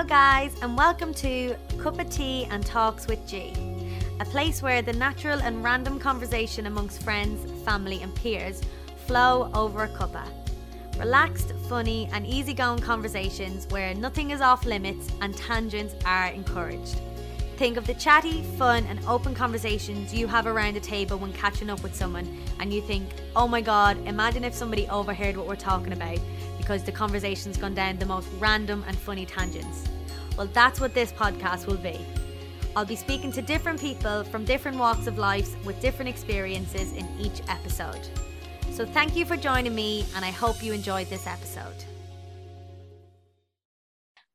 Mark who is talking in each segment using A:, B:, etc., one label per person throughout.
A: Hello, guys, and welcome to Cup of Tea and Talks with G, a place where the natural and random conversation amongst friends, family, and peers flow over a cuppa. Relaxed, funny, and easygoing conversations where nothing is off limits and tangents are encouraged. Think of the chatty, fun, and open conversations you have around a table when catching up with someone, and you think, oh my god, imagine if somebody overheard what we're talking about because the conversation's gone down the most random and funny tangents. Well, that's what this podcast will be. I'll be speaking to different people from different walks of life with different experiences in each episode. So, thank you for joining me, and I hope you enjoyed this episode.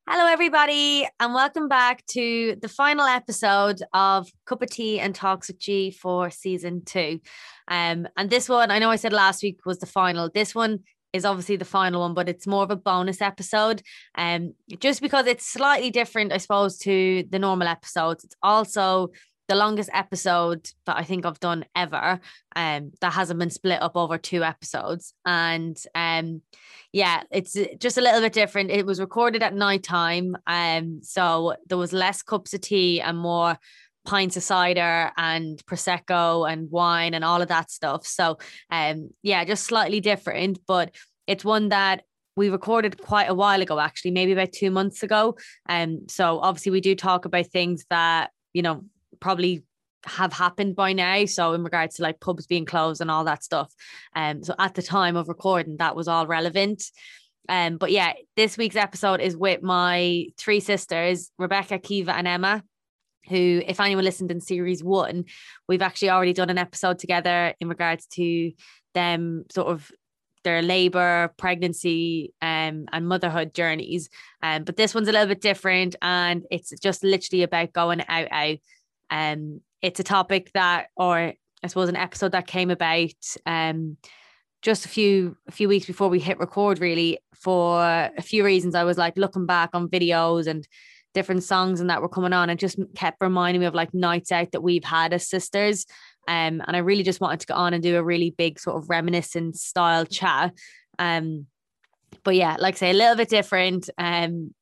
A: Hello, everybody, and welcome back to the final episode of Cup of Tea and Talks with G for season two. Um, and this one, I know I said last week was the final. This one is obviously the final one, but it's more of a bonus episode. Um, just because it's slightly different, I suppose, to the normal episodes. It's also the longest episode that I think I've done ever. Um, that hasn't been split up over two episodes. And um, yeah, it's just a little bit different. It was recorded at night time. Um, so there was less cups of tea and more pints of cider and prosecco and wine and all of that stuff. So um yeah, just slightly different, but it's one that we recorded quite a while ago actually, maybe about 2 months ago. Um so obviously we do talk about things that, you know, probably have happened by now. So in regards to like pubs being closed and all that stuff. Um so at the time of recording that was all relevant. Um, but yeah, this week's episode is with my three sisters, Rebecca, Kiva, and Emma who, if anyone listened in series one, we've actually already done an episode together in regards to them sort of their labor, pregnancy, um, and motherhood journeys. Um, but this one's a little bit different, and it's just literally about going out out. Um, it's a topic that, or I suppose, an episode that came about um just a few a few weeks before we hit record. Really, for a few reasons, I was like looking back on videos and different songs and that were coming on and just kept reminding me of like nights out that we've had as sisters. Um, and I really just wanted to go on and do a really big sort of reminiscent style chat. Um, but yeah, like I say, a little bit different. Um,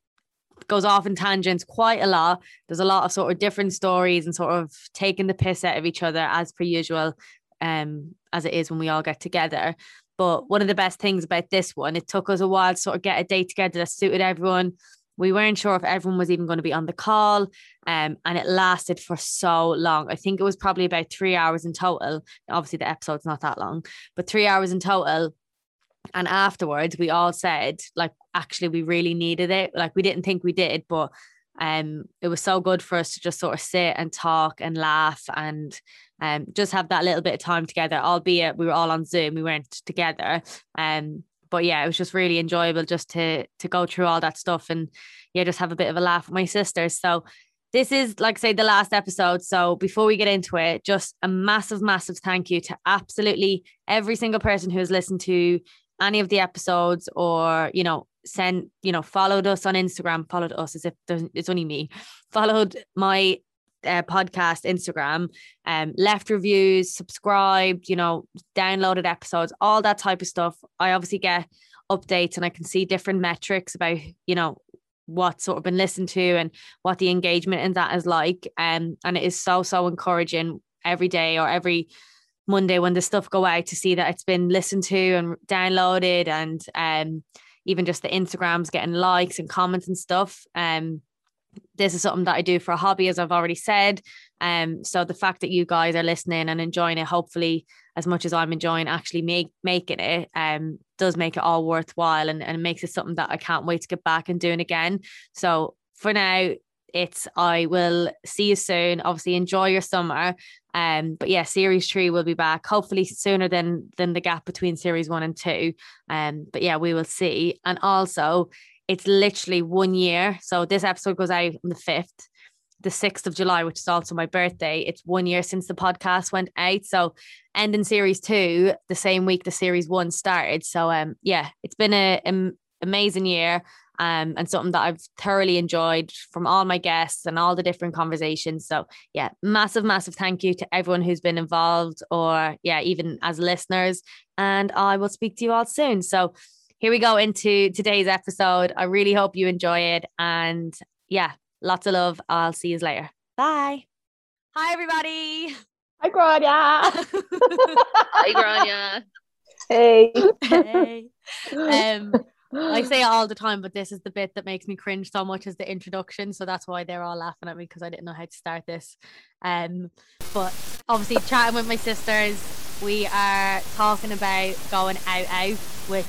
A: goes off in tangents quite a lot. There's a lot of sort of different stories and sort of taking the piss out of each other as per usual, um, as it is when we all get together. But one of the best things about this one, it took us a while to sort of get a date together that suited everyone we weren't sure if everyone was even going to be on the call. Um, and it lasted for so long. I think it was probably about three hours in total. Obviously, the episode's not that long, but three hours in total. And afterwards, we all said, like, actually, we really needed it. Like, we didn't think we did, but um, it was so good for us to just sort of sit and talk and laugh and um, just have that little bit of time together, albeit we were all on Zoom, we weren't together. Um, but yeah, it was just really enjoyable just to to go through all that stuff and yeah, just have a bit of a laugh with my sisters. So this is like I say the last episode. So before we get into it, just a massive, massive thank you to absolutely every single person who has listened to any of the episodes or you know send you know followed us on Instagram, followed us as if it's only me, followed my uh, podcast Instagram, um, left reviews, subscribed, you know, downloaded episodes, all that type of stuff. I obviously get updates and I can see different metrics about, you know, what's sort of been listened to and what the engagement in that is like. Um, and it is so, so encouraging every day or every Monday when the stuff go out to see that it's been listened to and downloaded and um even just the Instagrams getting likes and comments and stuff. Um this is something that I do for a hobby, as I've already said. Um, so the fact that you guys are listening and enjoying it, hopefully as much as I'm enjoying actually make making it, um, does make it all worthwhile and, and makes it something that I can't wait to get back and doing again. So for now, it's I will see you soon. Obviously, enjoy your summer. Um, but yeah, series three will be back hopefully sooner than than the gap between series one and two. Um, but yeah, we will see. And also, it's literally one year. So this episode goes out on the 5th, the 6th of July, which is also my birthday. It's one year since the podcast went out. So ending series two, the same week the series one started. So um yeah, it's been a, a amazing year. Um, and something that I've thoroughly enjoyed from all my guests and all the different conversations. So, yeah, massive, massive thank you to everyone who's been involved, or yeah, even as listeners. And I will speak to you all soon. So, here we go into today's episode. I really hope you enjoy it. And yeah, lots of love. I'll see you later. Bye. Hi, everybody.
B: Hi, Grania.
C: Hi, Grania.
B: hey.
A: hey. Um, I say it all the time, but this is the bit that makes me cringe so much is the introduction. So that's why they're all laughing at me because I didn't know how to start this. Um, but obviously chatting with my sisters, we are talking about going out out, which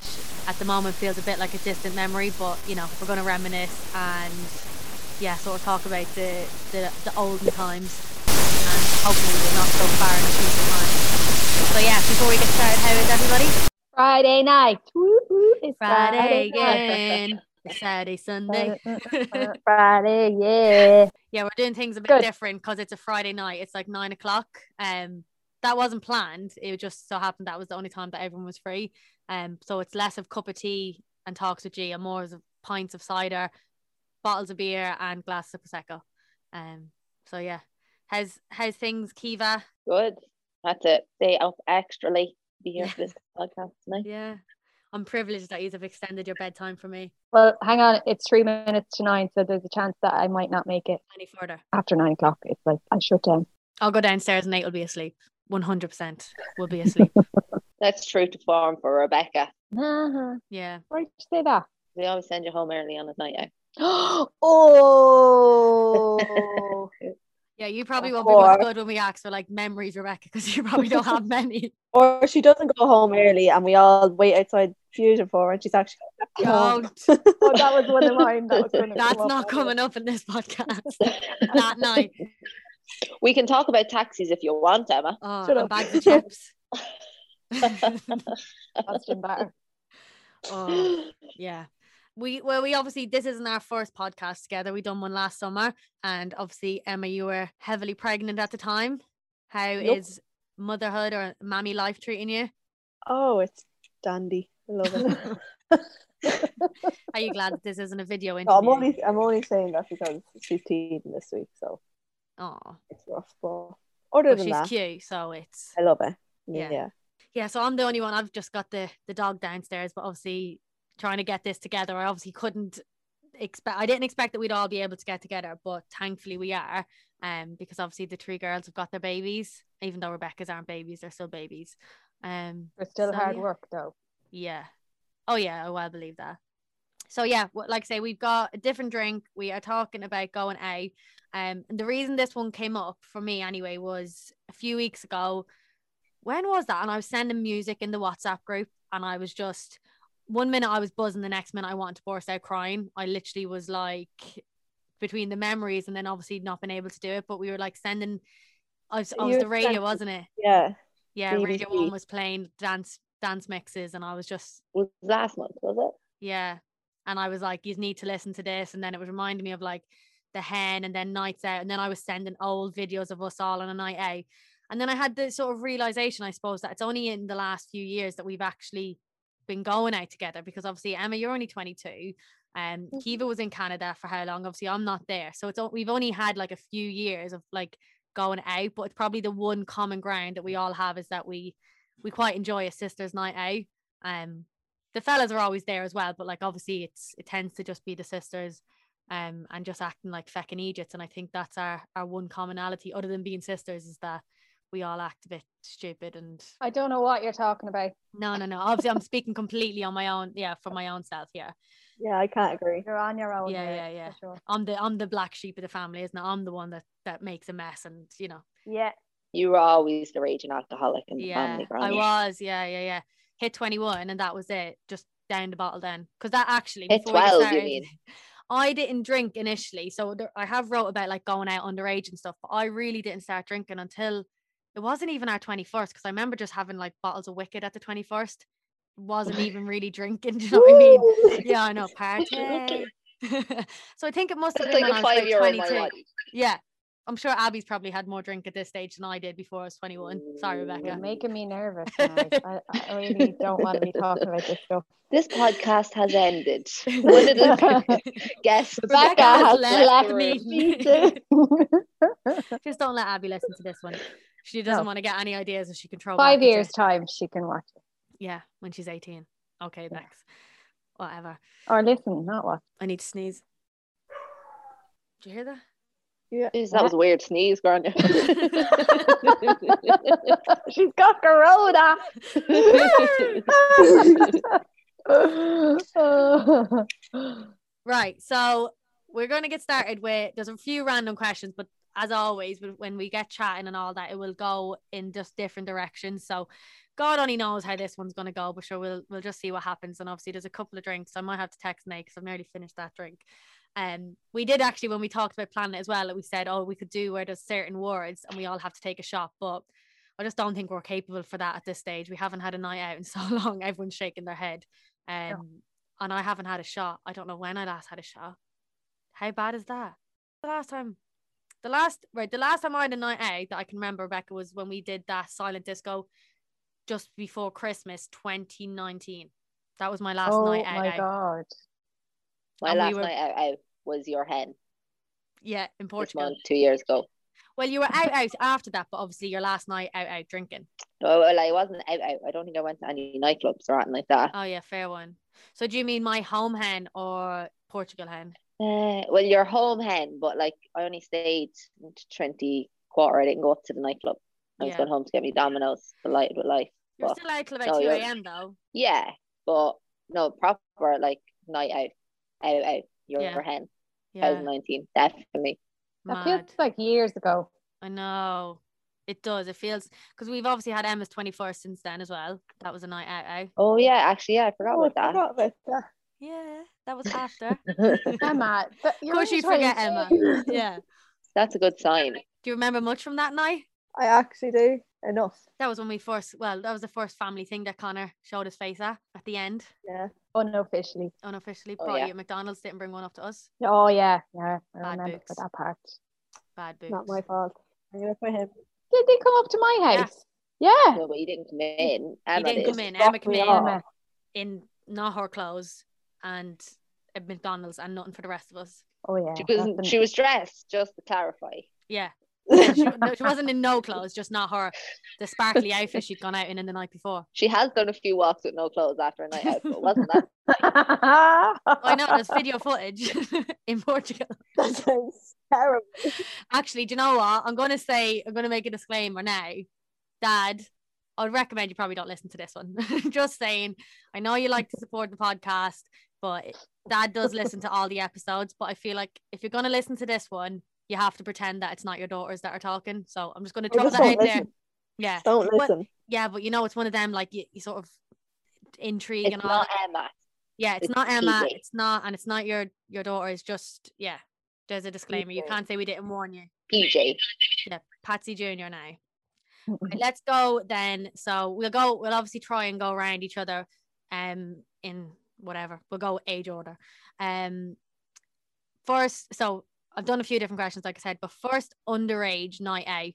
A: at the moment feels a bit like a distant memory, but you know, we're gonna reminisce and yeah, sort of talk about the the, the olden times and hopefully we're not so far in the future times. So yeah, before we get started, how is everybody?
B: Friday night. Woo, woo, It's
A: Friday
B: night.
A: again. Saturday, Sunday.
B: Uh, uh, uh, Friday, yeah.
A: yeah, we're doing things a bit
B: Good.
A: different because it's a Friday night. It's like nine o'clock. Um, that wasn't planned. It just so happened that was the only time that everyone was free. Um, so it's less of cup of tea and talks with G, and more of pints of cider, bottles of beer, and glasses of prosecco. Um, so yeah, how's how's things, Kiva?
C: Good. That's it. Stay up extra late to be here
A: Yeah.
C: for this podcast tonight.
A: Yeah, I'm privileged that you have extended your bedtime for me
B: Well, hang on. It's three minutes to nine, so there's a chance that I might not make it
A: any further.
B: after nine o'clock. It's like I shut down.
A: I'll go downstairs and Nate will be asleep. One hundred percent will be asleep.
C: That's true to form for Rebecca.
B: Uh-huh.
A: yeah.
B: Why'd you say that?
C: We always send you home early on a night out.
B: oh.
A: Yeah, you probably won't be much good when we ask for like memories, Rebecca, because you probably don't have many.
D: Or she doesn't go home early and we all wait outside Fusion for her and she's actually.
A: Don't.
B: oh, that was one of mine. That was gonna
A: That's not coming up in this podcast that night.
C: We can talk about taxis if you want, Emma.
A: Oh,
D: Shut
A: and
D: up.
A: bags of chips.
B: That's been better.
A: oh, yeah. We well, we obviously this isn't our first podcast together. We done one last summer, and obviously Emma, you were heavily pregnant at the time. How is
D: Yup.
A: motherhood or mammy life treating you?
D: Oh, it's dandy. I love it.
A: Are you glad that this isn't a video
D: No,
A: interview?
D: I'm only I'm only saying that because she's teething this week, so
A: Oh,
D: it's rough. But other
A: but
D: than
A: she's
D: that,
A: cute, so it's
D: I love her.
A: Yeah.
D: Yeah.
A: yeah, so I'm the only one. I've just got the the dog downstairs, but obviously trying to get this together. I obviously couldn't expect. I didn't expect that we'd all be able to get together, but thankfully we are. Um, because obviously the three girls have got their babies, even though Rebecca's aren't babies, they're still babies. Um,
B: It's still
A: So,
B: hard
A: yeah.
B: work though.
A: yeah. Oh yeah, Oh, I well believe that. So yeah, like I say, we've got a different drink. We are talking about going out. Um, and the reason this one came up for me anyway was a few weeks ago. When was that? And I was sending music in the WhatsApp group, and I was just one minute I was buzzing, the next minute I wanted to burst out crying. I literally was like between the memories and then obviously not being able to do it. But we were like sending. I was, I was the radio, wasn't it?
D: Yeah.
A: Yeah, Radio One was playing dance dance mixes, and I was just
C: Was last month, was it?
A: yeah. And I was like, you need to listen to this. And then it was reminding me of like the hen and then nights out. And then I was sending old videos of us all on a night out. And then I had the sort of realization, I suppose, that it's only in the last few years that we've actually been going out together because obviously Emma, you're only 22. Um, Kiva was in Canada for how long? Obviously, I'm not there. So it's we've only had like a few years of like going out, but it's probably the one common ground that we all have is that we we quite enjoy a sister's night out. Um, the fellas are always there as well, but like obviously it's it tends to just be the sisters um and just acting like feckin' Egypts. And I think that's our our one commonality other than being sisters is that we all act a bit stupid and
B: I don't know what you're talking about.
A: no no no. Obviously I'm speaking completely on my own, yeah, for my own self here.
D: Yeah, I can't agree.
B: You're on your own.
A: Yeah,
B: there,
A: yeah, yeah.
B: Sure.
A: I'm the I'm the black sheep of the family, isn't it? I'm the one that that makes a mess and you know
B: Yeah.
C: You were always the raging alcoholic in the
A: yeah
C: family,
A: I was yeah yeah yeah hit 21 and that was it just down the bottle then. Because that actually
C: Hit
A: before we get
C: 12, you mean?
A: I didn't drink initially so there, I have wrote about like going out underage and stuff but I really didn't start drinking until it wasn't even our 21st because I remember just having like bottles of WKD at the 21st wasn't even really drinking do you know what I mean? Yeah I know party. So I think it must have
C: That's
A: been
C: like a five year old
A: 22 yeah I'm sure Abby's probably had more drink at this stage than I did before I was 21 sorry Rebecca.
B: You're making me nervous. Now. I, I really don't want to be talking about this stuff.
C: This podcast has ended. One of the guests
A: Rebecca
B: has
A: has left
B: left me.
A: Just don't let Abby listen to this one. She doesn't
B: No.
A: want to get any ideas if she controls.
B: Five years
A: is-
B: time, she can watch it.
A: Yeah, when she's 18. Okay,
B: Yeah.
A: Bex. Whatever.
B: Or listen, not watch.
A: I need to sneeze. Did you hear that?
D: Yeah.
C: Jeez, that was a weird sneeze, Grania.
D: She's got corona.
A: Right. So we're going to get started with there's a few random questions, but as always, when- when we get chatting and all that, it will go in just different directions. So God only knows how this one's going to go, but sure, we'll we'll just see what happens. And obviously, there's a couple of drinks. I might have to text Nate because I've nearly finished that drink. Um, we did actually when we talked about planning it as well. We said, oh, we could do where there's certain words and we all have to take a shot, but I just don't think we're capable for that at this stage. We haven't had a night out in so long. Everyone's shaking their head. Um, and I haven't had a shot. I don't know when I last had a shot. How bad is that? The last time, the last right, the last time I had a night out that I can remember, Rebecca, was when we did that silent disco just before Christmas, 2019. That was my last
B: oh
A: night out.
B: Oh
A: my
B: god.
C: My
A: And we
C: last
A: were-
C: night out, out was your hen
A: Yeah, in Portugal.
C: month, two years ago.
A: Well, you were out out after that, but obviously your last night out out drinking.
C: No, well, I wasn't out, out. I don't think I went to any nightclubs or anything like that.
A: Oh yeah, fair one. So do you mean my home hen or Portugal hen?
C: Uh, well, your home hen, but like I only stayed 20 quarter. I didn't go up to the nightclub. I was
A: Yeah.
C: going home to get me Domino's, delighted with life.
A: You're
C: But-
A: still out till about
C: no, two
A: a.m. though.
C: Yeah, but no, proper like night out, out, out. Your
A: Yeah.
C: hen,
A: Yeah,
C: 2019, definitely.
B: That
A: mad.
B: feels like years ago.
A: I know. It does. It feels because we've obviously had Emma's 21st since then as well. That was a night out out.
C: Oh yeah, actually, yeah, I forgot
D: Oh, I
C: about that.
D: forgot about that.
A: Yeah, that was after.
B: Emma, but
A: of course you forget Emma. Yeah.
C: That's a good sign.
A: Do you remember much from that night?
D: I actually do enough.
A: That was when we first, well, that was the first family thing that Connor showed his face at at the end,
D: Yeah.
B: Unofficially.
A: unofficially.
C: Oh,
A: Brought
C: yeah.
A: you at McDonald's, didn't bring one up to us.
B: Oh yeah, yeah. I
A: Bad
B: remember
A: books.
B: for that part.
A: Bad boots.
D: Not my fault. I knew it for him.
B: Did they come up to my house? Yeah.
C: No, but you didn't come in.
A: He
C: Emma
A: didn't
C: did.
A: come in.
D: Fuck
A: Emma came in.
B: Emma.
A: in not her clothes and at McDonald's and nothing for the rest of us.
B: Oh yeah.
C: She was she was dressed just to clarify.
A: Yeah. She, no, she wasn't in no clothes, just not her the sparkly outfit she'd gone out in in the night before.
C: She has done a few walks with no clothes after a night out, but wasn't that?
A: I know there's video footage in Portugal.
D: that sounds terrible.
A: Actually, do you know what? I'm gonna say I'm gonna make a disclaimer now. Dad, I'd recommend you probably don't listen to this one. Just saying. I know you like to support the podcast, but Dad does listen to all the episodes. But I feel like if you're gonna listen to this one, you have to pretend that it's not your daughters that are talking. So I'm just gonna
D: Or
A: throw that out there. Yeah.
D: Don't
A: Well,
D: listen.
A: Yeah, but you know, it's one of them like you, you sort of intrigue
C: It's
A: and all.
C: not
A: that.
C: Emma.
A: Yeah, it's,
C: it's
A: not Emma.
C: PJ.
A: It's not, and it's not your your daughter. It's just yeah. There's a disclaimer. You can't say we didn't warn you.
C: PJ.
A: Yeah, Patsy Junior now. Right, let's go then. So we'll go. We'll obviously try and go around each other, um, in whatever. We'll go age order. Um, first, so I've done a few different questions, like I said, but first, underage night out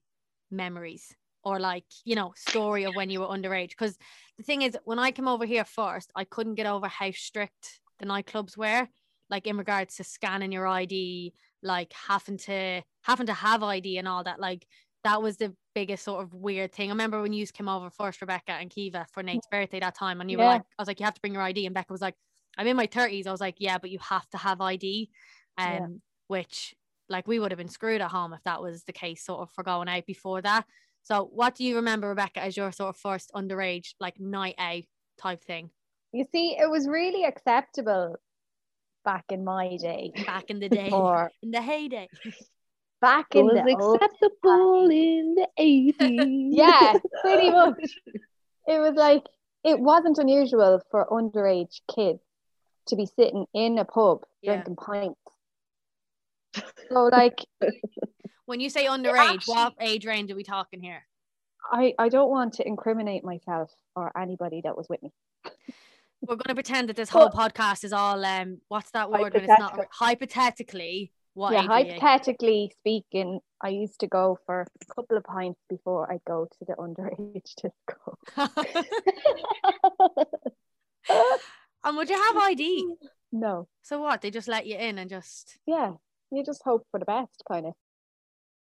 A: memories or like you know story of when you were underage. Because the thing is, when I came over here first, I couldn't get over how strict the nightclubs were, like in regards to scanning your ID, like having to having to have ID and all that. Like that was the biggest sort of weird thing. I remember when you came over first, Rebecca and Kiva, for Nate's birthday that time, and you were like, I was like, you have to bring your ID, and Becca was like, I'm in my thirties. I was like, yeah, but you have to have ID, um,
B: Yeah.
A: Which like we would have been screwed at home if that was the case, sort of for going out before that. So, what do you remember, Rebecca, as your sort of first underage like night out type thing
B: You see, it was really acceptable back in my day.
A: back in the day,
B: Or
A: in the heyday?
B: back
C: It
B: in
C: was
B: the old
C: acceptable in the 80s.
B: Yeah, pretty much. It was like it wasn't unusual for underage kids to be sitting in a pub
A: Yeah.
B: drinking pints. So like
A: When you say underage, what age range are we talking here?
B: I, I don't want to incriminate myself or anybody that was with me.
A: We're going to pretend that this whole podcast is all um. What's that word when it's not hypothetically? What
B: yeah,
A: age are you?
B: hypothetically speaking, I used to go for a couple of pints before I'd go to the underage disco.
A: and would you have ID?
B: No.
A: So what? They just let you in and just
B: Yeah. You just hope for the best kind of.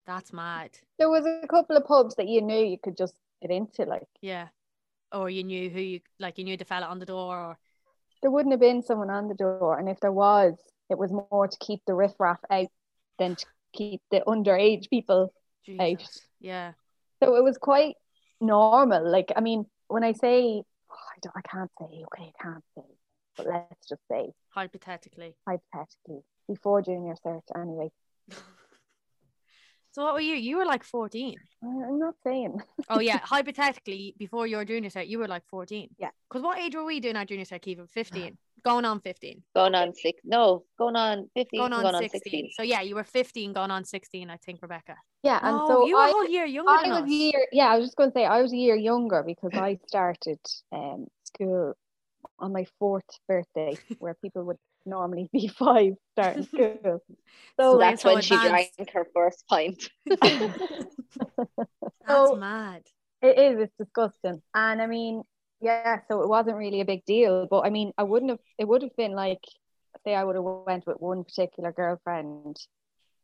A: that's mad.
B: There was a couple of pubs that you knew you could just get into, like
A: Yeah. Or you knew who you like. You knew the fella on the door, or
B: there wouldn't have been someone on the door, and if there was, it was more to keep the riffraff out. than to keep the underage people.
A: Jesus. Yeah.
B: So it was quite normal. Like, I mean, when I say, oh, I, don't, I can't say, okay, I can't say, but let's just say,
A: Hypothetically.
B: hypothetically, before junior cert, anyway.
A: So what were you? You were like 14.
B: I- I'm not saying.
A: Oh yeah, hypothetically, before your junior cert, you were like 14.
B: Yeah.
A: Because what age were we doing our junior cert, Even 15. Going on 15.
C: Going on six. No, going on 15.
A: Going on,
C: going on
A: 16.
C: 16.
A: So yeah, you were 15 going on 16, I think, Rebecca.
B: Yeah, and
A: oh,
B: so
A: you were
B: I,
A: a whole year younger
B: I
A: than
B: was
A: us.
B: year. Yeah, I was just going to say I was a year younger because I started um, school on my fourth birthday, where people would normally be five starting school.
A: So
B: So
C: That's when she
A: advanced.
C: drank her first pint.
A: That's
B: So-
A: mad.
B: It is. It's disgusting. And I mean, yeah. So it wasn't really a big deal. But I mean, I wouldn't have. It would have been like, say, I would have went with one particular girlfriend,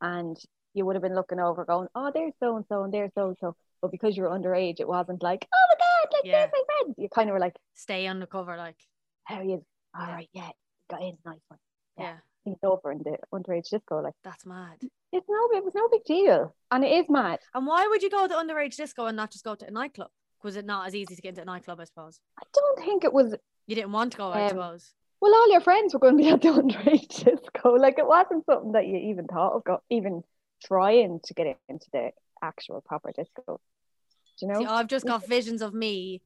B: and you would have been looking over, going, "Oh, there's so and so, and there's so and so." But because you're underage, it wasn't like, "Oh my god, like
A: Yeah.
B: there's my friend." You kind of were like,
A: Stay undercover, like,
B: "How are you? All
A: Yeah.
B: right, yeah, got in, nice one."
A: yeah,
B: Yeah. He's over in the underage disco. Like
A: that's mad.
B: it's no, it was no big deal, and it is mad.
A: And why would you go to underage disco and not just go to a nightclub? Was it not as easy to get into a nightclub, I suppose?
B: I don't think it was
A: You didn't want to go, I
B: Um,
A: suppose.
B: Well, all your friends were going to be at the underage disco. Like it wasn't something that you even thought of, go, even trying to get into the actual proper disco. Do you know?
A: See, I've just got visions of me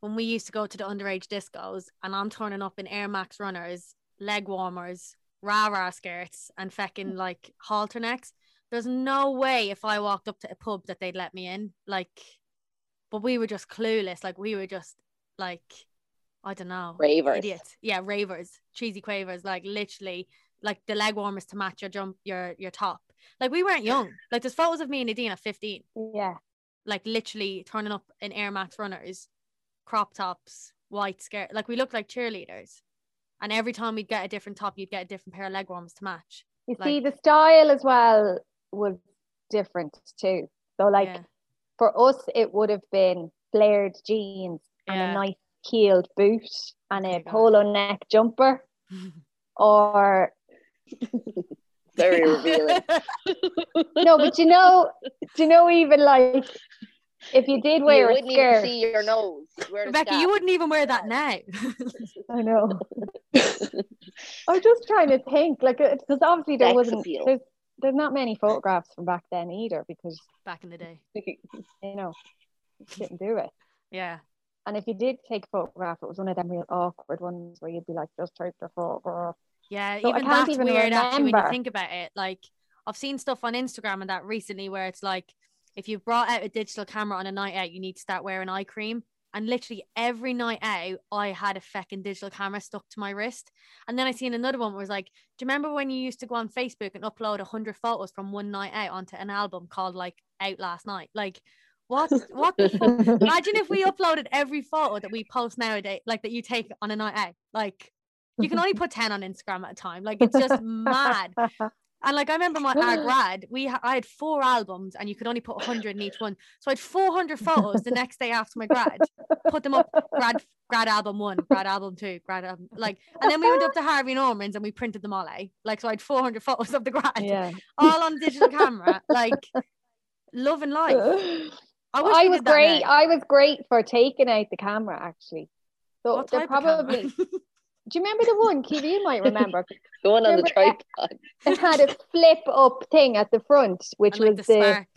A: when we used to go to the underage discos and I'm turning up in Air Max runners, leg warmers, rah rah skirts, and fecking like halter necks. There's no way if I walked up to a pub that they'd let me in. Like, but we were just clueless. Like, we were just like, I don't know,
C: Ravers.
A: idiots. Yeah, ravers, cheesy quavers, like literally, like the leg warmers to match your jump, your your top. Like we weren't young. Like there's photos of me and Nadine at 15
B: yeah.
A: like literally turning up in Air Max runners, crop tops, white skirt. Like we looked like cheerleaders. And every time we'd get a different top, you'd get a different pair of leg warmers to match.
B: You
A: Like-
B: see, the style as well was different too. So, like
A: yeah.
B: for us, it would have been flared jeans and
A: Yeah.
B: a nice heeled boot and a
A: got
B: polo neck jumper, or
C: Very revealing.
B: no, but you know, do you know even like if you did wear
C: you
B: a
C: wouldn't even
B: skirt?
C: see your nose.
A: Rebecca, you wouldn't even wear that now.
B: I know. I'm just trying to think, like, uh, because obviously there
C: Sex
B: wasn't.
C: appeal.
B: There's, there's not many photographs from back then either, because
A: Back in the day.
B: you know, you didn't do it.
A: Yeah.
B: And if you did take a photograph, it was one of them real awkward ones where you'd be like, just take the photograph.
A: Yeah.
B: So I
A: even
B: can't
A: that's
B: even
A: weird actually when you think about it. Like I've seen stuff on Instagram and that recently where it's like if you brought out a digital camera on a night out, you need to start wearing eye cream. And literally every night out, I had a feckin' digital camera stuck to my wrist. And then I seen another one where it was like, Do you remember when you used to go on Facebook and upload hundred photos from one night out onto an album called like Out Last Night? Like what what the fuck? Imagine if we uploaded every photo that we post nowadays, like that you take on a night out. Like you can only put 10 on Instagram at a time. Like it's just mad. And like I remember my our grad, we ha- I had four albums and you could only put 100 in each one. So I had 400 photos the next day after my grad. Put them up grad grad album 1, grad album 2, grad album like and then we went up to Harvey Norman's and we printed them all out. Like so I had 400 photos of the grad
B: yeah.
A: all on digital camera. Like love and life. I,
B: I was great.
A: now.
B: I was great for taking out the camera actually. So they're probably. Do you remember the one, Kiwi? You might remember.
C: The one on the tripod.
B: It had a flip up thing at the front, which
A: and like
B: was
A: the
B: the,
A: spark.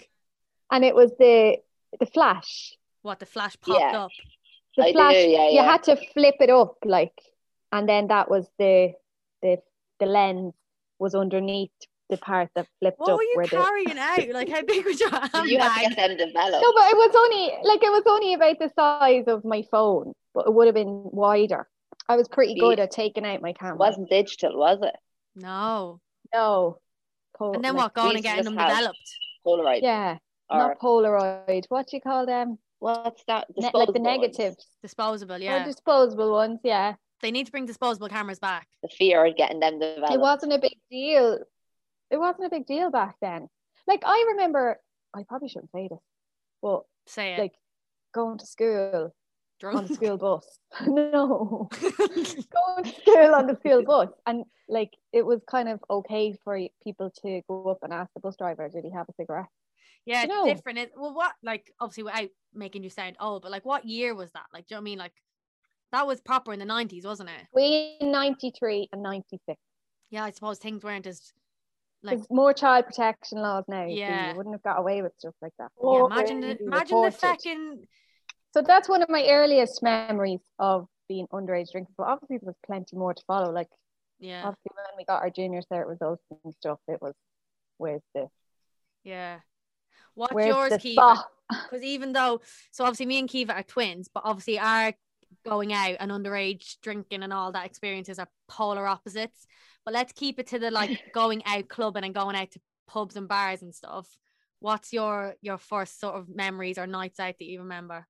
B: and it was the the flash.
A: What the flash popped
C: Yeah.
A: up.
B: The
C: I do,
B: flash.
C: yeah,
B: You
C: yeah.
B: had to flip it up like, and then that was the the the lens was underneath the part that flipped
A: What
B: up
A: were you
B: where the
A: carrying out? Like how big was your handbag?
C: You have to get them developed.
B: No, but it was only like it was only about the size of my phone, but it would have been wider. I was pretty good at taking out my
C: It
B: camera.
C: wasn't digital, was it?
A: No.
B: no. Pol-
A: And then
B: like-
A: what? Going
C: we
A: and getting them developed.
C: Polaroid.
B: Yeah,
C: Or
B: not Polaroid. What do you call them?
C: what's that?
B: Ne- like the
C: Disposable ones.
B: negatives.
A: Disposable,
B: Or
A: yeah.
B: disposable ones, yeah.
A: They need to bring disposable cameras back.
C: The fear of getting them developed.
B: It wasn't a big deal. It wasn't a big deal back then. Like I remember, I probably shouldn't say this, but
A: Say it.
B: like going to school on the school bus. no, going to school on the school bus, and like it was kind of okay for people to go up and ask the bus driver, "Did he have a cigarette?"
A: yeah,
B: You know.
A: it's different. It, well, what like obviously without making you sound old, but like what year was that? Like, do you know what I mean? Like that was proper in the nineties, wasn't it?
B: Between ninety three and ninety six.
A: Yeah, I suppose things weren't as like
B: There's more child protection laws now. so
A: Yeah.
B: you wouldn't have got away with stuff like that.
A: yeah, imagine the
B: Maybe
A: imagine the
B: reported.
A: fucking
B: So that's one of my earliest memories of being underage drinking. But obviously there was plenty more to follow. Like
A: yeah,
B: obviously when we got our juniors there, junior cert results and stuff, it was where's the
A: yeah. What's
B: where's
A: yours, Kiva? Because even though, so obviously me and Kiva are twins, but obviously our going out and underage drinking and all that experiences are polar opposites. But let's keep it to the like going out clubbing and going out to pubs and bars and stuff. What's your your first sort of memories or nights out that you remember?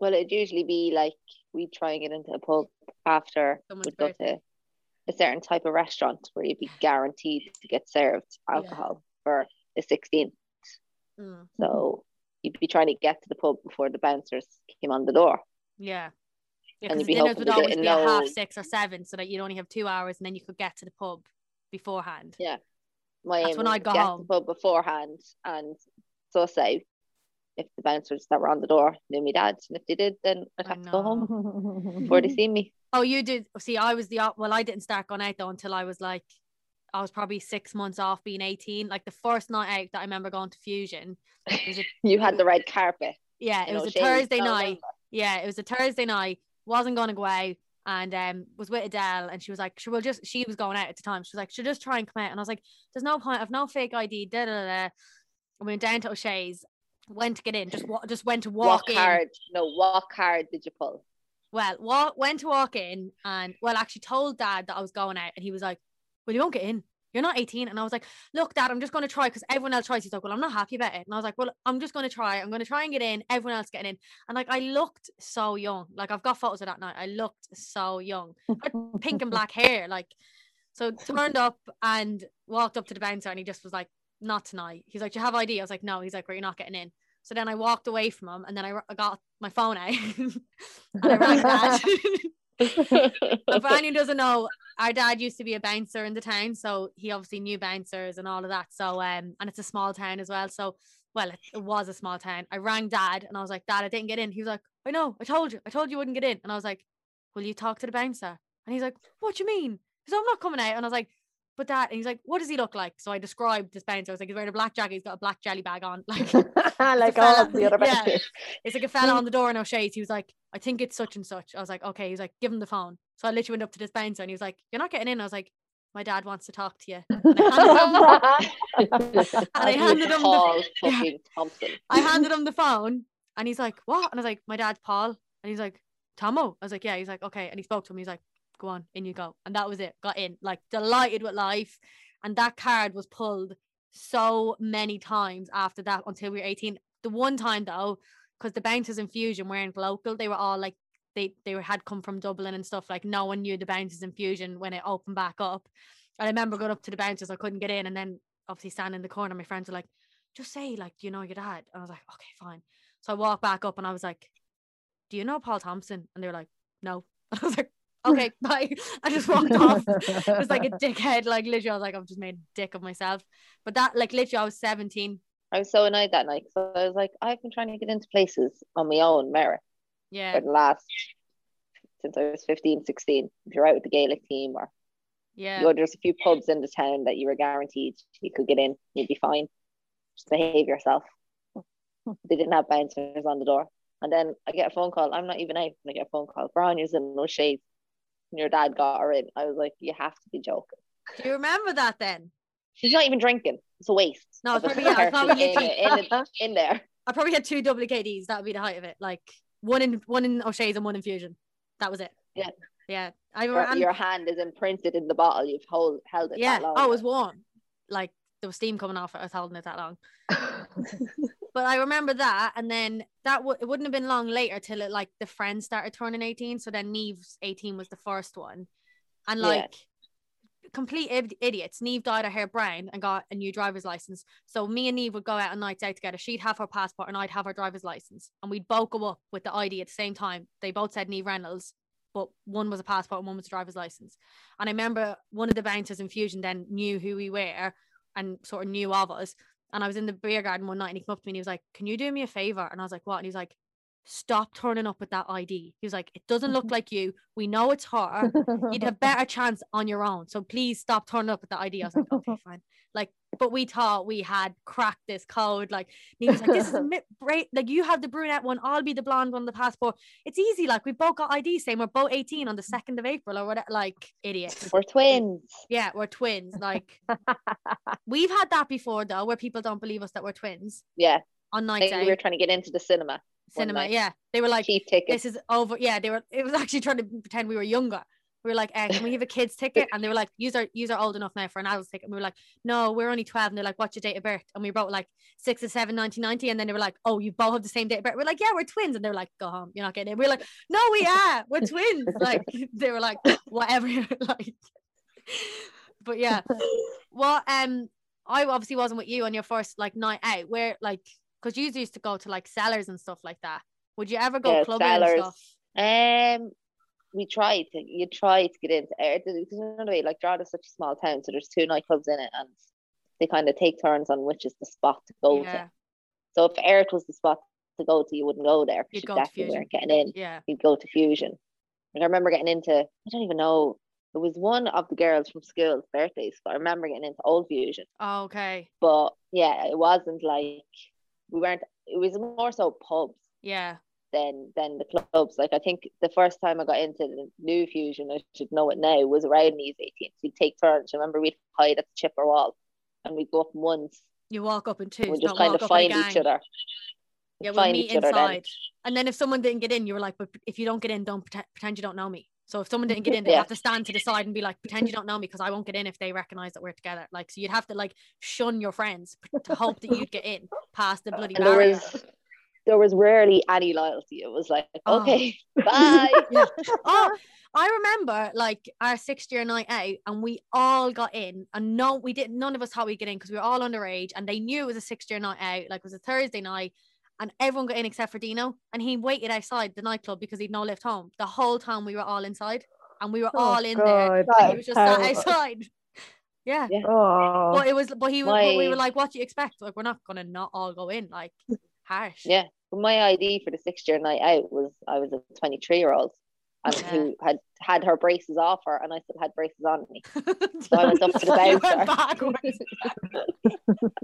C: Well, it'd usually be like we'd try and get into a pub after
A: Someone's
C: we'd go
A: birthday.
C: to a certain type of restaurant where you'd be guaranteed to get served alcohol for the 16th.
A: Mm,
C: So you'd be trying to get to the pub before the bouncers came on the door.
A: yeah. Yeah, because dinners would always be at half six or seven, so that you'd only have two hours, and then you could get to the pub beforehand.
C: Yeah. My
A: That's when I'd
C: to
A: go
C: get to
A: home.
C: the pub beforehand and suss out if the bouncers that were on the door knew me dad. And if they did, then I'd have to go home before they see me.
A: Oh, you did. See, I was the well. I didn't start going out though until I was like, I was probably six months off being eighteen. Like the first night out that I remember going to Fusion, a,
C: You had the red carpet.
A: yeah, it was a Thursday night. Yeah, it was a Thursday night. Wasn't going to go out, and um, was with Adele, and she was like, "She will just." She was going out at the time. She was like, "She'll just try and come out," and I was like, "There's no point. I've no fake ID." Da da da. I went down to O'Shea's, went to get in, just wa- just went to walk
C: What
A: in.
C: No, walk hard. did you pull?
A: Well, walk, went to walk in and well, actually told dad that I was going out, and he was like, "Well, you won't get in. You're not 18." And I was like, "Look, dad, I'm just going to try because everyone else tries." He's like, "Well, I'm not happy about it." And I was like, "Well, I'm just going to try. I'm going to try and get in. Everyone else getting in." And like, I looked so young. Like, I've got photos of that night. I looked so young, pink and black hair. Like, so turned up and walked up to the bouncer, and he just was like, "Not tonight." He's like, "Do you have ID?" I was like, "No." He's like, "Well, you're not getting in." So then I walked away from him, and then I, got my phone out and I rang dad. So for anyone who doesn't know, our dad used to be a bouncer in the town, so he obviously knew bouncers and all of that. So um, and it's a small town as well. So well, it, it was a small town. I rang dad and I was like, Dad, I didn't get in. He was like, I know, I told you, I told you, wouldn't get in. And I was like, Will you talk to the bouncer? And he's like, What do you mean? Like, I'm not coming out. And I was like, But that and he's like, What does he look like? So I described this bouncer. I was like, He's wearing a black jacket. He's got a black jelly bag on. Like
B: like all of the other
A: yeah.
B: benches.
A: it's like a fella on the door in O'Shea's. He was like, I think it's such and such. I was like, okay. He was like, give him the phone. So I literally went up to this bouncer and he was like, you're not getting in. I was like, my dad wants to talk to you. And I handed him, and I handed him the,
C: Paul
A: yeah. I handed him the phone and he's like, what? And I was like, my dad's Paul. And he's like, Tomo. I was like, yeah. He's like, okay. And he spoke to him. He's like, go on, in you go. And that was it. Got in, like delighted with life. And that card was pulled so many times after that until we were 18. The one time though, because the bouncers in Fusion weren't local, they were all like they they had come from Dublin and stuff. Like no one knew the bouncers in Fusion when it opened back up. And I remember going up to the bouncers, I couldn't get in, and then obviously standing in the corner, my friends were like, "Just say like, do you know your dad?" And I was like, "Okay, fine." So I walked back up and I was like, "Do you know Paul Thompson?" And they were like, "No." And I was like, "Okay, bye." I just walked off. It was like a dickhead. Like literally, I was like, "I've just made a dick of myself." But that, like, literally, I was seventeen.
C: I was so annoyed that night. So I was like, I've been trying to get into places on my own merit
A: Yeah,
C: for the last since I was 15, 16. If you're out with the Gaelic team or
A: yeah.
C: you know, there's a few pubs in the town that you were guaranteed you could get in, you'd be fine. Just behave yourself. They didn't have bouncers on the door. And then I get a phone call. I'm not even out. And I get a phone call. Grania's in O'Shea's. And your dad got her in. I was like, you have to be joking.
A: Do you remember that then?
C: She's not even drinking. It's a waste.
A: No, it's probably- yeah, it's probably
C: in,
A: literally-
C: in, in there.
A: I probably had two WKDs. That would be the height of it. Like one in one in O'Shea's and one in Fusion. That was it.
C: Yeah.
A: Yeah. I
C: Your,
A: and-
C: your hand is imprinted in the bottle. You've hold, held it
A: yeah.
C: that long.
A: Oh, it was warm. Like there was steam coming off it. I was holding it that long. But I remember that, and then that w- it wouldn't have been long later till it like the friends started turning eighteen. So then Neve's eighteen was the first one, and
C: Yeah.
A: like complete id- idiots. Neve dyed her hair brown and got a new driver's license. So me and Neve would go out on nights out together. She'd have her passport and I'd have her driver's license. And we'd both go up with the ID at the same time. They both said Neve Reynolds, but one was a passport and one was a driver's license. And I remember one of the bouncers in Fusion then knew who we were and sort of knew of us. And I was in the beer garden one night and he came up to me and he was like, Can you do me a favor? And I was like, What? And he's like, Stop turning up with that ID. He was like, It doesn't look like you. We know it's her. You'd have better chance on your own. So please stop turning up with that ID. I was like, Okay, fine. Like, but we thought we had cracked this code. Like, he was like, This is a mi-. Like, you have the brunette one, I'll be the blonde one, the passport. It's easy. Like, we've both got IDs saying we're both 18 on the 2nd of April or whatever. Like, idiots.
C: We're twins.
A: Yeah, we're twins. Like, we've had that before though, where people don't believe us that we're twins
C: Yeah.
A: on
C: think
A: out.
C: we were trying to get into the cinema.
A: cinema. Yeah, they were like,
C: Cheap tickets.
A: "This is over." Yeah, they were. It was actually trying to pretend we were younger. We were like, eh, "Can we have a kids ticket?" And they were like, "Use our use are old enough now for an adult ticket." And we were like, "No, we're only 12. And they're like, "What's your date of birth?" And we wrote like six or seven, 1990. And then they were like, "Oh, you both have the same date of birth." We're like, "Yeah, we're twins." And they were like, "Go home, you're not getting it." We are like, "No, we are. We're twins." Like they were like, "Whatever." like, but yeah, well, um, I obviously wasn't with you on your first like night out. Where like, because you used to go to like cellars and stuff like that. Would you ever go
C: Yeah,
A: clubbing and stuff?
C: Um, we tried to. You tried to get into Air. Because way, like Drogheda is such a small town, so there's two nightclubs in it, and they kind of take turns on which is the spot to go
A: Yeah,
C: to. So if Eric was the spot to go to, you wouldn't go there
A: You'd
C: because you definitely
A: Fusion.
C: weren't getting in.
A: yeah.
C: You'd go to Fusion. And I remember getting into. I don't even know. It was one of the girls from school's birthdays, but I remember getting into Old Fusion.
A: Oh, okay.
C: But yeah, it wasn't like we weren't. It was more so pubs.
A: Yeah.
C: Than than the clubs. Like I think the first time I got into the new fusion, I should know it now, was around these 18. So we'd take turns. I remember we'd hide at the chipper wall and we'd go up once
A: You walk up in twos.
C: and we'd just
A: don't
C: kind of
A: up in a
C: find each other.
A: Yeah,
C: We'd
A: we'll
C: find
A: meet
C: each other then.
A: inside. And then if someone didn't get in, you were like, but if you don't get in, don't pretend, pretend you don't know me. So if someone didn't get in, they
C: Yeah.
A: have to stand to the side and be like, pretend you don't know me because I won't get in if they recognize that we're together. Like, so you'd have to like shun your friends to hope that you'd get in past the bloody
C: And there
A: barrier.
C: was there was rarely any loyalty. It was like,
A: Oh.
C: okay, bye.
A: Yeah. Oh, I remember like our sixth year night out, and we all got in, and no, we didn't. None of us thought we'd get in because we were all underage, and they knew it was a sixth year night out. Like it was a Thursday night, and everyone got in except for Dino, and he waited outside the nightclub because he'd no lift home. The whole time we were all inside, and we were
D: Oh,
A: all in there. And he was just sat outside. Yeah.
D: Oh,
A: But it was, but he, was, but we were like, "What do you expect? Like, we're not gonna not all go in, like, harsh."
C: Yeah. But my ID for the sixth year night out was I was a 23 year old and
A: Yeah.
C: who had had her braces off her and I still had braces on me. So I went up to the bouncer.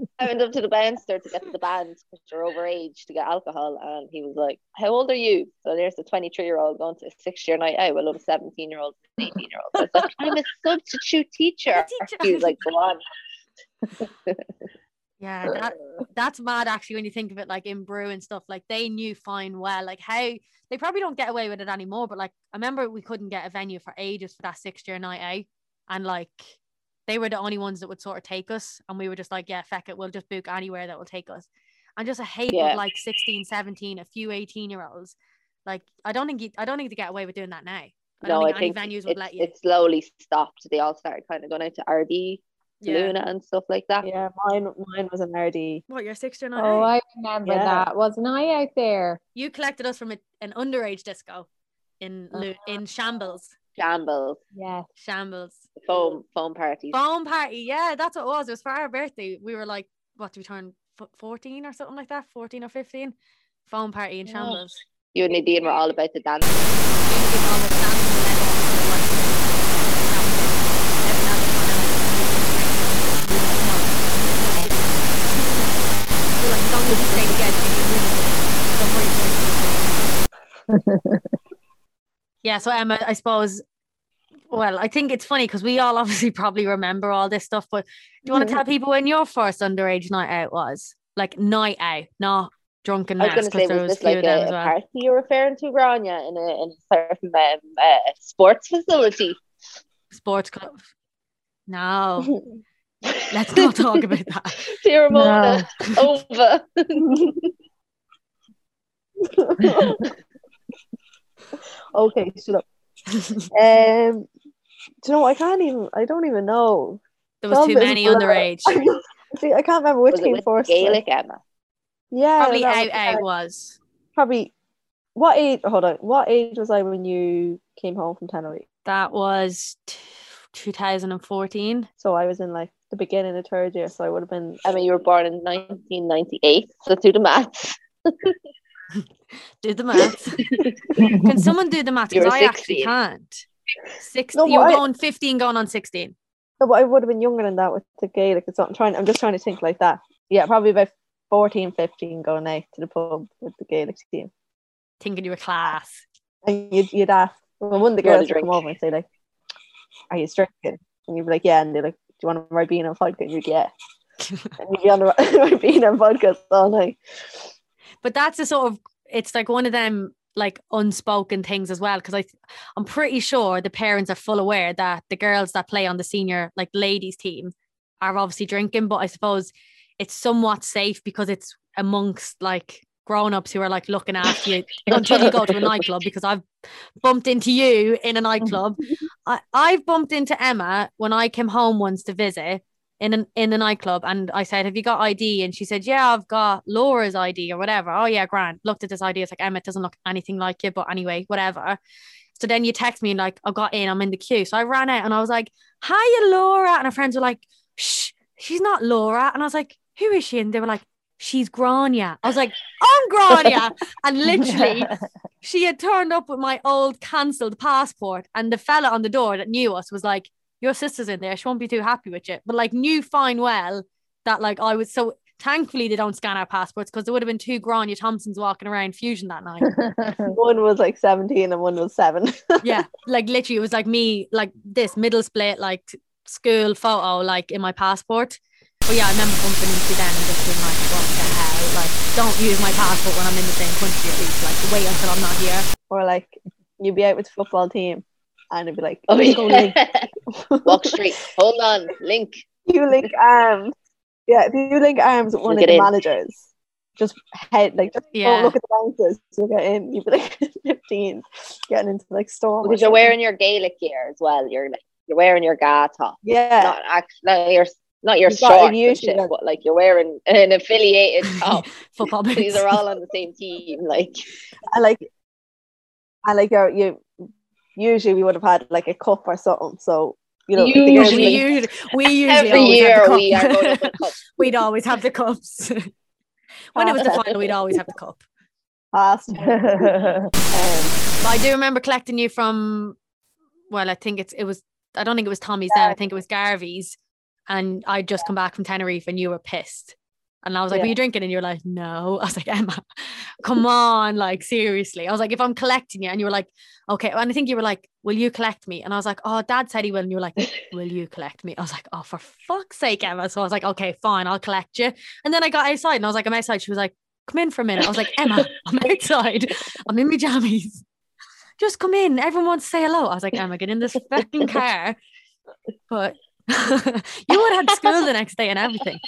C: I went up to the bouncer to get to the band because you're overage to get alcohol, and he was like, "How old are you?" So there's a 23 year old going to a six year night out with a lot of 17 year olds and 18 year olds. I was like, "I'm a substitute teacher."
A: Teacher.
C: He was like, "Go on."
A: Yeah, uh, that that's mad actually when you think of it like in brew and stuff like they knew fine well like how they probably don't get away with it anymore but like I remember we couldn't get a venue for ages for that six year night out and like they were the only ones that would sort of take us and we were just like yeah feck it we'll just book anywhere that will take us and just a hate
C: Yeah.
A: of like 16 17 a few 18 year olds like I don't think you, I don't think they get away with doing that now I don't
C: no,
A: think
C: I
A: any
C: think
A: venues would let you
C: it slowly stopped. They all started kind of going out to RD,
A: yeah
C: Luna, and stuff like that.
D: yeah, mine mine was an RD.
A: what your six year night
B: Oh,
A: out?
B: I remember
D: Yeah.
B: that. Wasn't I out there?
A: you collected us from a, an underage disco in
C: Uh-huh.
A: In Shambles
C: Shambles,
B: Yeah.
A: Shambles
C: foam foam parties.
A: phone party. Yeah, that's what it was. It was for our birthday. We were like, what do we turn 14 or something like that? 14 or 15? Phone party in
C: Yeah.
A: Shambles.
C: You and Nadine were all about the dance.
A: Yeah, so Emma, I suppose. Well, I think it's funny because we all obviously probably remember all this stuff, but do you want to tell people when your first underage night out was? Like night out, not drunken
C: I was going to say, was this like a, a party you're referring to, Grania, in a, in a certain um, uh, sports facility?
A: sports club. No, let's not talk about that.
C: Dear Ramona, over.
D: okay, shut up. Um, Do you know? I can't even. I don't even know.
A: There was
D: Some
A: too many
D: blur.
A: underage.
D: See, I can't remember which
C: Was it
D: came first.
C: Gaelic Emma?
D: Yeah,
A: Probably
D: that
A: out
D: was-
A: out was.
D: Probably. What age? Hold on. What age was I when you came home from Tenerife?
A: That was t- 2014.
D: So I was in like the beginning of third year, so I would have been.
C: I mean, you were born in 1998, so do the maths.
A: Do the maths. Can someone do the maths? Because I actually can't. Six.
D: No,
A: you were
D: but I-
A: going 15, going on 16.
D: No, but I would have been younger than that with the Gaelic. It's I'm trying. I'm just trying to think like that. Yeah, probably about 14, 15 going out to the pub with the Gaelic team.
A: Thinking you were class.
D: And you'd, you'd ask, well, one of the
C: You want a
D: girls would come over and say, like, Are you drinking? And you'd be like, Yeah. And they're like, Do you want a Ribena and vodka? And you'd, Yeah. and you'd be on the Ribena and vodka all night.
A: But that's a sort of it's like one of them like unspoken things as well because I I'm pretty sure the parents are full aware that the girls that play on the senior like ladies team are obviously drinking but I suppose it's somewhat safe because it's amongst like grown-ups who are like looking after you until you go to a nightclub because I've bumped into you in a nightclub I, I've bumped into Emma when I came home once to visit in an in the nightclub and I said, Have you got ID? And she said, Yeah, I've got Laura's ID or whatever. Oh yeah, Grant. Looked at this ID. It's like Emma it doesn't look anything like you, but anyway, whatever. So then you text me like, I got in, I'm in the queue. So I ran out and I was like, Hiya, Laura. And her friends were like, Shh, she's not Laura. And I was like, Who is she? And they were like, She's Grania. I was like, I'm Grania. and literally she had turned up with my old cancelled passport, and the fella on the door that knew us was like, "Your sister's in there. She won't be too happy with you." But like, knew fine well that like I was so. Thankfully, they don't scan our passports because there would have been two Grania Thompsons walking around Fusion that night.
D: One was like 17 and one was seven.
A: yeah, like literally, it was like me, like this middle split, like school photo, like in my passport. But yeah, I remember bumping into them and just being like, "What the hell? Like, don't use my passport when I'm in the same country at least. Like, wait until I'm not here."
D: or like, you'd be out with the football team and it'd be like,
C: Oh,
D: "You go link."
C: Walk straight. Hold on. Link.
D: you link arms. Yeah, if you link arms with one
C: You'll
D: of the
C: in.
D: managers, just head like just
A: Yeah.
D: don't look at the bouncers. You'll get in. You'd be like 15, getting into like storm.
C: Because you're
D: something.
C: wearing your Gaelic gear as well. You're like you're wearing your GAA top.
D: Yeah.
C: Not actually not your not your
D: You've
C: shorts
D: usually
C: shit, but like you're wearing an affiliated top.
A: Football
C: These are all on the same team. Like
D: I like I like your you usually we would have had like a cup or something. So you know girls
A: we
C: Usually.
A: usually, we usually
C: every year
A: have the
C: we are going cups.
A: We'd always have the cups. when it was the final, we'd always have the cup.
D: passed. Um,
A: I do remember collecting you from, well, I think it's it was. I don't think it was Tommy's then. I think it was Garvey's, and I'd just come back from Tenerife, and you were pissed. And I was like,
D: Yeah.
A: "Were you drinking?" And you're like, "No." I was like, "Emma, come on, like seriously." I was like, "If I'm collecting you," and you were like, "Okay," and I think you were like, "Will you collect me?" And I was like, "Oh, Dad said he will," and you were like, "Will you collect me?" I was like, "Oh, for fuck's sake, Emma!" So I was like, "Okay, fine, I'll collect you." And then I got outside, and I was like, "I'm outside." She was like, "Come in for a minute." I was like, "Emma, I'm outside. I'm in my jammies." just come in. Everyone wants to say hello. I was like, Emma, get in this fucking car. But you would have had school the next day and everything.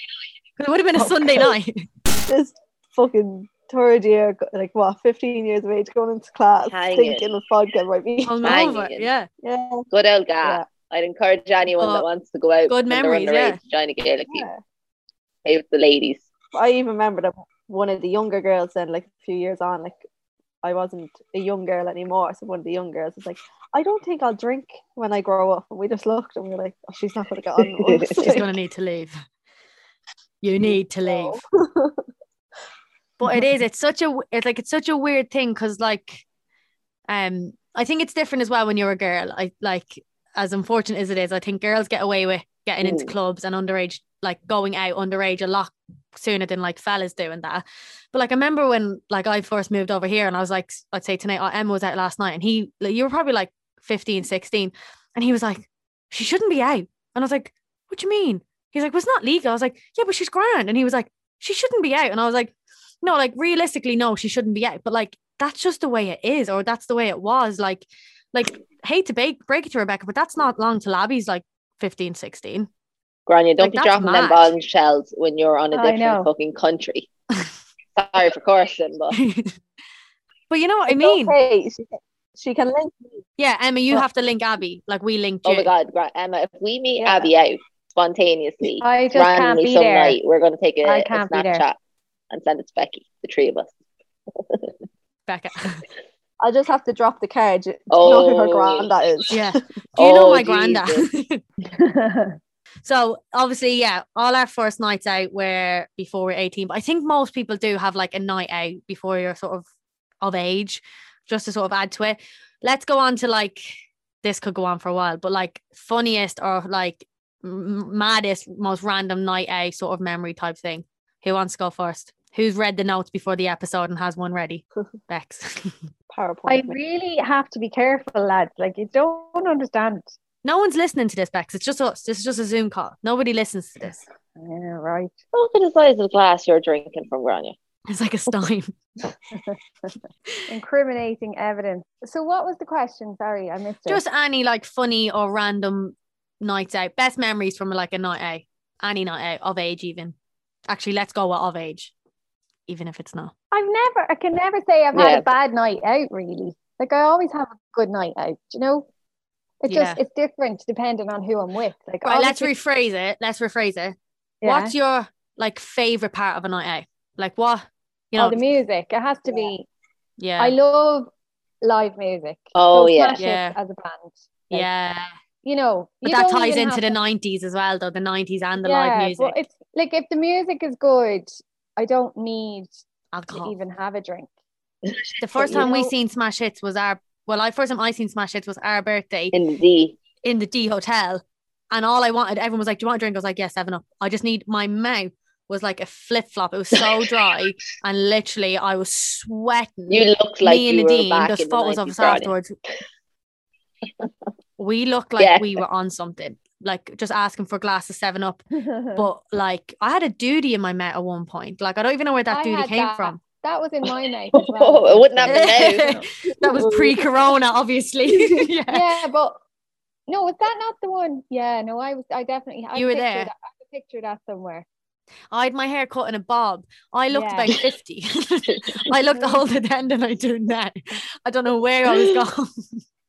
A: 'Cause It would have been a Sunday night.
D: this fucking third year, like what, 15 years of age, going into class,
C: Hanging.
D: thinking of vodka might be.
A: Hungover. Yeah.
D: Yeah.
C: Good old GAA.
D: Yeah.
C: I'd encourage anyone
A: Oh,
C: that wants to go out.
A: good
C: when
A: memories, yeah.
C: to Join a Gaelic team.
D: yeah.
C: Play with the ladies.
D: I even remember that one of the younger girls then, like a few years on, like I wasn't a young girl anymore. So one of the young girls was like, I don't think I'll drink when I grow up. And we just looked and we were like, oh, she's not going to get on. with us."
A: She's going to need to leave. You need to leave.
D: No.
A: but it is it's such a, it's like it's such a weird thing because like um i think it's different as well when you're a girl i like as unfortunate as it is i think girls get away with getting into
C: Mm.
A: clubs and underage like going out underage a lot sooner than like fellas doing that but like i remember when like i first moved over here and i was like i'd say tonight uh, oh, emma was out last night and he like you were probably like 15 16 and he was like she shouldn't be out and i was like what do you mean he's like well it's not legal i was like yeah but she's grand and he was like she shouldn't be out and i was like no, like realistically, no, she shouldn't be out. But like that's just the way it is, or that's the way it was. Like, like hate to break break it to Rebecca, but that's not long to Labby's like 15 16.
C: Grania, don't
A: Like,
C: be
A: that's
C: dropping them
A: mad.
C: bombshells shells when you're on a
B: I
C: different fucking country. Sorry for cursing, but
A: but you know what I mean?
D: okay. She, She can link me.
A: Yeah, Emma, you
D: Well-
A: have to link Abby. Like we linked
C: Oh my god, Gra- Emma, if we meet
B: Yeah.
C: Abby out spontaneously,
B: I just can't
C: randomly
B: be
C: some
B: there.
C: night, we're going to take a,
B: I
C: a
B: can't be.
C: Snapchat and send it to Becky, the three of us.
A: Becca.
D: I'll just have to drop the card. Do you oh. know who her granddad is?
A: yeah. Do you know
C: Oh,
A: my granddad?
C: Jesus.
A: so obviously, yeah, all our first nights out were before we're 18. But I think most people do have like a night out before you're sort of of age, just to sort of add to it. Let's go on to like this could go on for a while, but like funniest or like maddest, most random night out sort of memory type thing. Who wants to go first? Who's read the notes before the episode and has one ready? Bex.
D: PowerPoint.
B: I really have to be careful, lads. Like you don't understand.
A: No one's listening to this, Bex. It's just us. This is just a Zoom call. Nobody listens to this.
B: Yeah, right.
C: Look at the size of the glass you're drinking from Grania.
A: It's like a stein.
B: Incriminating evidence. So what was the question? Sorry, I missed it.
A: just any like funny or random nights out. Best memories from like a night out. Any night out of age, even. Actually, let's go with of age, even if it's not.
B: I've never I can never say I've
C: Yeah.
B: had a bad night out really. Like I always have a good night out, you know? It's just it's different depending on who I'm with. Like
A: Right, let's rephrase it. Let's rephrase it.
B: yeah.
A: What's your like favorite part of a night out? Like what? You know,
B: oh, the music. It has to be
A: yeah,
B: I love live music.
C: Oh,
B: So
C: yeah.
A: Yeah.
B: as a band. like,
A: yeah.
B: You know,
A: But
B: you
A: that ties into the
B: to-
A: nineties as well, though. The nineties and the
B: yeah,
A: live music,
B: But it's like if the music is good, I don't need to
A: alcohol.
B: even have a drink.
A: the first
B: you
A: time we seen Smash Hits was our well, I first time I seen Smash Hits was our birthday
C: In the D.
A: in the D hotel, and all I wanted, everyone was like, "Do you want a drink?" I was like, "Yeah, seven up." I just need my mouth was like a flip flop. It was so dry, and literally I was sweating.
C: You looked like
A: Me and
C: you were
A: Nadine,
C: back
A: there's
C: in the
A: photos of
C: 90s,
A: us afterwards. we looked like
C: Yeah.
A: we were on something, like just asking for a glass of seven up. But like I had a duty in my mouth at one point. Like I don't even know where that
B: I
A: duty came
B: that.
A: from.
B: That was in my mouth as well.
C: Oh, it wouldn't happen now.
A: that was pre-corona, obviously. yeah.
B: yeah, but no, was that not the one? Yeah, no, I was. I definitely. I
A: You were there.
B: That, I could picture that somewhere.
A: I had my hair cut in a bob. I looked
B: Yeah.
A: about 50. I looked older then than I do now. I don't know where I was going.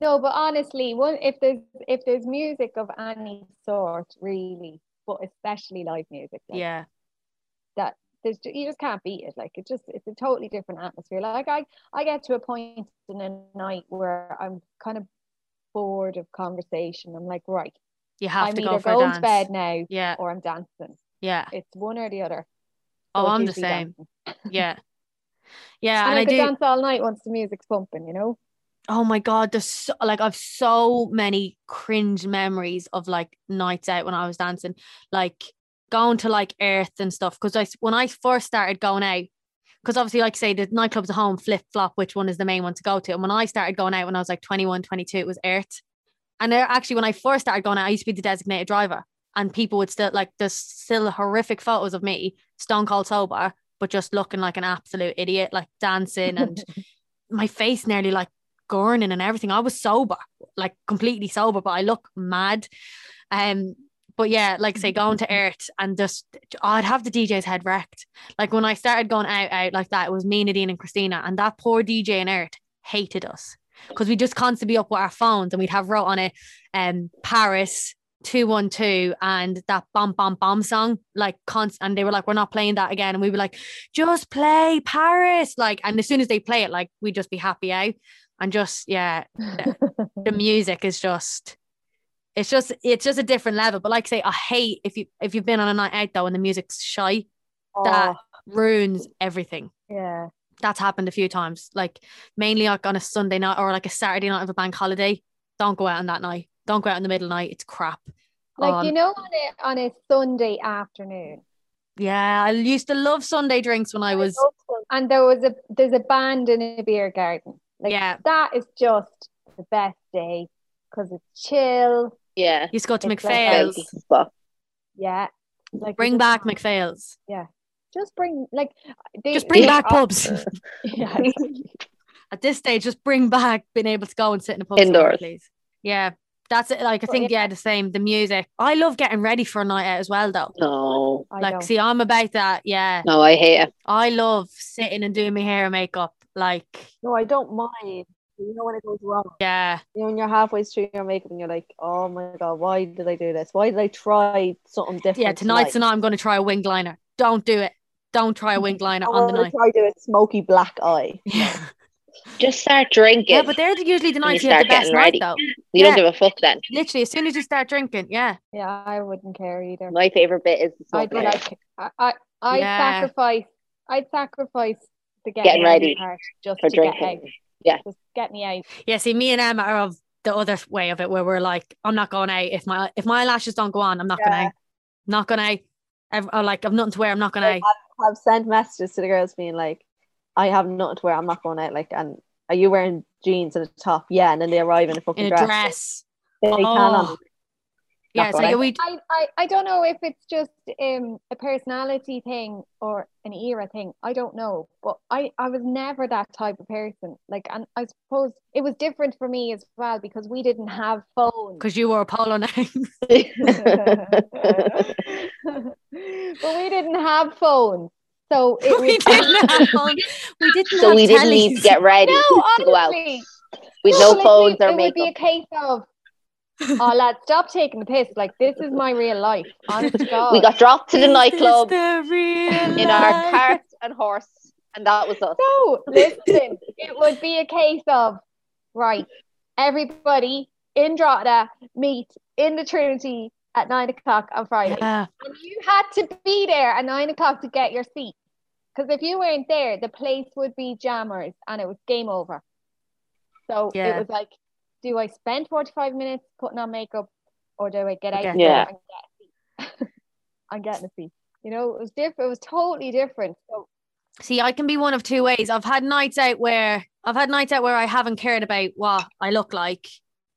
B: No, but honestly, one if there's if there's music of any sort, really, but especially live music, like,
A: yeah.
B: that there's you just can't beat it. Like it just it's a totally different atmosphere. Like I I get to a point in a night where I'm kind of bored of conversation. I'm like, right,
A: You have
B: I'm
A: to go for
B: going to bed now
A: Yeah.
B: or I'm dancing.
A: Yeah.
B: It's one or the other.
A: Oh,
B: So it's
A: I'm the same.
B: dancing.
A: Yeah. Yeah.
B: and,
A: And,
B: I,
A: I do.
B: dance all night once the music's pumping, you know?
A: Oh my god, there's so, like I've so many cringe memories of like nights out when I was dancing, like going to like Earth and stuff. Because I when I first started going out, because obviously like I say the nightclubs at home flip flop which one is the main one to go to. And when I started going out when I was like 21, 22, it was Earth. And there, actually when I first started going out, I used to be the designated driver, and people would still like there's still horrific photos of me stone cold sober, but just looking like an absolute idiot, like dancing and my face nearly like gurning and everything. I was sober, like completely sober, but I look mad. Um, but yeah, like say going to Earth and just I'd have the DJ's head wrecked. Like when I started going out out like that, it was me, Nadine, and Christina, and that poor DJ in Earth hated us. Because we just constantly be up with our phones and we'd have wrote on it um Paris 212 and that bomb bomb bomb song like const and they were like we're not playing that again. And we were like just play Paris. Like and as soon as they play it like we'd just be happy out. And just yeah the music is just it's just it's just a different level. But like I say I hate if you if you've been on a night out though and the music's shy that ruins everything.
B: Yeah.
A: that's happened a few times. Like mainly like on a Sunday night or like a Saturday night of a bank holiday don't go out on that night. Don't go out in the middle of the night. It's crap.
B: Like
A: Um,
B: you know, on a on a Sunday afternoon,
A: yeah I used to love Sunday drinks when I was
B: and there was a there's a band in a beer garden. Like
A: yeah.
B: that is just the best day because it's chill.
C: Yeah.
A: used to go to
B: It's like-
A: McPhail's.
C: Healthy spot.
B: Yeah, like
A: bring back
B: want-
A: McPhail's
B: Just bring like they,
A: just bring
B: they-
A: back
B: oh,
A: pubs.
B: Yeah,
A: at this stage just bring back being able to go and sit in a pub somewhere,
C: Indoors.
A: please. Yeah. That's it. Like I
B: But
A: think yeah. the same. The music. I love getting ready for a night out as well though.
C: No.
A: Like see I'm about that. Yeah.
C: No, I hate it.
A: I love sitting and doing my hair and makeup. Like
D: No, I don't mind You know when it goes wrong.
A: Yeah.
D: You know when you're halfway through your makeup and you're like, oh my god, why did I do this? Why did I try something different?
A: Yeah. Tonight's the night I'm going to try a winged liner. Don't do it. Don't try a winged liner
D: I'm
A: on the
D: gonna
A: night.
D: try do a smoky black eye.
A: Yeah.
C: Just start drinking.
A: yeah, but they're usually the
C: When
A: nights
C: you
A: you have the
C: start
A: best
C: getting
A: night,
C: ready.
A: though.
C: you
A: yeah.
C: don't give a fuck then.
A: Literally, as soon as you start drinking, yeah.
B: Yeah, I wouldn't care either.
C: My favorite bit is the
B: I'd be like, I, I, I'd
A: Yeah.
B: sacrifice, I'd sacrifice the getting,
C: Getting
B: ready
C: ready
B: part just
C: for
B: to get out.
C: drinking. Yeah.
B: Just get me out.
A: Yeah, see, me and Emma are of the other way of it, where we're like, I'm not going out. If my if my eyelashes don't go on, I'm not going
D: Yeah.
A: out. Not going out. I've, or like I've nothing to wear. I'm not going
D: Like,
A: out.
D: I've sent messages to the girls being like, I have nothing to wear. I'm not going out. Like, and are you wearing jeans and a top? Yeah, and then they arrive in a fucking
A: In a
D: dress.
A: dress.
D: They
A: Oh.
D: Can on.
A: Yeah, so
D: going
A: yeah, we
B: I, I, I don't know if it's just um a personality thing or an era thing. I don't know, but I, I was never that type of person. Like, and I suppose it was different for me as well because we didn't have phones.
A: because you were a polo neck.
B: but we didn't have phones, so it
A: we
B: was
A: didn't have phone- we didn't
C: so
A: have
C: we didn't need to get ready
B: no,
C: to go out
B: honestly,
C: with
B: no,
C: no phones
B: we-
C: or
B: it would be a
C: makeup.
B: case of, oh lad, stop taking the piss. Like this is my real life. Honest to God.
C: We got dropped to the
A: Is
C: nightclub
A: the real
C: in our
A: life?
C: cart and horse, and that was us.
B: No, listen, it would be a case of right, everybody in Drogheda meet in the Trinity at nine o'clock on Friday.
A: Yeah.
B: And you had to be there at nine o'clock to get your seat. Because if you weren't there, the place would be jammers and it was game over. So
A: Yeah.
B: it was like, do I spend 45 minutes putting on makeup or do I get out
C: Yeah.
B: and get a seat? I'm getting a seat. You know, it was different. It was totally different. So
A: See, I can be one of two ways. I've had nights out where I've had nights out where I haven't cared about what I look like.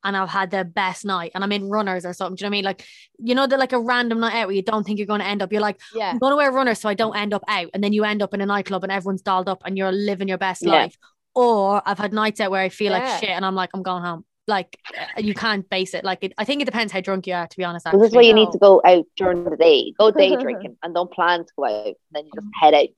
A: And I've had the best night and I'm in runners or something. Do you know what I mean? Like, you know, that like a random night out where you don't think you're going to end up. You're like,
B: yeah.
A: I'm going to wear runners so I don't end up out. And then you end up in a nightclub and everyone's dolled up and you're living your best
C: Yeah.
A: life. Or I've had nights out where I feel
B: Yeah.
A: like shit and I'm like, I'm going home. Like, uh, you can't base it. Like, it, I think it depends how drunk you are, to be honest.
C: This is why you need to go out during the day. Go day drinking and don't plan to go out. And then you just head out.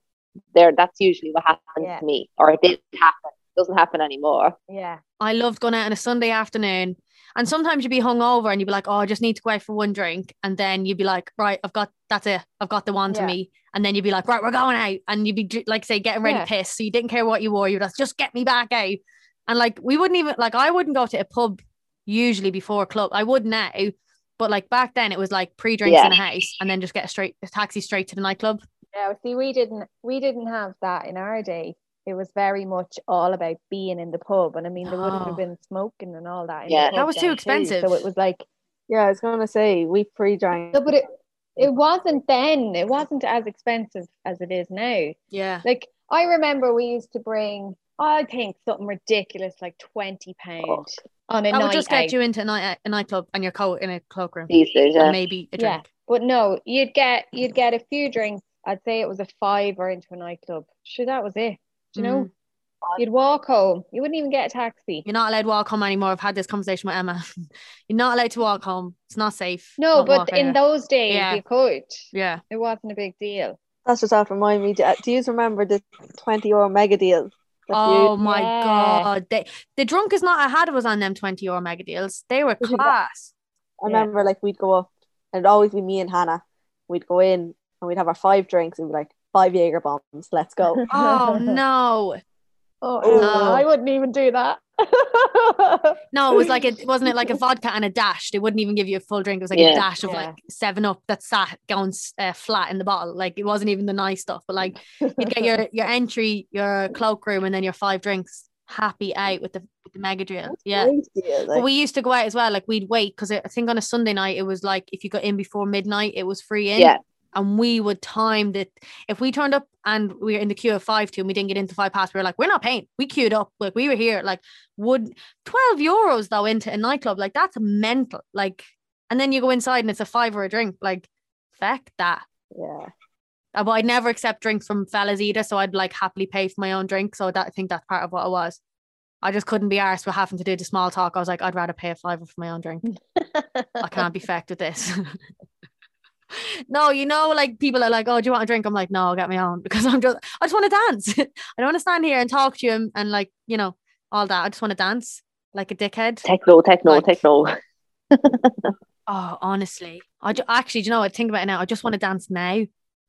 C: There, that's usually what happens
B: Yeah.
C: to me. Or it did happen. It doesn't happen anymore.
B: Yeah.
A: I loved going out on a Sunday afternoon. And sometimes you'd be hungover and you'd be like, oh, I just need to go out for one drink. And then you'd be like, right, I've got, that's it. I've got the one to
B: Yeah.
A: me. And then you'd be like, right, we're going out. And you'd be like, say, getting ready
B: Yeah.
A: to piss. So you didn't care what you wore. You'd just, just get me back out. And like, we wouldn't even, like, I wouldn't go to a pub usually before a club. I would now. But like back then, it was like pre drinks
C: Yeah.
A: in the house and then just get a straight a taxi straight to the nightclub.
B: Yeah, see, we didn't we didn't have that in our day. It was very much all about being in the pub, and I mean, there wouldn't
A: Oh.
B: have been smoking and all that.
C: Yeah.
A: That was too
B: then
A: expensive.
B: So it was like,
D: Yeah, I was gonna say we pre-drank.
B: no, but it it wasn't then. It wasn't as expensive as it is now.
A: Yeah.
B: Like I remember, we used to bring, I think, something ridiculous like twenty pound on a
A: That
B: night
A: would just get
B: out.
A: you into a, night, a nightclub and your coat in a cloakroom.
C: These days,
A: And
C: yeah.
A: maybe a
B: Yeah.
A: drink.
B: But no, you'd get you'd get a few drinks. I'd say it was a fiver into a nightclub. Sure, that was it. Do you know?
A: Mm.
B: You'd walk home. You wouldn't even get a taxi.
A: You're not allowed to walk home anymore. I've had this conversation with Emma. You're not allowed to walk home. It's not safe.
B: No,
A: Don't
B: but in
A: anywhere.
B: those days
A: Yeah.
B: you could.
A: yeah.
B: It wasn't a big deal.
D: That's just after reminding me. Do, do you remember the twenty euro mega deals? That
A: Oh
D: you-
A: my
B: Yeah.
A: god. They, the drunkest night I had was on them 20 euro mega deals. They were
D: Was it that-
A: class.
D: I
B: Yeah.
D: remember like we'd go up and it'd always be me and Hannah. We'd go in and we'd have our five drinks and be like, five Jaeger bombs, let's go.
A: Oh no.
B: Oh, oh
A: no.
B: I wouldn't even do that.
A: No, it was like it wasn't it like a vodka and a dash. They wouldn't even give you a full drink. It was like a dash of
B: Yeah.
A: like seven up that sat going uh, flat in the bottle. Like it wasn't even the nice stuff, but like you'd get your your entry, your cloakroom, and then your five drinks. Happy out with the with the mega drill. Yeah.
D: Like,
A: we used to go out as well. Like we'd wait because I think on a Sunday night it was like if you got in before midnight, it was free in.
C: Yeah.
A: And we would time that if we turned up and we were in the queue of five to and we didn't get into five past, we were like, we're not paying. We queued up. Like we were here. Like would 12 euros though into a nightclub. Like that's mental. Like and then you go inside and it's a five or a drink. Like feck that.
D: yeah.
A: Uh, But I'd never accept drinks from fellas either. So I'd like happily pay for my own drink. So that I think that's part of what it was. I just couldn't be arsed with having to do the small talk. I was like, I'd rather pay a fiver for my own drink. I can't be fecked with this. no, you know, like people are like, oh, do you want a drink? I'm like, no, I'll get my own because I'm just, I just want to dance. I don't want to stand here and talk to you and, and like, you know, all that. I just want to dance like a dickhead.
C: Techno, techno,
A: Like-
C: techno.
A: Oh, honestly, I ju- actually, do you know what? Think about it now. I just want to dance now.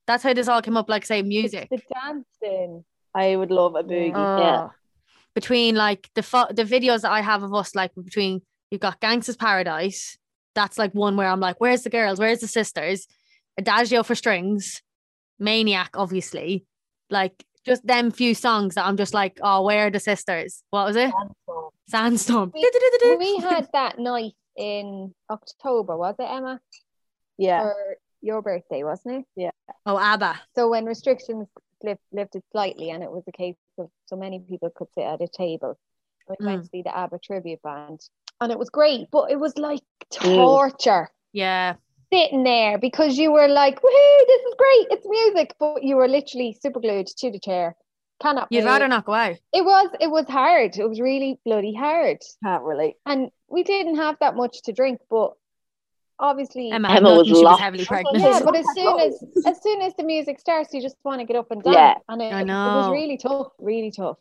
A: That's how this all came up. Like say music.
B: The dancing.
D: I would love a boogie.
A: Oh. Between like the fo- the videos that I have of us, like between you've got Gangsta's Paradise. That's like one where I'm like, where's the girls? Where's the sisters? Adagio for strings, Maniac, obviously. Like just them few songs that I'm just like, oh, where are the sisters? What was it? Sandstorm.
B: We- we had that night in October, was it, Emma?
D: Yeah.
B: For your birthday, wasn't it? Yeah.
A: Oh, ABBA.
B: So when restrictions lift, lifted slightly, and it was a case of so many people could sit at a table, we
A: Mm.
B: went to see the ABBA tribute band, and it was great. But it was like
C: Mm.
B: torture
A: Yeah.
B: sitting there because you were like, "Woohoo! This is great! It's music!" But you were literally super glued to the chair. Cannot.
A: You'd
B: move.
A: rather not go out.
B: It was. It was hard. It was really bloody hard,
D: Can't relate.
B: and we didn't have that much to drink, but obviously.
A: Emma,
C: Emma was
A: she was heavily
D: That's what
A: pregnant.
B: Yeah, but as soon as as soon as the music starts, you just want to get up and dance.
C: Yeah.
B: and it,
A: I
B: it was really tough, really tough.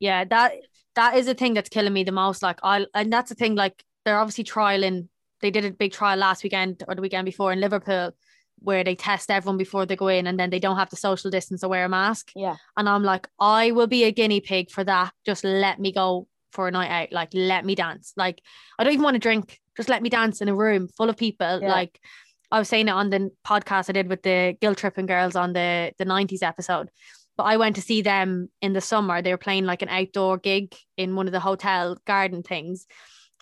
A: yeah that that is a thing that's killing me the most like i and that's the thing like they're obviously trialing they did a big trial last weekend or the weekend before in liverpool where they test everyone before they go in and then they don't have to social distance or wear a mask.
B: Yeah,
A: and i'm like i will be a guinea pig for that. Just let me go for a night out. Like let me dance. Like i don't even want to drink. Just let me dance in a room full of people.
B: Yeah.
A: like i was saying it on the podcast i did with the guilt tripping girls on the the 90s episode but I went to see them in the summer. They were playing like an outdoor gig in one of the hotel garden things.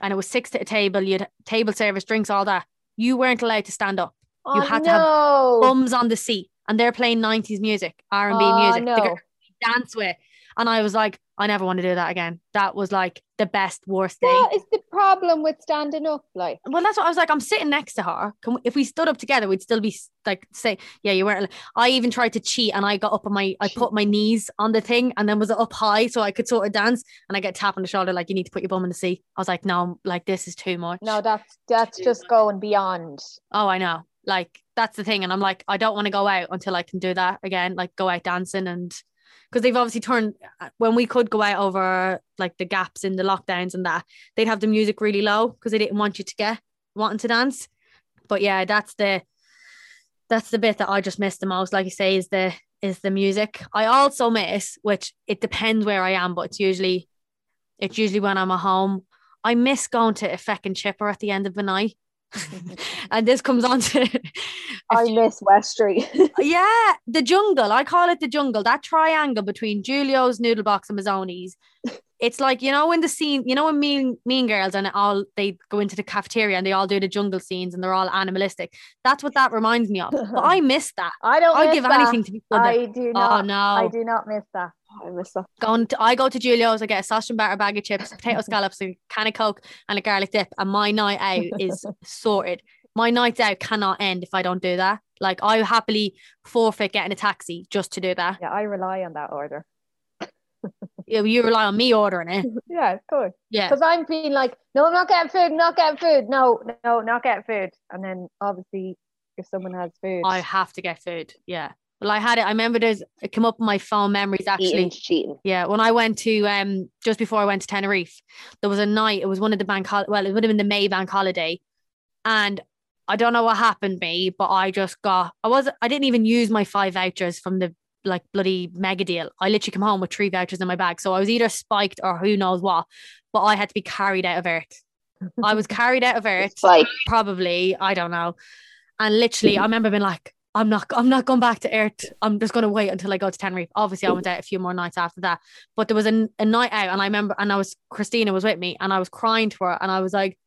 A: And it was six to a table, you had table service, drinks, all that. You weren't allowed to stand up.
B: oh,
A: had to have
B: no.
A: Bums on the seat. And they're playing 90s music, R&B
B: Oh,
A: music. The
B: no.
A: girl dance with. And I was like, I never want to do that again. That was like the best, worst day.
B: What is the problem with standing up? Like,
A: Well, that's what I was like. I'm sitting next to her. Can we, if we stood up together, we'd still be like, say, yeah, you weren't. I even tried to cheat, and I got up on my, I put my knees on the thing, and then was up high so I could sort of dance. And I get tapped on the shoulder, like, you need to put your bum in the seat. I was like, no, I'm like this is too much.
B: no, that's that's just going beyond.
A: Oh, I know. Like that's the thing, and I'm like, I don't want to go out until I can do that again, like go out dancing and. Because they've obviously turned uh, when we could go out over like the gaps in the lockdowns and that they'd have the music really low because they didn't want you to get wanting to dance. But yeah, that's the that's the bit that I just miss the most. Like you say, is the is the music. I also miss, which it depends where I am, but it's usually it's usually when I'm at home. I miss going to a feckin' chipper at the end of the night. and this comes on to
D: I miss West Street.
A: yeah, the jungle. I call it the jungle. That triangle between Julio's noodle box and Mazzoni's. It's like you know in the scene, you know in Mean Mean Girls, and all they go into the cafeteria and they all do the jungle scenes and they're all animalistic. That's what that reminds me of. But I miss that.
B: I don't. Miss
A: give
B: that.
A: anything to be.
B: I do
A: Oh no!
B: I do not miss that.
D: I miss that.
A: Going to, I go to Julio's, I get a sausage and batter bag of chips, potato scallops, a can of Coke, and a garlic dip, and my night out is sorted. My nights out cannot end if I don't do that. Like I happily forfeit getting a taxi just to do that.
B: Yeah, I rely on that order.
A: You, you rely on me ordering it.
B: Yeah, of course.
A: Yeah.
B: Because I'm being like, no, I'm not getting food, not getting food. No, no, not getting food. And then obviously, if someone has food,
A: I have to get food. Yeah. Well, I had it. I remember there's it came up in my phone memories actually.
C: Cheating.
A: Yeah, when I went to um just before I went to Tenerife, there was a night. It was one of the bank hol- well, it would have been the May bank holiday, and I don't know what happened to me, but I just got I was I didn't even use my five vouchers from the like bloody mega deal. I literally come home with three vouchers in my bag, so I was either spiked or who knows what, but I had to be carried out of Earth. I was carried out of Earth
C: like
A: probably I don't know. And literally, I remember being like, I'm not, I'm not going back to Earth. I'm just going to wait until I go to Tenerife. Obviously, I went out a few more nights after that, but there was a, a night out, and I remember, and I was Christina was with me, and I was crying to her, and I was like,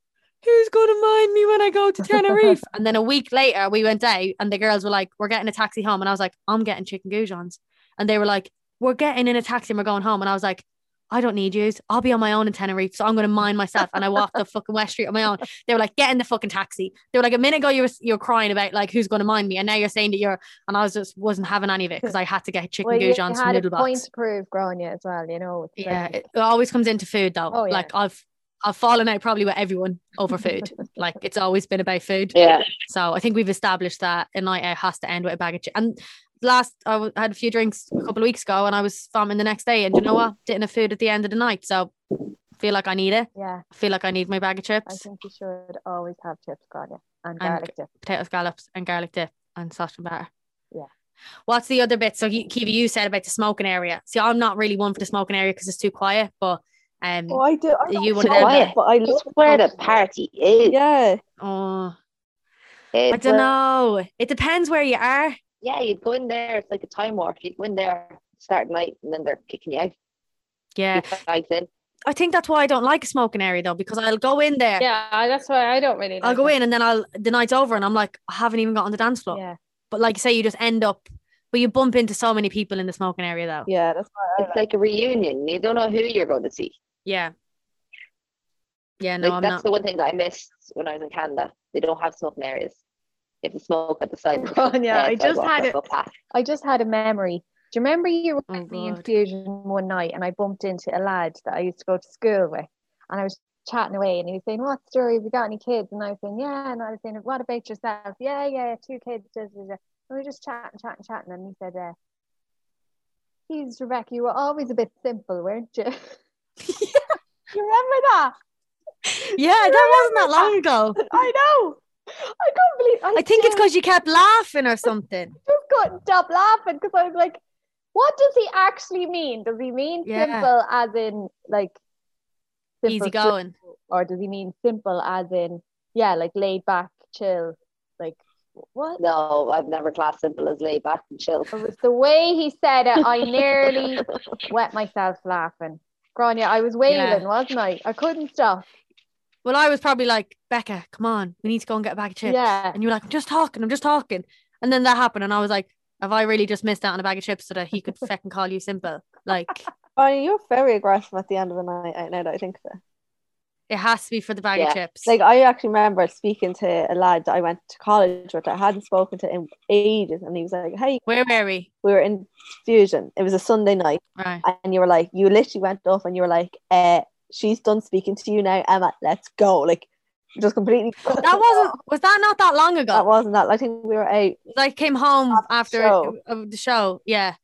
A: Who's going to mind me when I go to Tenerife? and then a week later, we went out, and the girls were like, We're getting a taxi home, and I was like, I'm getting chicken goujons, and they were like, We're getting in a taxi, and we're going home, and I was like. I don't need yous. I'll be on my own in Tenerife, so I'm going to mind myself. And I walked up fucking West Street on my own. They were like, "Get in the fucking taxi." They were like, "A minute ago you were you were crying about like who's going to mind me, and now you're saying that you're." And I was just wasn't having any of it because I had to get chicken
B: well,
A: goujons from
B: had a
A: Noodle
B: point to prove growing you as well, you know.
A: Yeah,
B: like-
A: it, it always comes into food though.
B: Oh, yeah.
A: Like I've I've fallen out probably with everyone over food. like it's always been about food.
C: yeah.
A: So I think we've established that a night out has to end with a bag of chicken. And last I w- had a few drinks a couple of weeks ago, and I was farming the next day. And you know what? Didn't have food at the end of the night. So feel like I need it.
B: Yeah,
A: I feel like I need my bag of chips I
B: think you should always have chips, Claudia, and
A: And
B: garlic dip.
A: potato scallops, and garlic dip, and sausage and batter.
B: Yeah.
A: What's the other bit? So, you- Kiva, you said about the smoking area. See, I'm not really one for the smoking area because it's too quiet. But um,
D: Oh, I do. I
A: You
D: don't
A: one of them
D: but I
C: Just
D: love
C: where the party is.
D: Yeah.
A: oh, I don't know. It depends where you are.
C: Yeah, you'd go in there. It's like a time warp. You'd go in there, start the night, and then they're kicking you out.
A: Yeah,
C: Your bags.
A: I think that's why I don't like a smoking area though, because I'll go in there.
B: Yeah, that's why I don't really.
A: I'll go in and then I'll the night's over and I'm like, I haven't even got on the dance floor.
B: Yeah,
A: But like you say, you just end up, but you bump into so many people in the smoking area though.
D: Yeah, that's why I
C: It's like a reunion. You don't know who you're going to see.
A: Yeah. Yeah, no,
C: like
A: I'm
C: that's
A: not.
C: the one thing that I missed when I was in Canada. They don't have smoking areas. You have to smoke at the side. of the
B: yeah,
C: uh,
B: I just had it- I just had a memory. Do you remember you were
A: Oh,
B: at the
A: God.
B: infusion one night and I bumped into a lad that I used to go to school with and I was chatting away and he was saying, What story have you got any kids? And I was saying, Yeah, and I was saying, What about yourself? Yeah, yeah, two kids. da, da, da." And we were just chatting, chatting, chatting, and he said, uh, Geez, Rebecca, you were always a bit simple, weren't you? you remember that?
A: Yeah, that wasn't that long ago.
B: I know. I can't believe
A: I think it's because you kept laughing or something.
B: I just couldn't stop laughing because I was like, what does he actually mean? Does he mean
A: Yeah.
B: simple as in like simple
A: Easy
B: chill,
A: going.
B: or does he mean simple as in yeah, like laid back, chill? Like what?
C: No, I've never classed simple as laid back and chill.
B: It was the way he said it. I nearly wet myself laughing. Grania, I was wailing, wasn't I? I couldn't stop.
A: Well, I was probably like, Becca, come on, we need to go and get a bag of chips.
B: Yeah.
A: And you were like, I'm just talking, I'm just talking. And then that happened, and I was like, have I really just missed out on a bag of chips so that he could fucking call you simple? Like,
D: Oh, you're very aggressive at the end of the night. I now that I think of it.
A: has to be for the bag
C: Yeah.
A: of chips.
D: Like I actually remember speaking to a lad that I went to college with. I hadn't spoken to in ages, and he was like, "Hey,
A: Where were we?
D: we were in Fusion. It was a Sunday night,
A: Right.
D: and you were like, you literally went off, and you were like, uh, she's done speaking to you now, Emma. Let's go." Like, just completely.
A: That wasn't, was that not that long ago?
D: That wasn't that. I think we were out.
A: I came home
D: After
A: after
D: the
A: of the show. Yeah.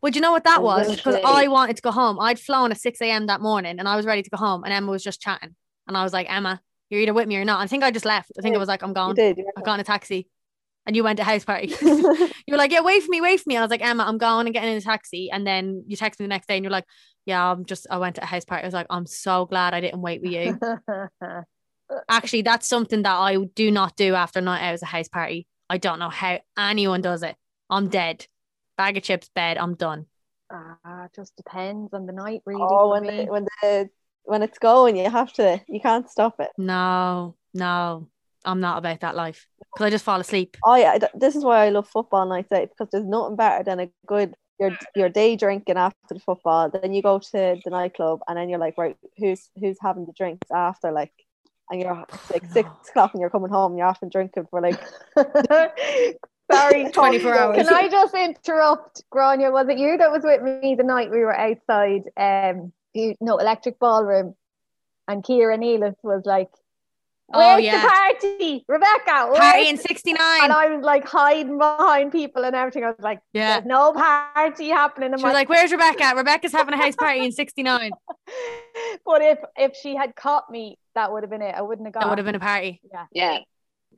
A: Well, do you know what that
C: oh, was
A: was? Because I wanted to go home. I'd flown at 6 a.m. that morning and I was ready to go home. And Emma was just chatting. And I was like, Emma, you're either with me or not. I think I just left. I think I was like, I'm gone. I got in a taxi. And you went to house party. you
D: were-
A: were like, yeah, wait for me, wait for me. And I was like, Emma, I'm going and getting in a taxi. And then you text me the next day and you're like, yeah, I'm just, I went to a house party. I was like, I'm so glad I didn't wait with you. Actually, that's something that I do not do after a night out as a house party. I don't know how anyone does it. I'm dead. Bag of chips, bed, I'm done.
B: ah, it just depends on the night, really.
D: oh, when the, when the when it's going, you have to. You can't stop it.
A: No, no, I'm not about that life because I just fall asleep.
D: Oh yeah, this is why I love football nights out because there's nothing better than a good your your day drinking after the football. Then you go to the nightclub and then you're like, right, who's who's having the drinks after like, and you're like six o'clock and you're coming home and you're often drinking for like
B: Sorry,
A: 24 hours.
B: Can I just interrupt, Grania? Was it you that was with me the night we were outside? Um, you no electric ballroom, and Kira Neelis was like,
A: Oh,
B: "Where's
A: yeah.
B: the party, Rebecca? Where's
A: Party in 69.
B: And I was like hiding behind people and everything. I was like,
A: Yeah.
B: "There's no party happening." In
A: She
B: my
A: was like, Where's Rebecca? Rebecca's having a house party in 69.
B: but if if she had caught me, that would have been it. I wouldn't have got.
A: That would have been a party.
B: Yeah,
C: Yeah,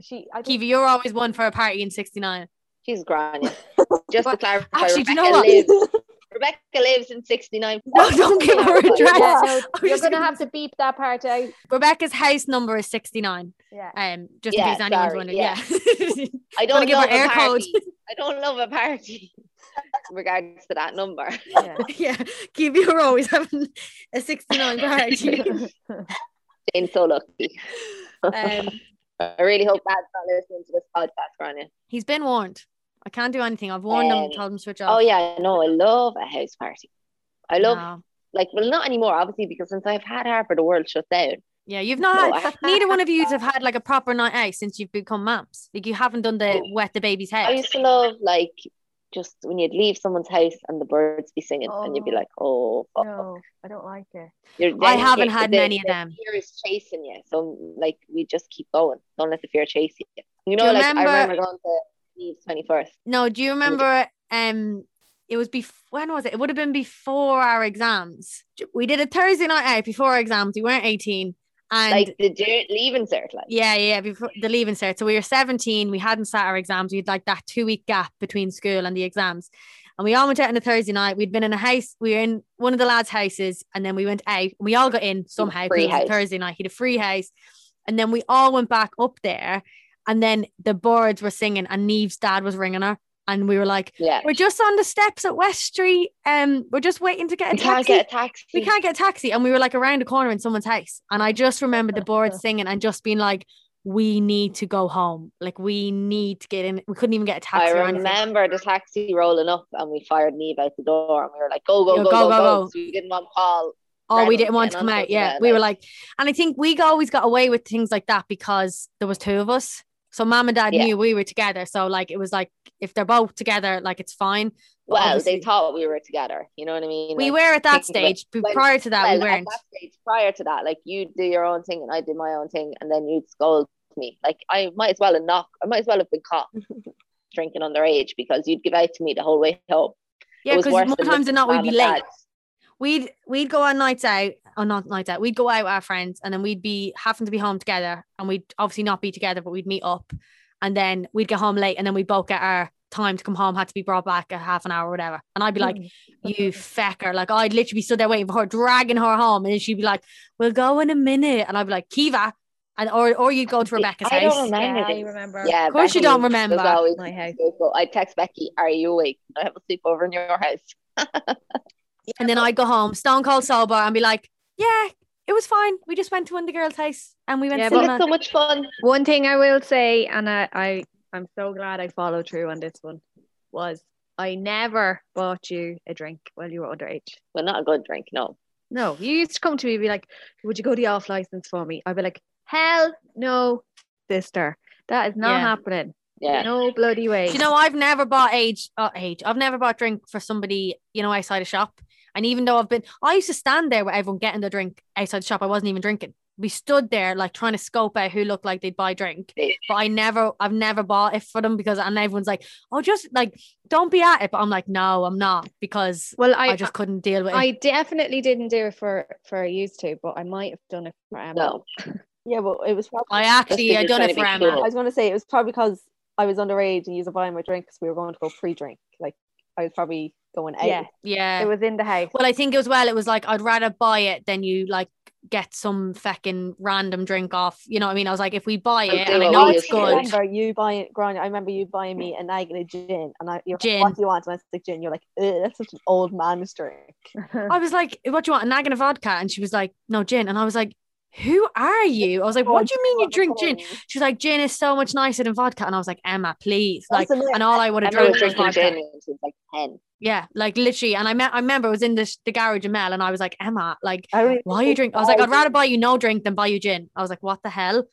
B: she. I
A: Kiva, you're always one for a party in 69.
C: she's grand. Just to clarify,
A: actually, do you know what?
C: lives, Rebecca lives in 69.
A: No, don't give her address.
B: Yeah, no, you're gonna
A: gonna
B: have to beep that part out.
A: Rebecca's house number is 69.
B: Yeah.
A: Um, just
C: Yeah,
A: in case anyone's
C: sorry,
A: wondering.
C: yeah.
A: Yeah.
C: I don't
A: give
C: know
A: her
C: Eircode. I don't love a party in regards to that number.
B: yeah.
A: yeah. Kiva, you're always having a 69 party.
C: Jane's so lucky.
A: um,
C: I really hope Dad's not listening to this podcast, Grania.
A: he's been warned. I can't do anything. I've warned him,
C: Um,
A: told them to switch off.
C: Oh yeah, no, I love a house party. I love
A: No.
C: like well not anymore, obviously, because since I've had Harper, the world shut down.
A: Yeah, you've not
C: No,
A: had, neither one of you have had like a proper night out since you've become mums. Like you haven't done the wet the baby's head.
C: I used to love like just when you'd leave someone's house and the birds be singing and you'd be
B: Oh.
C: like, oh, fuck.
B: No, I don't like it.
C: You're,
A: I haven't
C: you-
A: had
C: the-
A: many of
C: the
A: them.
C: Fear is chasing you, so like we just keep going. Don't let the fear chase you. You know,
A: you
C: like
A: remember-
C: I remember going to Eve's twenty first.
A: No, do you remember um it was before when was it? It would have been before our exams. We did a Thursday night out before our exams. We weren't 18. And
C: like the leaving cert, like
A: yeah, yeah, before the leaving cert. So we were 17. We hadn't sat our exams. We'd like that two week gap between school and the exams. And we all went out on a Thursday night. We'd been in a house. We were in one of the lads' houses, and then we went out. We all got in somehow.
C: Free house.
A: Thursday night. He had a free house, and then we all went back up there. And then the birds were singing, and Neve's dad was ringing her, and we were like,
C: yeah.
A: "We're just on the steps at West Street. Um, we're just waiting to get a
C: We can't
A: taxi.
C: get a taxi.
A: we can't get a taxi." And we were like around the corner in someone's house, and I just remember the birds singing and just being like, "We need to go home. Like we need to get in. We couldn't even get a taxi."
C: I remember the taxi rolling up and we fired Neve out the door and we were like, go, go, go,
A: go,
C: go,
A: go,
C: go. So we didn't want Paul.
A: Oh, we didn't want to come out. Yeah. We were
C: like-
A: like, and I think we always got away with things like that because there was two of us. So mom and dad
C: Yeah.
A: knew we were together. So like it was like if they're both together, like it's fine. But
C: Well, they thought we were together. You know what I mean?
A: we
C: Like,
A: were at that
C: thinking of it.
A: stage. But
C: Well-
A: prior to that,
C: well,
A: we weren't.
C: that stage, prior to that, like you do your own thing and I did my own thing, and then you'd scold me. Like I might as well have knocked. I might as well have been caught drinking underage because you'd give out to me the whole way home.
A: Yeah, because more times than not we'd be late.
C: dad.
A: We'd we'd go on nights out, or not nights out. We'd go out with our friends, and then we'd be having to be home together, and we'd obviously not be together, but we'd meet up, and then we'd get home late, and then we'd both get our time to come home had to be brought back a half an hour or whatever, and I'd be like, mm. "You fecker!" Like I'd literally be stood there waiting for her, dragging her home, and then she'd be like, "We'll go in a minute," and I'd be like, "Kiva," and or or you'd go to Rebecca's
C: I
A: house.
C: don't remember.
B: Yeah, I remember.
C: Yeah,
A: Of course you don't
C: was
A: remember.
C: always
B: My house.
C: I text Becky, "Are you awake? I have a sleepover in your house."
A: And then I'd go home, stone cold sober, and be like, "Yeah, it was fine. We just went to one of the girls' house, and we went
B: Yeah,
A: to
B: but
A: cinema."
C: It's so much fun.
B: One thing I will say, and I, I I'm so glad I followed through on this one, was I never bought you a drink while you were underage.
C: Well, not a good drink, no.
B: No, you used to come to me and be like, "Would you go the off license for me?" I'd be like, "Hell no, sister, that is not
A: Yeah.
B: happening.
C: Yeah.
B: No bloody way."
A: You know, I've never bought age, uh, age. I've never bought drink for somebody, you know, outside a shop. And even though I've been, I used to stand there with everyone getting their drink outside the shop. I wasn't even drinking. We stood there like trying to scope out who looked like they'd buy drink. But I never, I've never bought it for them because, and everyone's like, oh, just like, don't be at it. But I'm like, no, I'm not because
B: well,
A: I,
B: I,
A: just couldn't deal with it.
B: I definitely didn't do it for for used to, but I might have done it for Emma.
C: No.
D: Yeah, but it was probably.
A: I actually, I
C: because
A: done
C: you're
A: it for
C: trying to be
A: Emma.
D: I was going to say it was probably because I was underage and you were buying my drink because we were going to go free drink. Like I was probably going out.
B: Yeah,
A: Yeah.
B: it was in the house.
A: Well, I think as well, it was like I'd rather buy it than you like get some fucking random drink off. You know what I mean? I was like, if we buy it
C: do
A: and I know it's
C: used to do.
D: I
A: good,
D: remember you buying, Grania, I remember you buying me a nag and a gin, and I, you're
A: Gin.
D: like, what do you want? And I was like, gin. You're like, that's such an old man's drink.
A: I was like, what do you want? A nag and a vodka? And she was like, no, gin. And I was like, who are you? I was like, what do you mean you drink gin? She's like, gin is so much nicer than vodka. And I was like, Emma, please. Like, and all I would have
C: Emma was
A: drunk was vodka.
C: gin when she was like 10.
A: Yeah, like literally. And I met, I remember it was in the, the garage in Mell, and I was like, Emma, like,
D: I don't
A: why you drink? I was like, I'd rather buy you no drink than buy you gin. I was like, what the hell?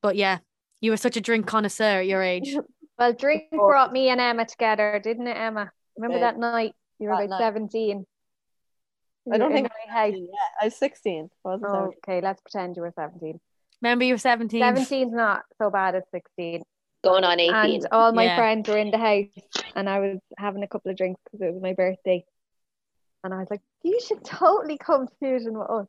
A: But yeah, you were such a drink connoisseur at your age.
B: Well, drink brought me and Emma together, didn't it, Emma? Remember
D: Yeah.
B: that night? You were
D: That
B: about
D: night.
B: 17.
D: I don't think
B: my house.
D: Yeah, I was 16. Wasn't
B: Oh, okay, let's pretend you were 17.
A: Remember, you were 17.
B: 17's not so bad as 16.
C: Going on 18.
B: And all my
A: Yeah.
B: friends were in the house, and I was having a couple of drinks because it was my birthday. And I was like, You should totally come to Fusion with us.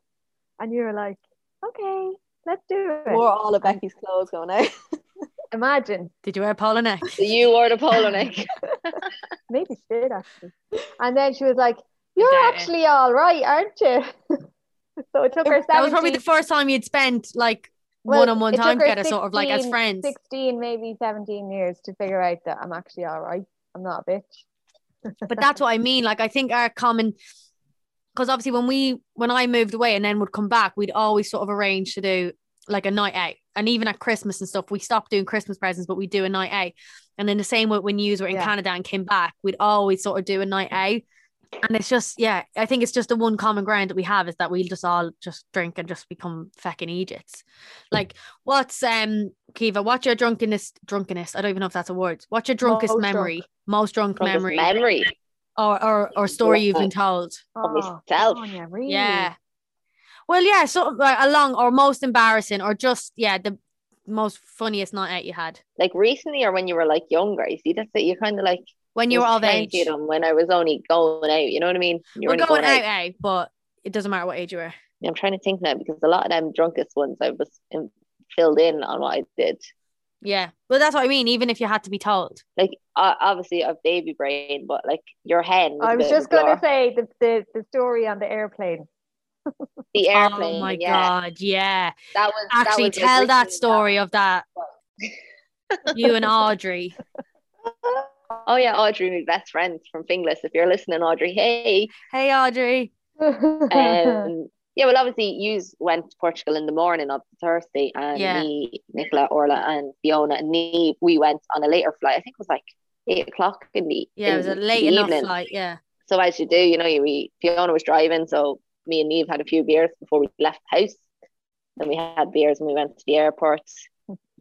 B: And you were like, Okay, let's do it.
D: Wore all of Becky's clothes going out.
B: Imagine.
A: Did you wear a polo neck?
C: So you wore the polo neck.
B: Maybe she did actually. And then she was like, You're
A: doubt
B: actually all right, aren't you? so it took her
A: That was probably the first time you'd spent like
B: well,
A: one on one time
B: her
A: together, sort of like as friends.
B: 16, maybe 17 years to figure out that I'm actually all right. I'm not a bitch.
A: But that's what I mean. Like I think our common because obviously when we when I moved away and then would come back, we'd always sort of arrange to do like a night out. And even at Christmas and stuff, we stopped doing Christmas presents, but we do a night out. And then the same when you were in
B: Yeah.
A: Canada and came back, we'd always sort of do a night mm. out. And it's just, yeah, I think it's just the one common ground that we have is that we'll just all just drink and just become fucking idiots. Like, what's um Kiva? What's your drunkenness? Drunkenness? I don't even know if that's a word. What's your drunkest
B: Most
A: memory? Most drunk
C: Drunkest
A: memory,
C: memory
A: or or or story you've been told?
C: of
B: Oh,
C: myself.
B: Sonia, really?
A: Yeah. Well, yeah, so like along or most embarrassing or just yeah, the most funniest night out you had.
C: Like recently or when you were like younger. You see, that's it. You're kind of like,
A: when you were
C: all
A: of age.
C: them when I was only going out. You know what I mean? You
A: We're
C: only
A: going out, out, but it doesn't matter what age you were.
C: I'm trying to think now because a lot of them drunkest ones I was in, filled in on what I did.
A: Yeah. Well, that's what I mean. Even if you had to be told.
C: Like uh, obviously I've baby brain, but like your hen. Was
B: I
C: a
B: was just
C: a
B: going to say the, the, the story on the airplane.
C: the airplane.
A: oh my
C: yeah,
A: god. Yeah.
C: that was that
A: Actually,
C: was,
A: tell that
C: written
A: story of that. You and Audrey.
C: Oh yeah, Audrey, my best friend from Finglas. If you're listening, Audrey, hey.
A: Hey, Audrey.
C: Um, yeah, well, obviously, you went to Portugal in the morning of Thursday, and
A: Yeah.
C: me, Nicola, Orla, and Fiona, and Neve, we went on a later flight. I think it was like eight o'clock in the
A: Yeah, it was a late enough
C: evening.
A: flight. Yeah.
C: So as you do, you know, you we Fiona was driving, so me and Neve had a few beers before we left the house. Then we had beers when we went to the airport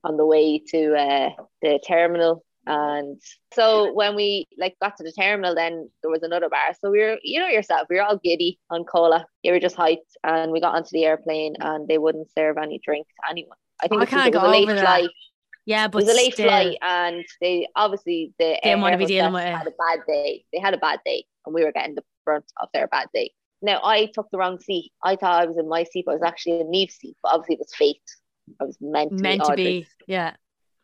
C: on the way to uh, the terminal. And so when we like got to the terminal, then there was another bar. So we were, you know yourself, we were all giddy on cola. You were just hyped, and we got onto the airplane, and they wouldn't serve any drink to anyone. I think oh,
A: I
C: it's because
A: can't
C: it was
A: go
C: a late
A: over that.
C: flight.
A: Yeah, but It
C: was a late
A: still.
C: flight, and they obviously the
A: Didn't wanna be dealing with it.
C: had a bad day. They had a bad day, and we were getting the brunt of their bad day. Now I took the wrong seat. I thought I was in my seat, but I was actually in Neve's seat. But obviously it was fate. I was meant to
A: meant
C: be.
A: to be. Yeah.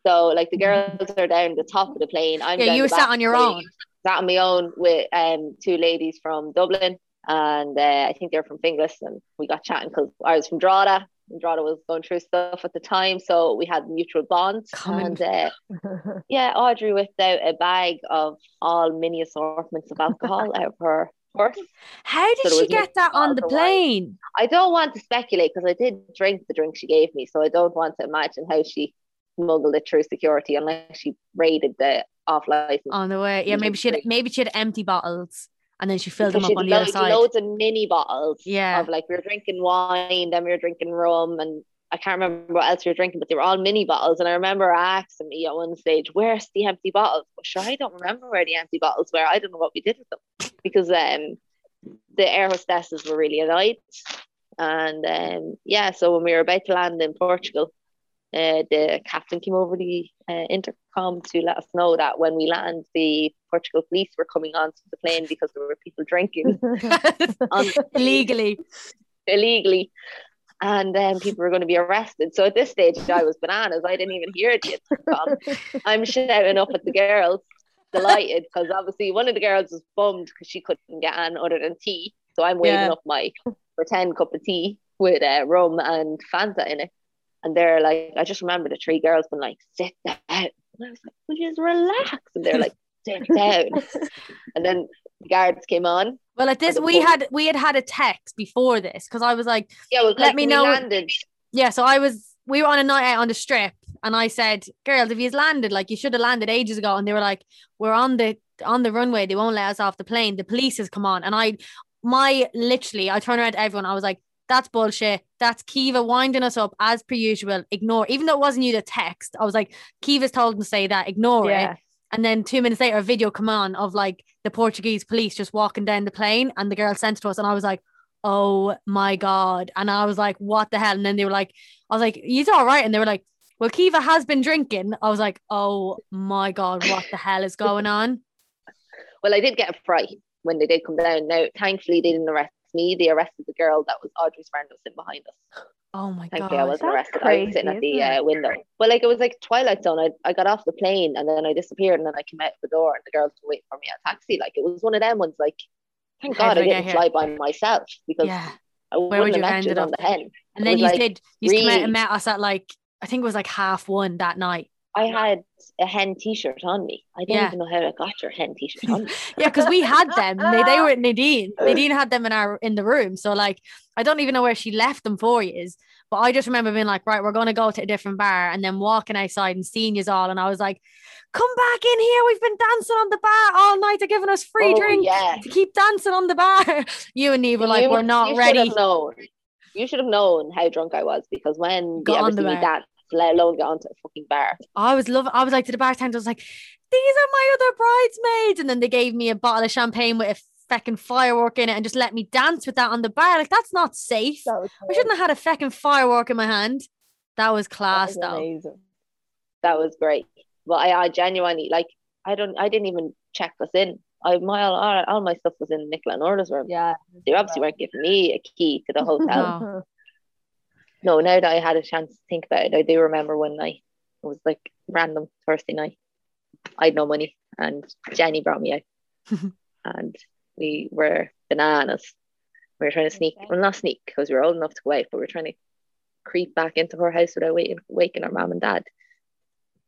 C: So like the girls are down the top of the plane. I'm
A: Yeah, you were sat on your
C: plane,
A: own.
C: Sat on my own with um two ladies from Dublin, and uh, I think they're from Finglas, and we got chatting because I was from Drogheda. And Drogheda was going through stuff at the time, so we had mutual bonds.
A: Common.
C: And uh, yeah, Audrey whipped out a bag of all mini assortments of alcohol out of her purse.
A: How did
C: So
A: she get that on the
C: of wine.
A: plane?
C: I don't want to speculate because I did drink the drink she gave me, so I don't want to imagine how she smuggled it through security unless she raided the off license.
A: On the way. Yeah, maybe she had maybe she had empty bottles and then she filled them up on the other side.
C: loads of mini bottles
A: Yeah.
C: of like we were drinking wine, then we were drinking rum, and I can't remember what else we were drinking, but they were all mini bottles. And I remember asking me at one stage, "Where's the empty bottles?" But sure, I don't remember where the empty bottles were. I don't know what we did with them because um the air hostesses were really annoyed. And um yeah, so when we were about to land in Portugal, uh, the captain came over the uh, intercom to let us know that when we land, the Portugal police were coming onto the plane because there were people drinking
A: Illegally.
C: illegally and then people were going to be arrested. So at this stage, I was bananas. I didn't even hear the intercom. I'm shouting up at the girls, delighted because obviously one of the girls was bummed because she couldn't get on other than tea. So I'm waving
A: Yeah.
C: up my pretend cup of tea with uh, rum and Fanta in it. And they're like, I just remember the three girls being like, sit down. And I was like, you just relax? And they're like, sit down. and then the guards came on.
A: Well, at this we had we had had a text before this because I was like,
C: Yeah, well,
A: Let
C: like,
A: me know-
C: landed.
A: yeah. So I was we were on a night out on the strip, and I said, "Girls, if you've landed, like you should have landed ages ago." And they were like, "We're on the on the runway. They won't let us off the plane. The police has come on." And I, my literally, I turned around to everyone. I was like, "That's bullshit. That's Kiva winding us up as per usual. Ignore, even though it wasn't you the text. I was like, Kiva's told them to say that. Ignore it." And then two minutes later, a video come on of like the Portuguese police just walking down the plane, and the girl sent it to us, and I was like, "Oh my god!" And I was like, "What the hell?" And then they were like, "I was like, he's all right," and they were like, "Well, Kiva has been drinking." I was like, "Oh my god, what the hell is going on?"
C: Well, I did get a fright when they did come down. Now, thankfully, they didn't arrest me. They arrested the girl that was Audrey's friend who was sitting behind us.
A: Oh my
C: Thankfully, I wasn't
B: That's
C: arrested. I was sitting at the uh, window. But like it was like Twilight Zone. I, I got off the plane and then I disappeared and then I came out the door and the girls were waiting for me at a taxi. Like it was one of them ones. Like thank
A: How
C: God I
A: I get
C: dn't fly by myself because
A: Yeah,
C: I
A: Where
C: wouldn't
A: would you
C: have
A: have
C: you
A: ended
C: on
A: up?
C: the hen.
A: and
C: It
A: then you
C: like,
A: did. You came out and met us at like I think it was like half one that night.
C: I had a hen T-shirt on me. I don't
A: Yeah.
C: even know how I got your hen T-shirt on.
A: Yeah, because we had them. They, they were at Nadine. Uh. Nadine had them in our in the room. So like I don't even know where she left them for years. But I just remember being like, right, we're gonna go to a different bar and then walking outside and seeing you all. And I was like, come back in here. We've been dancing on the bar all night. They're giving us free
C: Oh,
A: drink
C: yeah.
A: to keep dancing on the bar. You and Neve were like,
C: You-
A: we're not
C: you
A: ready.
C: Should have known. You should have known how drunk I was because when
A: Got
C: you ever
A: the
C: see me dance, let alone get onto a fucking bar.
A: I was loving I was like to the bartender, I was like, these are my other bridesmaids. And then they gave me a bottle of champagne with a fecking firework in it and just let me dance with that on the bar. Like, that's not safe.
B: That
A: I shouldn't have had a fecking firework in my hand. That was class, That
D: was
A: though.
D: amazing.
C: That was great. But I, I genuinely like I don't I didn't even check us in. I my all, all, my stuff was in Nicola and Orla's room.
D: Yeah.
C: They obviously weren't giving me a key to the hotel.
A: No.
C: no, now that I had a chance to think about it, I do remember one night. It was like random Thursday night. I had no money, and Jenny brought me out, and we were bananas. We were trying to sneak, well, not sneak because we were old enough to go out, but we were trying to creep back into her house without waking, waking our mom and dad.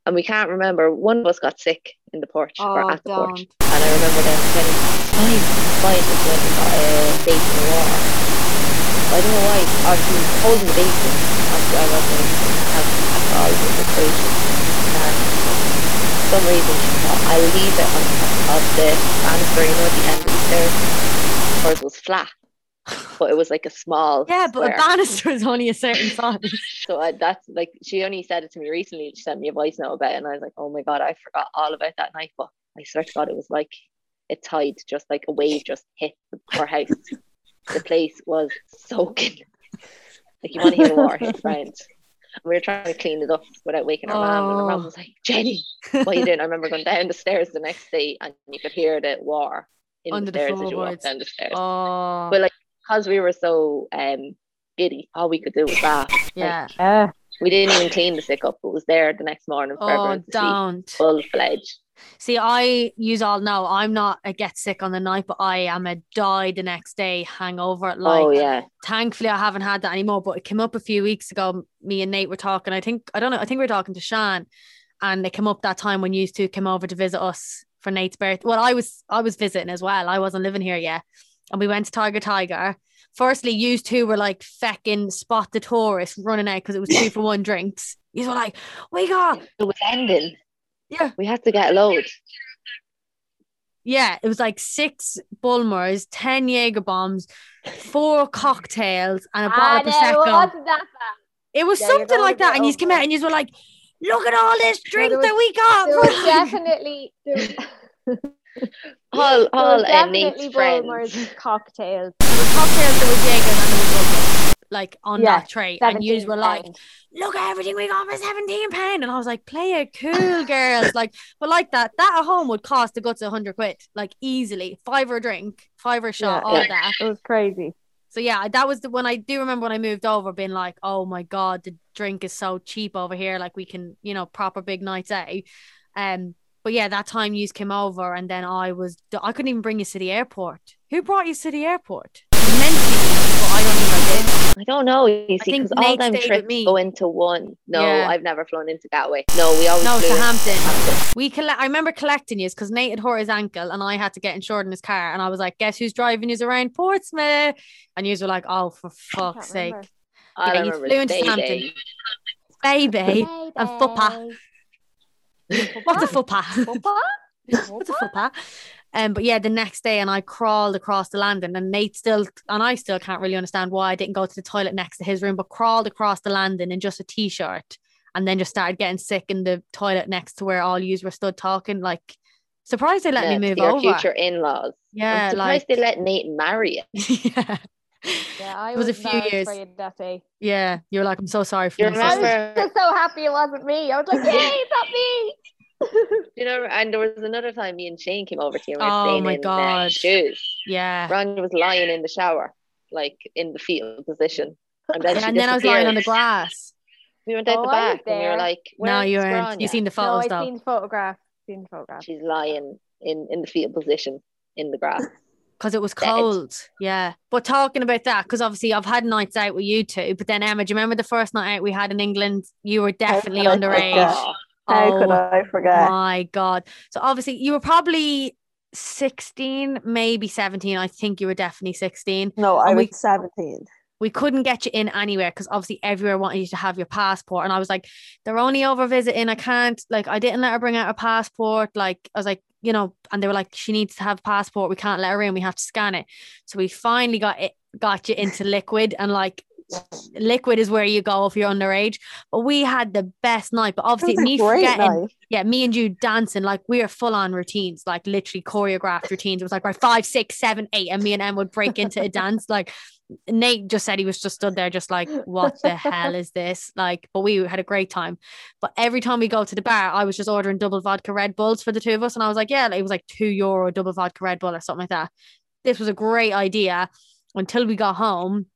C: And we can't remember. One of us got sick in the porch or
D: Oh,
C: at the porch,
D: don't.
C: and I remember them saying, "Fine, fine," until we got a date in the water. I don't know why. Was holding the baby. Obviously, I wasn't having alcohol with the equation. And for some reason, she thought, I'll leave it on top of the banister, you know, at the end of the stairs. Hers was flat, but it was like a small.
A: Yeah, but
C: square.
A: a banister is only a certain size.
C: So I, that's like, she only said it to me recently. She sent me a voice note about it, and I was like, oh my God, I forgot all about that night. But I swear to God, it was like a tide, just like a wave just hit our house. The place was soaking. Like you want to hear the water hit the we were trying to clean it up without waking our mum, and our
A: Oh.
C: mum was like, Jenny, what are you doing? I remember going down the stairs the next day, and you could hear the war in
A: Under
C: the
A: the
C: stairs as you walked down the stairs.
A: Oh,
C: But like, because we were so um giddy, all we could do was laugh.
A: yeah.
B: Yeah.
C: We didn't even clean the sick up. It was there the next morning for
A: Oh,
C: everyone to see.
A: don't.
C: Full fledged.
A: See, I use all know I'm not a get sick on the night, but I am a die the next day hangover. Oh, like,
C: oh yeah.
A: thankfully, I haven't had that anymore. But it came up a few weeks ago. Me and Nate were talking. I think I don't know. I think we are talking to Shan, and it came up that time when you two came over to visit us for Nate's birthday. Well, I was I was visiting as well. I wasn't living here yet, and we went to Tiger Tiger. Firstly, you two were like fecking spot the tourist running out because it was two for one drinks. You were like, we got
C: It was ending.
A: Yeah.
C: We had to get a load.
A: Yeah, it was like six Bulmers, 10 Jaeger bombs, four cocktails, and a bottle of
B: no,
A: Prosecco.
B: wasn't that bad?
A: It was
B: Yeah,
A: something like that. And you came
B: over
A: out and you were like, look at all this drink
B: there
A: that we got.
B: There was definitely there was,
C: All,
B: there
C: all
B: was
C: uh, Nate's
B: definitely
C: friends.
B: Bulmers cocktails.
A: There was cocktails, there was Jaeger, and then there was Bulmers, like on
B: Yeah,
A: that tray. And you were like, look at everything we got for 17 pound. And I was like, play it cool, girls. like, but like that, that at home would cost the guts of 100 quid, like easily. Five or a drink, five or a shot,
B: Yeah,
A: all
C: yeah.
A: that.
B: it was crazy.
A: So yeah, that was the when I do remember when I moved over, being like, "Oh my god, the drink is so cheap over here. Like we can, you know, proper big nights out." Um, but yeah, that time you came over, and then I was I couldn't even bring you to the airport. Who brought you to the airport? You meant to, but I don't think Oh,
C: I don't know, you see,
A: think
C: because all
A: Nate
C: them
A: stayed
C: trips
A: me.
C: go into one. No,
A: Yeah.
C: I've never flown into Gatwick. No, we always
A: No,
C: flew
A: to Hampton.
C: Hampton.
A: We collect. I remember collecting you because Nate had hurt his ankle, and I had to get insured in his car. And I was like, "Guess who's driving you around Portsmouth?" And you were like, "Oh, for
B: Can't
A: fuck's sake,
B: remember.
C: All
A: Yeah,
C: I
A: you flew
C: is
A: into
C: Day
A: Hampton.
C: Day.
A: baby." and fuppa. What's a fuppa?
B: Papa?
A: What's a fuppa? Um, but yeah, the next day, and I crawled across the landing, and Nate still, and I still can't really understand why I didn't go to the toilet next to his room, but crawled across the landing in just a t-shirt, and then just started getting sick in the toilet next to where all yous were stood talking. Like, surprised they let
C: Yeah,
A: me move
C: your
A: over.
C: future in-laws.
A: Yeah,
C: I'm surprised
A: like
C: they let Nate marry you.
A: yeah,
B: Yeah, I
A: It was a few years.
B: that day.
A: yeah. You're like, I'm so sorry for
C: You
A: you.
B: I was just so happy it wasn't me. I was like, yay, it's not me.
C: You know, and there was another time me and Shane came over to you and we were
A: Oh my
C: in uh,
A: God.
C: shoes.
A: Yeah.
C: Ron was lying in the shower, like in the fetal position. And then,
A: Yeah, and then I was lying on the grass.
C: We went out
B: Oh,
C: the back and we were like,
A: No, you weren't.
C: Grania?
A: You seen the photos?
B: No,
A: photos
B: I
A: though.
B: seen the photograph. Seen the photograph.
C: She's lying in, in the fetal position in the grass.
A: because it was
C: dead.
A: cold. Yeah. But talking about that, because obviously I've had nights out with you two, but then Emma, do you remember the first night out we had in England? You were definitely
D: could I
A: underage.
C: Oh,
D: How could
A: Oh
D: I forget?
A: My God. So obviously you were probably 16, maybe 17. I think you were definitely 16.
D: No, I
A: And
D: was
A: we-
D: 17.
A: We couldn't get you in anywhere because obviously everywhere wanted you to have your passport. And I was like, they're only over visiting. I can't, like, I didn't let her bring out her passport. Like, I was like, you know, and they were like, she needs to have a passport. We can't let her in. We have to scan it. So we finally got it, got you into liquid and like liquid is where you go if you're underage. But we had the best night. But obviously,
D: It was a
A: me forgetting,
D: night.
A: yeah, me and you dancing like we are full on routines, like literally choreographed routines. It was like right five, six, seven, eight, and me and Em would break into a dance. Like Nate just said, he was just stood there, just like, what the hell is this? Like, but we had a great time. But every time we go to the bar, I was just ordering double vodka Red Bulls for the two of us, and I was like, yeah, it was like two euro double vodka Red Bull or something like that. This was a great idea until we got home,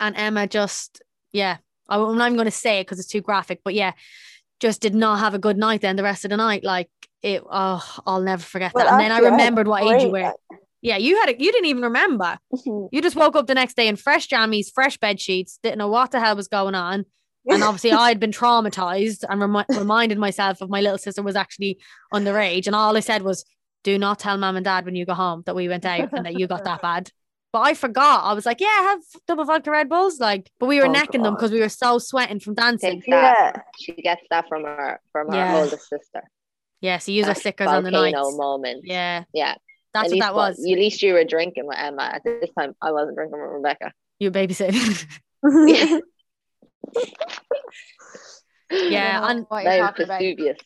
A: and Emma just, yeah, I- I'm not even going to say it because it's too graphic, but yeah, just did not have a good night then the rest of the night. Like it, oh, I'll never forget
D: Well,
A: that. And then I
D: had
A: remembered what age you were. Yeah, you had it. You didn't even remember. You just woke up the next day in fresh jammies, fresh bed sheets, didn't know what the hell was going on. And obviously, I'd been traumatized and remi- reminded myself of my little sister was actually underage. And all I said was, do not tell mom and dad when you go home that we went out and that you got that bad. But I forgot. I was like, yeah, I have double vodka Red Bulls. Like, but we were
D: Oh,
A: necking them because we were so sweating from dancing.
C: That.
D: yeah.
C: She gets that from her from her
A: Yeah.
C: oldest sister.
A: Yeah, so use our
C: That
A: stickers on the night.
C: volcano moment.
A: Yeah,
C: Yeah.
A: that's
C: At
A: what
C: least
A: that was.
C: At least you were drinking with Emma. At this time, I wasn't drinking with Rebecca.
A: You babysitting. yeah,
B: I don't know
A: and
B: what you're
C: Now
B: talking about.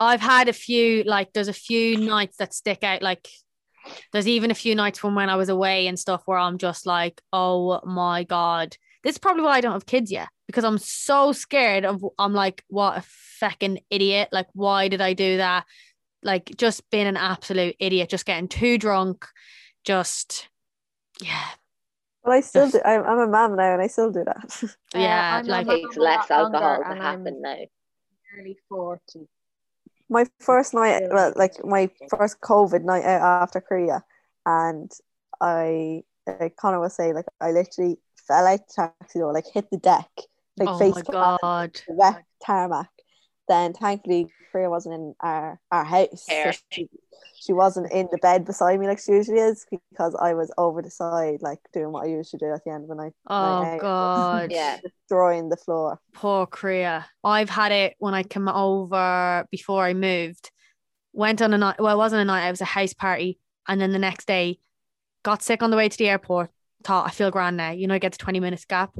A: I've had a few like there's a few nights that stick out like there's even a few nights from when I was away and stuff where I'm just like oh my god this is probably why I don't have kids yet because I'm so scared of I'm like what a fucking idiot like why did I do that like just being an absolute idiot just getting too drunk just yeah
D: But I still
A: Just-
D: do. I'm, I'm a mom now, and I still do that.
B: Uh,
A: yeah
B: I'm
A: like
B: not-
C: Takes less alcohol to
B: and I'm-
C: now.
B: Nearly forty.
D: My first night, well, like my first COVID night out after Korea, and I, like Connor was saying, like I literally fell out the taxi door, like hit the deck, like
A: oh
D: face
A: my god
D: wet tarmac. Then thankfully Korea wasn't in our our house. so she, she wasn't in the bed beside me like she usually is because I was over the side, like doing what I usually do at the end of the night.
A: oh
D: night
A: god
C: Yeah.
D: destroying the floor.
A: Poor Korea. I've had it when I came over before I moved. Went on a night. Well, it wasn't a night. It was a house party, and then the next day, got sick on the way to the airport. Thought I feel grand now. You know, I get the twenty minutes gap.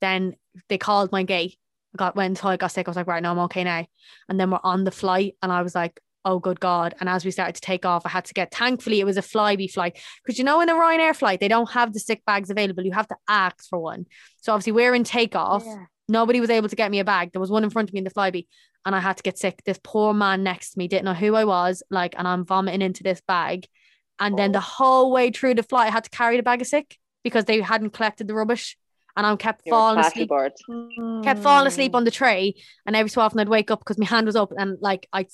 A: Then they called my gate. I got went until I got sick. I was like, right, no, I'm okay now. And then we're on the flight, and I was like, oh good god. And as we started to take off, I had to get. Thankfully, it was a flyby flight because you know, in a Ryanair flight, they don't have the sick bags available. You have to ask for one. So obviously, we're in takeoff.
B: Yeah.
A: Nobody was able to get me a bag. There was one in front of me in the flyby, and I had to get sick. This poor man next to me didn't know who I was, like, and I'm vomiting into this bag. And then oh. the whole way through the flight, I had to carry the bag of sick because they hadn't collected the rubbish, and I kept
C: You're
A: falling asleep.
C: board.
A: Kept falling asleep hmm. on the tray, and every so often I'd wake up because my hand was up, and like I,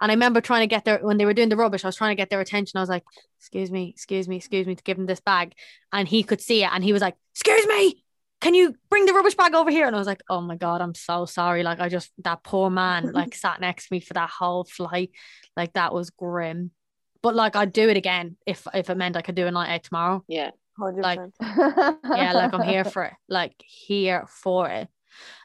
A: and I remember trying to get their when they were doing the rubbish, I was trying to get their attention. I was like, "Excuse me, excuse me, excuse me," to give him this bag, and he could see it, and he was like, "Excuse me, can you bring the rubbish bag over here? And I was like, oh my God, I'm so sorry. Like, I just, that poor man, like, sat next to me for that whole flight. Like, that was grim. But, like, I'd do it again if if it meant I could do a night out tomorrow.
C: Yeah.
D: 100%.
A: Like, Yeah, like, I'm here for it. Like, here for it.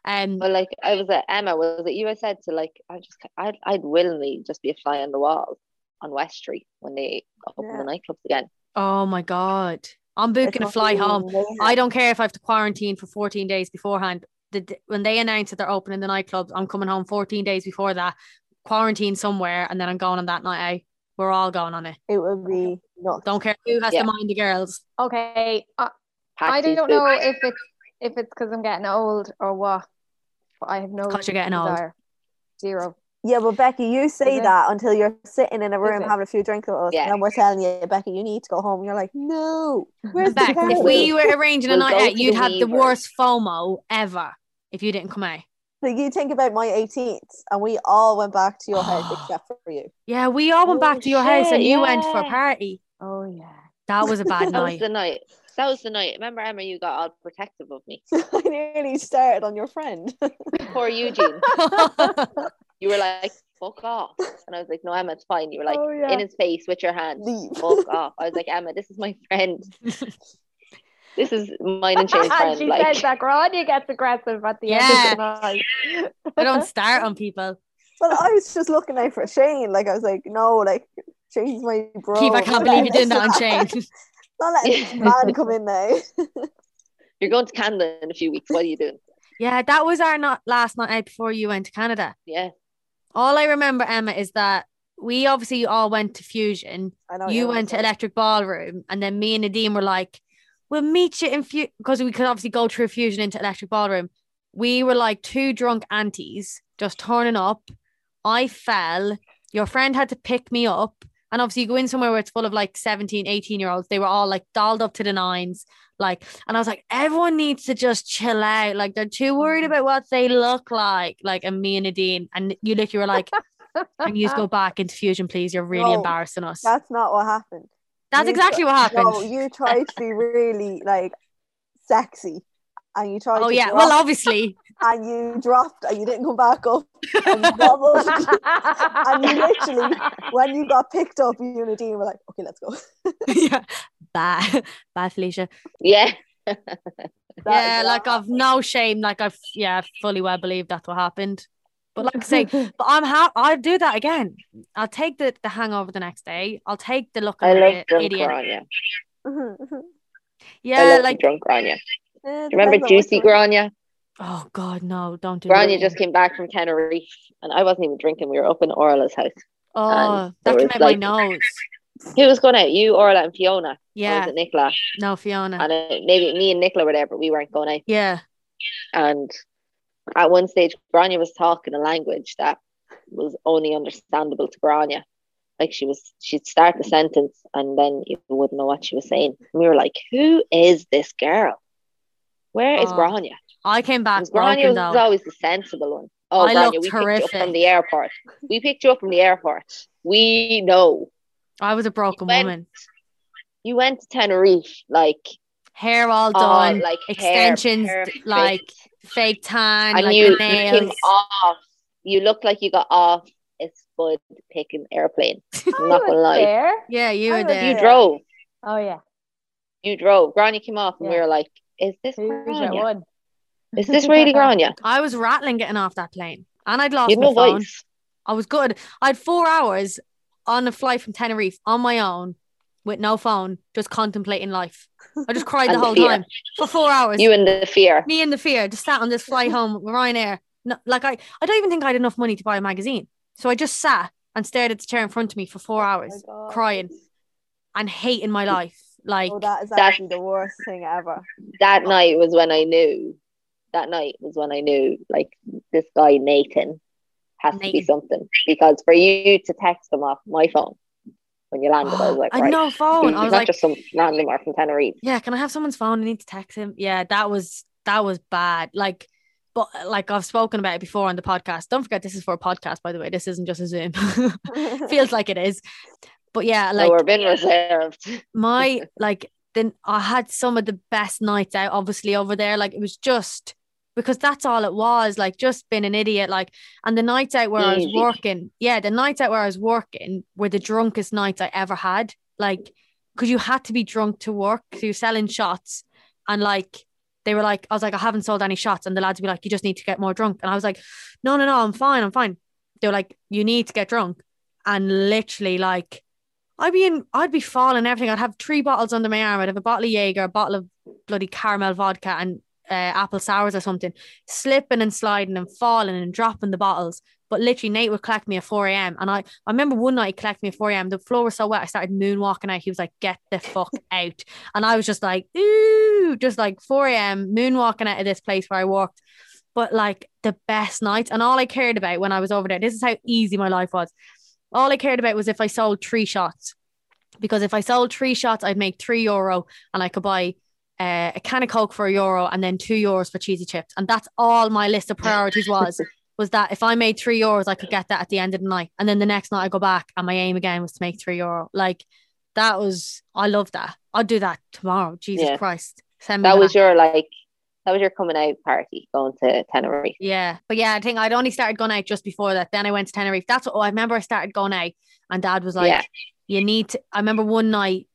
A: Um,
C: Well, like I was at Emma, was it you? I said to like I just I'd I'd willingly just be a fly on the wall on West Street when they open
D: Yeah.
C: the nightclubs again.
A: oh my God. I'm booking a
D: fly
A: home.
D: mayhem.
A: I don't care if I have to quarantine for 14 days beforehand. The, when they announce that they're opening the nightclubs, I'm coming home 14 days before that, quarantine somewhere, and then I'm going on that night out. We're all going on it.
D: It will be nuts.
A: Don't care who has
C: Yeah.
A: to mind the girls.
B: okay. Uh, I don't
C: book.
B: know if it's if it's because I'm getting old or what, but I have no
A: 'Cause you're getting old.
B: Zero.
D: Yeah, but Becky, you say that until you're sitting in a room having a few drinks with us,
C: Yeah.
D: and we're telling you, Becky, you need to go home. You're like, no, where's
A: Beck,
D: the
A: if we were arranging a
C: We'll
A: night out, you'd
C: the
A: have the worst FOMO ever if you didn't come out.
D: Like, you think about my 18th, and we all went back to your house except for you.
A: Yeah, we all went
C: Oh,
A: back to your house and
C: shit,
A: you went for a party.
B: Oh yeah.
A: That was a bad
C: That was
A: night.
C: the night. That was the night. Remember, Emma, you got all protective of me.
D: I nearly started on your friend.
C: Poor Eugene. You were like, "Fuck off," and I was like, "No, Emma, it's fine." You were like,
D: Oh, yeah.
C: in his face with your hand.
D: Leave.
C: Fuck off. I was like, Emma, this is my friend. This is mine and Shane's friend.
B: she
C: Like,
B: says that Grania gets aggressive at the
A: Yeah.
B: end of the night.
A: I don't start on people.
D: Well, I was just looking out for Shane. Like, I was like, no, like, Shane's my bro.
A: Keith, I can't
D: Not
A: believe you
D: letting
A: did that on Shane.
D: Not letting man come in now.
C: You're going to Canada in a few weeks. What are you doing?
A: Yeah, that was our not last night out before you went to Canada.
C: Yeah.
A: All I remember, Emma, is that we obviously all went to Fusion.
D: I know
A: you
D: Emma
A: went to. Electric Ballroom, and then me and Nadine were like, "We'll meet you in Fusion," because we could obviously go through a Fusion into Electric Ballroom. We were like two drunk aunties just turning up. I fell. Your friend had to pick me up. And obviously, you go in somewhere where it's full of like 17, 18 year olds. They were all like dolled up to the nines. Like, and I was like, everyone needs to just chill out. Like, they're too worried about what they look like. Like, and me and Nadine, and you literally were like, can you just go back into Fusion, please? You're really
D: No,
A: embarrassing us.
D: That's not what happened.
A: That's
D: you
A: exactly
D: tr-
A: what happened.
D: No, you tried to be really like sexy, and you tried.
A: oh,
D: to
A: yeah.
D: drop,
A: Well, obviously.
D: and you dropped, and you didn't come back up, and you wobbled. and you literally, when you got picked up, you and Nadine were like, "Okay, let's go."
A: yeah. Bye. Bye, Felicia.
C: Yeah.
A: Yeah, like I've no shame. Like I've yeah, fully well believe that's what happened. But like I say, but I'm ha- I'll do that again. I'll take the, the hangover the next day. I'll take the look
C: I
A: at
C: love
A: the
C: drunk
A: idiot.
C: Grania.
D: happened.
C: I
A: Yeah,
C: love
A: like
C: drunk Grania.
D: Eh,
C: Remember
D: depends on which
C: Juicy. Grania?
A: oh god, no, don't do
C: Grania
A: that.
C: just came back from Tenerife and I wasn't even drinking. We were up in Orla's house.
A: Oh,
C: and
A: that
C: there
A: came out
C: like-
A: my nose.
C: Who was going out? You, Orla, and Fiona. Or
A: Yeah,
C: was it Nicola?
A: no, Fiona.
C: And uh, maybe me and Nicola were there, but we weren't going out.
A: yeah,
C: And at one stage, Grania was talking a language that was only understandable to Grania. Like she was, she'd start the sentence and then you wouldn't know what she was saying. And we were like, "Who is this girl? Where is
A: Oh,
C: Grania?"
A: I came back
C: Grania was always the sensible one. Oh,
A: I
C: Grania, we picked you up from the airport. We picked you up from the airport. We know
A: I was a broken
C: went
A: woman.
C: you went to Tenerife, like
A: Hair all
C: all
A: done,
C: like hair
A: extensions,
C: perfect.
A: like fake tan,
C: and
A: like
C: you,
A: the
C: you came
A: nails.
C: off. You looked like you got off a spud picking airplane. I'm not gonna lie.
B: there.
A: Yeah, you
B: I
A: were there.
C: You drove.
B: Oh yeah.
C: You drove. Grania came off, and we were like, "Is this
B: Who's
C: Grania?
B: one?
C: Is this really Grania?"
A: I was rattling getting off that plane, and I'd lost
C: You
A: my
C: no
A: phone.
C: voice.
A: I was good. I had four hours on a flight from Tenerife on my own with no phone, just contemplating life. I just cried the
C: And the
A: whole time for four hours.
C: You and the fear.
A: Me and the fear just sat on this flight home with Ryanair. No, like I, I don't even think I had enough money to buy a magazine. So I just sat and stared at the chair in front of me for four
D: oh
A: hours,
D: God.
A: crying and hating my life. Like
D: Oh, that is
C: That-
D: actually the worst thing ever.
C: That night was when I knew. That night was when I knew, like this guy Nathan has to be something because for you to text him off my phone when you landed, I was like,
A: I
C: right.
A: no phone. I was
C: not
A: like,
C: just some randomer from Tenerife.
A: yeah, can I have someone's phone? I need to text him. Yeah, that was that was bad. Like, but like I've spoken about it before on the podcast. Don't forget, this is for a podcast, by the way. This isn't just a Zoom. Feels like it is, but yeah, like
C: so we're being reserved.
A: my like then I had some of the best nights out obviously over there like it was just because that's all it was like just being an idiot like and the nights out where I was working yeah the nights out where I was working were the drunkest nights I ever had like because you had to be drunk to work so you're selling shots and like they were like I was like I haven't sold any shots and the lads would be like you just need to get more drunk and I was like no no no I'm fine I'm fine they were like you need to get drunk and literally like I'd be in, I'd be falling everything. I'd have three bottles under my arm. I'd have a bottle of Jaeger, a bottle of bloody caramel vodka, and uh, apple sours or something, slipping and sliding and falling and dropping the bottles. But literally, Nate would collect me at 4 a.m. And I, I remember one night he collected me at 4 a.m. The floor was so wet, I started moonwalking out. He was like, get the fuck out. And I was just like, ooh, just like 4 a.m., moonwalking out of this place where I worked. But like the best nights. And all I cared about when I was over there, this is how easy my life was. All I cared about was if I sold three shots. Because if I sold three shots, I'd make three euro and I could buy uh, a can of Coke for a euro and then two euros for cheesy chips. And that's all my list of priorities was. was that if I made three euros, I could get that at the end of the night. And then the next night I go back and my aim again was to make three euro. Like that was, I love that. I'll do that tomorrow. Jesus
C: Yeah.
A: Christ. Send me
C: That was your like that was your coming out party going to Tenerife.
A: Yeah. But yeah, I think I'd only started going out just before that. Then I went to Tenerife. That's what oh, I remember I started going out and dad was like,
C: Yeah.
A: you need to. I remember one night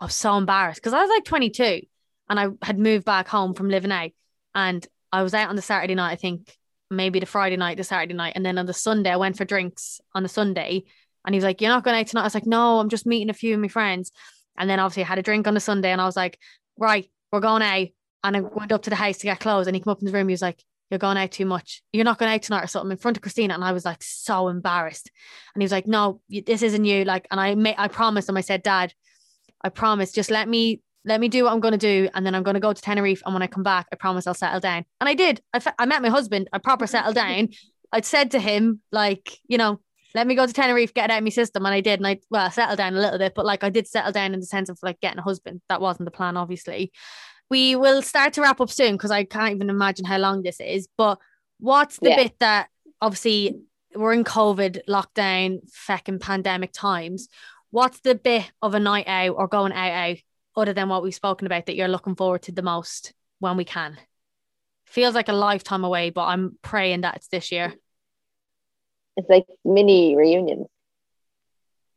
A: I was so embarrassed because I was like 22 and I had moved back home from living out and I was out on the Saturday night, I think maybe the Friday night, the Saturday night. And then on the Sunday, I went for drinks on the Sunday and he was like, You're not going out tonight. I was like, No, I'm just meeting a few of my friends. And then obviously I had a drink on the Sunday and I was like, Right, we're going out. and I went up to the house to get clothes, and he came up in the room. He was like, "You're going out too much. You're not going out tonight or something." In front of Christina, and I was like so embarrassed. And he was like, "No, this isn't you." Like, and I made, I promised him. I said, "Dad, I promise. Just let me." Let me do what I'm going to do, and then I'm going to go to Tenerife. And when I come back, I promise I'll settle down. And I did. I, fe- I met my husband. I proper settled down. I'd said to him, like, you know, let me go to Tenerife, get it out of my system. And I did. And I, well, I settled down a little bit, but like I did settle down in the sense of like getting a husband. That wasn't the plan, obviously. We will start to wrap up soon because I can't even imagine how long this is. But what's the
C: Yeah.
A: bit that obviously we're in COVID, lockdown, feckin' pandemic times? What's the bit of a night out or going out out other than what we've spoken about that you're looking forward to the most when we can? Feels like a lifetime away, but I'm praying that it's this year.
C: It's like mini reunions.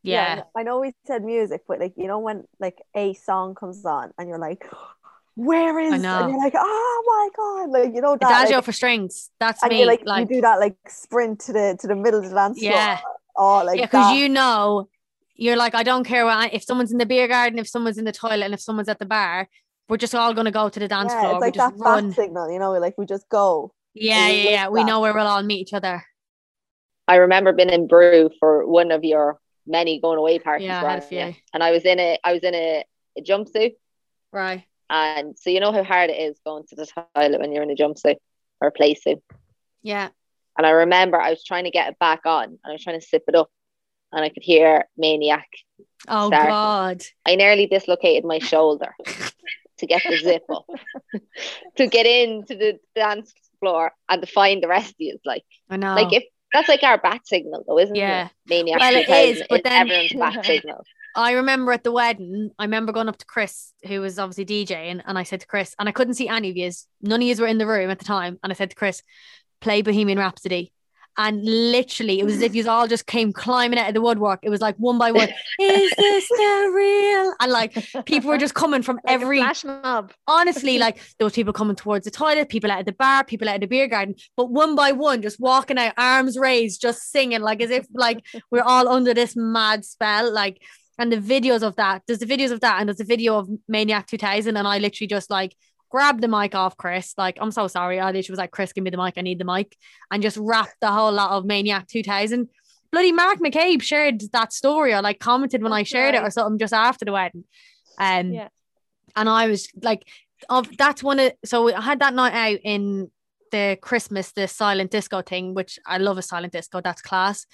A: Yeah.
D: I know we said music, but like you know when like a song comes on and you're like, where is?
A: I know.
D: And you're like, oh my god, like you know that.
A: Adagio
D: like,
A: for strings. That's
D: and
A: me.
D: you like,
A: like
D: you do that like sprint to the to the middle of the dance floor.
A: Yeah.
D: Oh, like
A: yeah, because
D: that.
A: you know, you're like, I don't care what I, if someone's in the beer garden, if someone's in the toilet, and if someone's at the bar, we're just all gonna go to the dance
D: yeah,
A: floor.
D: it's like
A: we just
D: that
A: run.
D: bat signal, you know, like we just go.
A: Yeah,
D: we
A: yeah,
D: love
A: yeah. We know where we'll all meet each other.
C: I remember being in Brew for one of your many going away parties,
A: Yeah, I had a
C: Rania,
A: few.
C: and I was in a I was in a, a jumpsuit,
A: Right.
C: and so you know how hard it is going to the toilet when you're in a jumpsuit or a play suit.
A: Yeah.
C: And I remember I was trying to get it back on, and I was trying to zip it up, and I could hear Maniac.
A: Oh
C: Starting.
A: God.
C: I nearly dislocated my shoulder to get the zip up, to get into the dance floor and to find the rest of you. Like,
A: I know.
C: like if that's like our bat signal, though, isn't
A: Yeah.
C: it? Maniac
A: Well, it
C: 2000
A: is, but then-
C: everyone's bat signal.
A: I remember at the wedding, I remember going up to Chris, who was obviously DJing, and I said to Chris, and I couldn't see any of yous. None of yous were in the room at the time. And I said to Chris, play Bohemian Rhapsody. And literally, it was as if you all just came climbing out of the woodwork. It was like one by one, is this the real? And like people were just coming from
B: Like
A: every
B: flash mob.
A: honestly, like there was people coming towards the toilet, people out of the bar, people out of the beer garden, but one by one, just walking out, arms raised, just singing, like as if like we're all under this mad spell. Like, and the videos of that, there's the videos of that, and there's a video of Maniac 2000, and I literally just like grabbed the mic off Chris. Like, I'm so sorry. I literally was like, Chris, give me the mic. I need the mic, and just wrapped the whole lot of Maniac 2000. Bloody Mark McCabe shared that story or like commented when I
B: That's
A: shared it or something just after the wedding. Um,
B: Yeah.
A: and I was like, of that's one of so I had that night out in the Christmas, the silent disco thing, which I love a silent disco, that's class.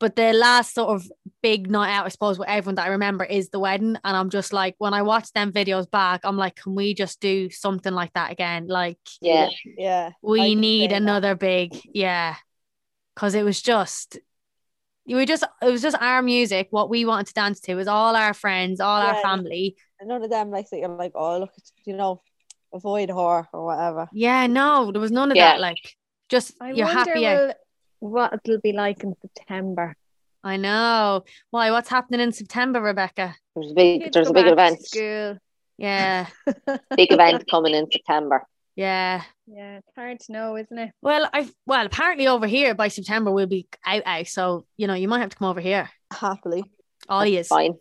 A: But the last sort of big night out, I suppose, with everyone that I remember is the wedding. And I'm just like, when I watch them videos back, I'm like, can we just do something like that again? Like,
C: Yeah,
D: Yeah.
A: We
D: can
A: need
D: say that.
A: another big, yeah. Cause it was just, you were just, it was just our music, what we wanted to dance to. It was all our friends, all our family.
D: And none of them like that you're like, oh look, you know, avoid her or whatever.
A: Yeah, no, there was none of
C: Yeah.
A: that. Like, just
B: I
A: you're
B: wonder
A: happy
B: will, what it'll be like in September.
A: I know. Why? What's happening in September, Rebecca?
C: there's a big
B: Kids
C: there's a big event,
B: School.
A: Yeah,
C: big event coming in September.
A: yeah.
B: Yeah, it's hard to know, isn't it?
A: Well, I well apparently over here by September we'll be out out. So you know you might have to come over here.
D: Happily.
A: All
C: That's
A: yous,
C: fine.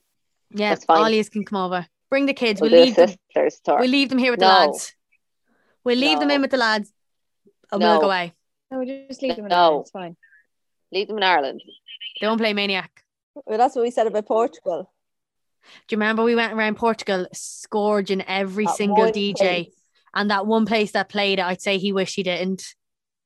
A: yeah,
C: that's fine.
A: all yous can come over. Bring the kids.
C: We'll
A: We'll
C: do
A: leave them.
C: sisters.
A: We'll leave them here with the lads. We'll leave them in with the lads, and we'll
C: No.
A: go away.
B: No, we just leave them in
C: No.
B: It's fine.
C: Leave them in Ireland.
A: They won't play Maniac.
D: Well, that's what we said about Portugal.
A: Do you remember we went around Portugal scourging every
D: That
A: single DJ,
D: place.
A: and that one place that played it, I'd say he wished he didn't.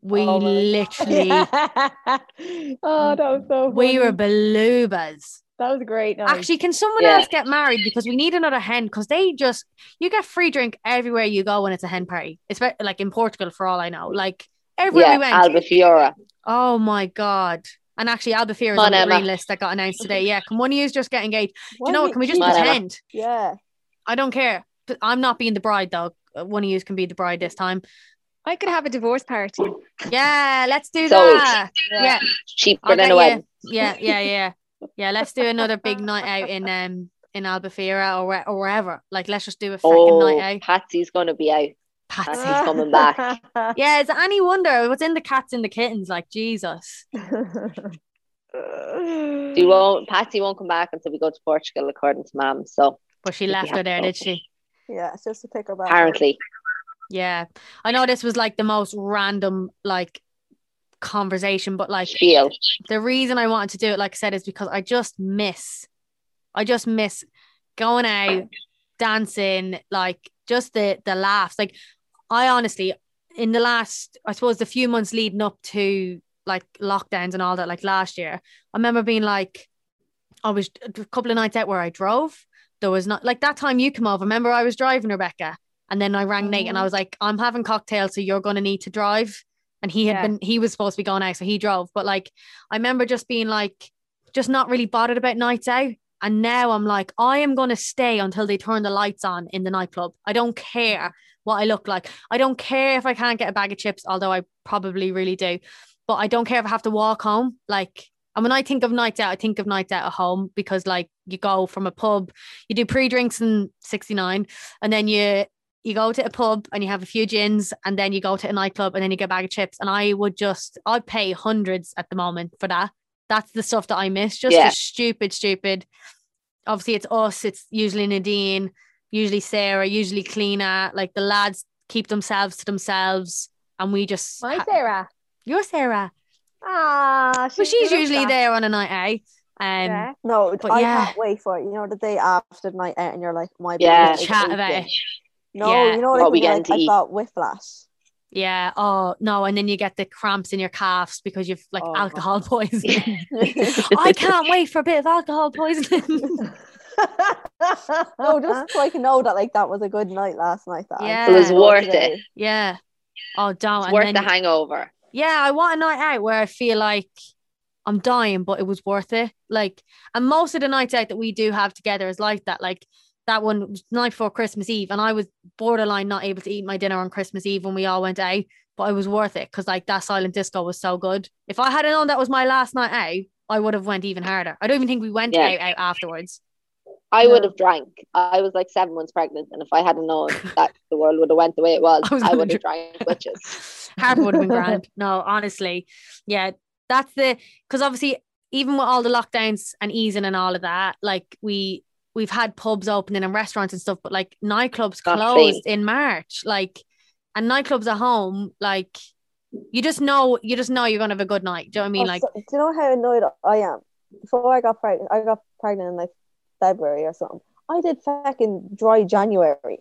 A: We
D: Oh my God.
A: literally,
B: oh, that was so Funny.
A: we were
B: funny.
A: balubas.
B: That was great night.
A: Actually, can someone
C: Yeah.
A: else get married because we need another hen? Because they just you get free drink everywhere you go when it's a hen party. It's like in Portugal for all I know. Like everywhere
C: yeah,
A: we went.
C: Albufeira.
A: Oh my god! And actually, Albufeira is
C: Come
A: on
C: on,
A: the green list that got announced today. Yeah, can one of you just get engaged? Do you know what? Can we just
C: Come
A: pretend?
D: Yeah.
A: I don't care. But I'm not being the bride though. Uh, One of you can be the bride this time.
B: I could have a divorce party.
A: Yeah, let's do
C: Sold.
A: that. Yeah,
C: Cheaper
A: I'll
C: than a wedding.
A: Yeah, yeah, yeah, yeah. Let's do another big night out in um in Albufeira or or wherever. Like, let's just do a freaking
C: Oh,
A: night out.
C: Patsy's gonna be out.
A: Patsy.
C: Patsy's coming back.
A: Yeah, is any wonder what's in the cats and the kittens? Like Jesus.
C: She won't. Patsy won't come back until we go to Portugal, according to Mum. So
A: But she left her there,
C: to.
A: did she?
D: Yeah, it's just to pick her back. up.
C: apparently,
A: Yeah. I know this was like the most random like conversation, but like
C: Spiel.
A: the reason I wanted to do it, like I said, is because I just miss, I just miss going out, dancing, like just the the laughs. Like I honestly, in the last, I suppose the few months leading up to like lockdowns and all that, like last year, I remember being like, I was a couple of nights out where I drove. There was not like that time you come over. Remember, I was driving Rebecca, and then I rang Nate and I mm-hmm. was like, I'm having cocktails, so you're going to need to drive. And he had
B: Yeah.
A: been, he was supposed to be going out, so he drove. But like, I remember just being like, just not really bothered about nights out. And now I'm like, I am going to stay until they turn the lights on in the nightclub. I don't care what I look like. I don't care if I can't get a bag of chips, although I probably really do. But I don't care if I have to walk home. Like, and when I think of nights out, I think of nights out at home because like you go from a pub, you do pre-drinks in 69, and then you you go to a pub and you have a few gins, and then you go to a nightclub and then you get a bag of chips. And I would just I'd pay hundreds at the moment for that. That's the stuff that I miss. Just
C: Yeah.
A: stupid, stupid. Obviously, it's us. It's usually Nadine, usually Sarah, usually Cleaner. Like the lads keep themselves to themselves, and we just.
B: My
A: ha-
B: Sarah.
A: You're Sarah.
B: Ah,
A: Well, she's usually
B: that.
A: there on a night out. Um,
B: Yeah.
D: No,
A: But
D: I
A: yeah.
D: can't wait for it. You know, the day after the night out, and you're like, my
C: Yeah.
D: brain is
A: Chat about
D: aching.
A: it.
D: No,
A: Yeah.
D: you know,
C: What
D: like
C: we
D: when you're like, I
C: eat.
D: got whiplash.
A: Yeah. Oh no, and then you get the cramps in your calves because you've like
D: Oh.
A: alcohol poisoning. I can't wait for a bit of alcohol poisoning.
D: no, just so I can know that like that was a good night last night. That
A: Yeah. It was
C: worth
D: today.
C: it.
A: yeah. Oh, don't.
C: It's worth
A: then-
C: the hangover.
A: yeah, I want a night out where I feel like I'm dying, but it was worth it. Like, and most of the nights out that we do have together is like that. Like that one night before Christmas Eve, and I was borderline not able to eat my dinner on Christmas Eve when we all went out, but it was worth it because like that silent disco was so good. If I had known that was my last night out, I would have went even harder. I don't even think we went
C: Yeah.
A: out, out afterwards.
C: I would have drank. I was like seven months pregnant, and if I hadn't known that the world would have went the way it was,
A: I was
C: I, would have drank witches.
A: Harper would have been grand. No, honestly. Yeah, that's the because obviously, even with all the lockdowns and easing and all of that, like we we've had pubs opening and restaurants and stuff, but like nightclubs
C: Not
A: closed in March. Like and nightclubs at home, like you just know you just know you're gonna have a good night. Do you know what I mean?
D: Oh,
A: Like
D: so- do you know how annoyed I am? Before I got pregnant, I got pregnant in like February or something. I did fucking dry January.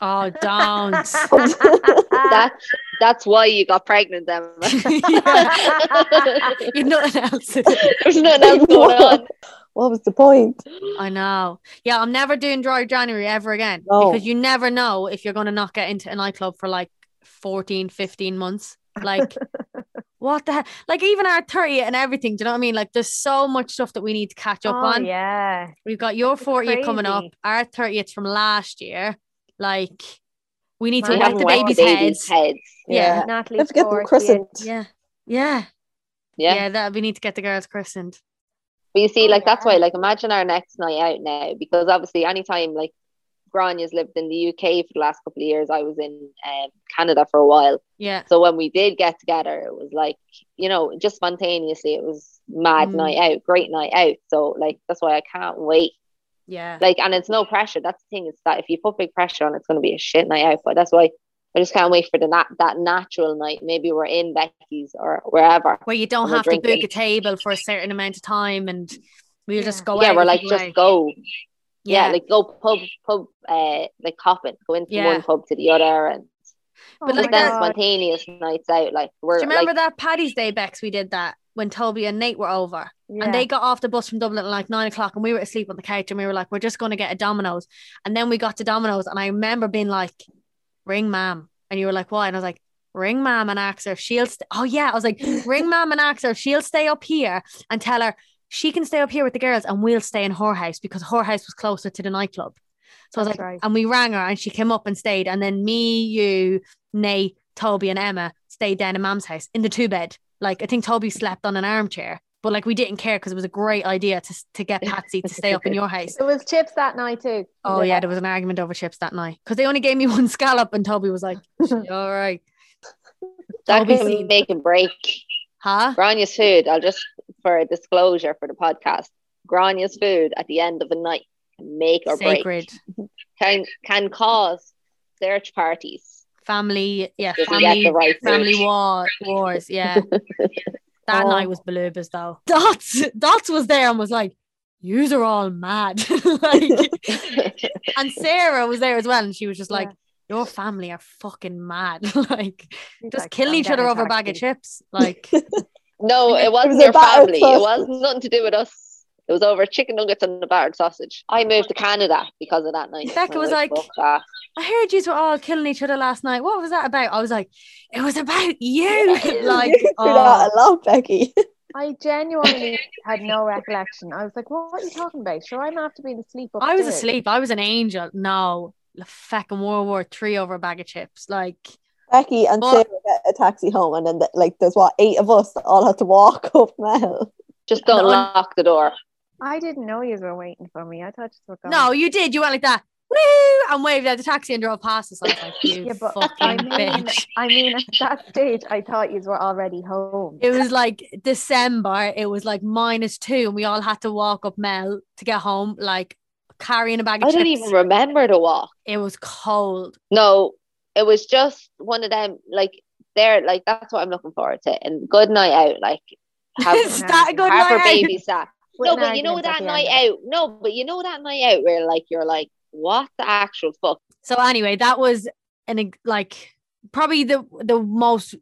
A: oh don't
C: That that's why you got pregnant, Emma.
A: You've nothing else to.
C: There's nothing else going on.
D: What was the point?
A: I know. Yeah, I'm never doing dry January ever again
D: No.
A: because you never know if you're going to not get into a nightclub for like 14, 15 months. Like, what the hell? Like, even our 30 and everything. Do you know what I mean? Like, there's so much stuff that we need to catch up
B: oh,
A: on.
B: yeah.
A: We've got your 40th coming up, our 30th from last year. Like, we need to
B: Mine
A: wet the
B: wet
A: baby's heads.
C: heads.
A: Yeah.
B: Natalie.
D: Let's get them christened.
A: Yeah. Yeah.
C: Yeah.
A: Yeah. That we need to get the girls christened.
C: But you see,
B: Oh,
C: like that's why, like imagine our next night out now, because obviously anytime like Grania's lived in the UK for the last couple of years, I was in um, Canada for a while.
A: Yeah.
C: So when we did get together, it was like, you know, just spontaneously, it was mad
A: Mm.
C: night out, great night out. So like that's why I can't wait.
A: Yeah.
C: Like, and it's no pressure. That's the thing is that if you put big pressure on, it's going to be a shit night out. But that's why I just can't wait for the nat- that natural night. Maybe we're in Becky's or wherever.
A: Where you don't have to book a table for a certain amount of time and we'll just go
C: yeah, we're like just
A: like.
C: go. Yeah.
A: Yeah.
C: like go pub pub uh like hopping, go into
A: Yeah.
C: one pub to the other and
A: But
B: oh
A: like
C: then
B: God.
C: spontaneous nights out. Like we're
A: Do you remember
C: like
A: that Paddy's Day, Bex? We did that when Toby and Nate were over.
B: Yeah.
A: And they got off the bus from Dublin at like nine o'clock and we were asleep on the couch and we were like, we're just going to get a Domino's. And then we got to Domino's and I remember being like, ring ma'am. And you were like, why? And I was like, ring ma'am and ask her if she'll, st-. oh yeah. I was like, ring ma'am and ask her if she'll stay up here and tell her she can stay up here with the girls and we'll stay in her house because her house was closer to the nightclub. So I was like,
B: right.
A: and we rang her and she came up and stayed. And then me, you, Nate, Toby, and Emma stayed down in Mam's house in the two bed. Like I think Toby slept on an armchair, but like we didn't care because it was a great idea to to get Patsy to stay up in your house.
B: It was chips that night too.
A: Oh yeah, there was an argument over chips that night because they only gave me one scallop, and Toby was like, "All right,
C: that
A: Toby
C: can
A: seen-
C: make a break.
A: huh?"
C: Grania's food, I'll just for a disclosure for the podcast. Grania's food at the end of a night can make or
A: Sacred,
C: break. Can can cause search parties.
A: family, yeah, family,
C: right
A: family war, wars, yeah. That
B: Oh.
A: night was Balubas though. Dots, Dots was there and was like, "Yous are all mad," like, and Sarah was there as well, and she was just like, "Your family are fucking mad," like just
B: like,
A: killing
B: "I'm
A: each other over a bag of chips, like.
C: No, it wasn't
D: was
C: your
D: battered
C: family. It wasn't nothing to do with us. It was over chicken nuggets and a battered sausage. I moved to Canada because of that night.
A: Becca was like- I heard you were all killing each other last night. What was that about? I was like, it was about you. like,
D: you do
A: oh,
D: that a lot, Becky.
B: I genuinely had no recollection. I was like, what are you talking about? Sure, I'm after being asleep
A: I was asleep. I was an angel. No, the fucking World War Three over a bag of chips. Like,
D: Becky and
A: But-
D: Sarah get a taxi home, and then like there's what eight of us that all have to walk up Mell.
C: Just don't
A: No,
C: lock the door.
B: I didn't know you were waiting for me. I thought you were going.
A: no, you did. You went like that. Woo! And waved at the taxi and drove past us. I was like, you
B: Yeah, but
A: fucking
B: I mean,
A: bitch.
B: I mean, at that stage, I thought you were already home.
A: It was like December. It was like minus two, and we all had to walk up Mell to get home, like carrying a bag of
C: I
A: chips.
C: didn't even remember the walk.
A: It was cold.
C: No, it was just one of them. Like there, like that's what I'm looking forward to. And good night out. Like have,
A: Is that a good
C: have
A: night out?
C: baby sat.
B: With
C: No, but you know that night
B: end.
C: out. No, but you know that night out where like you're like, what the actual fuck?
A: So anyway, that was an like probably the the most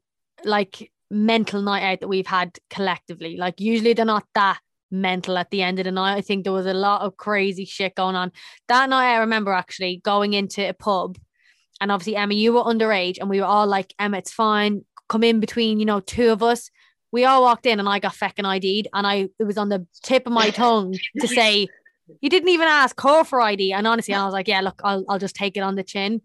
A: like mental night out that we've had collectively. Like usually they're not that mental at the end of the night. I think there was a lot of crazy shit going on. That night I remember actually going into a pub and obviously Emma, you were underage and we were all like, Emma, it's fine. Come in between, you know, two of us. We all walked in and I got feckin' ID'd and I it was on the tip of my tongue to say you didn't even ask her for ID. And honestly, I was like, yeah, look, I'll I'll just take it on the chin.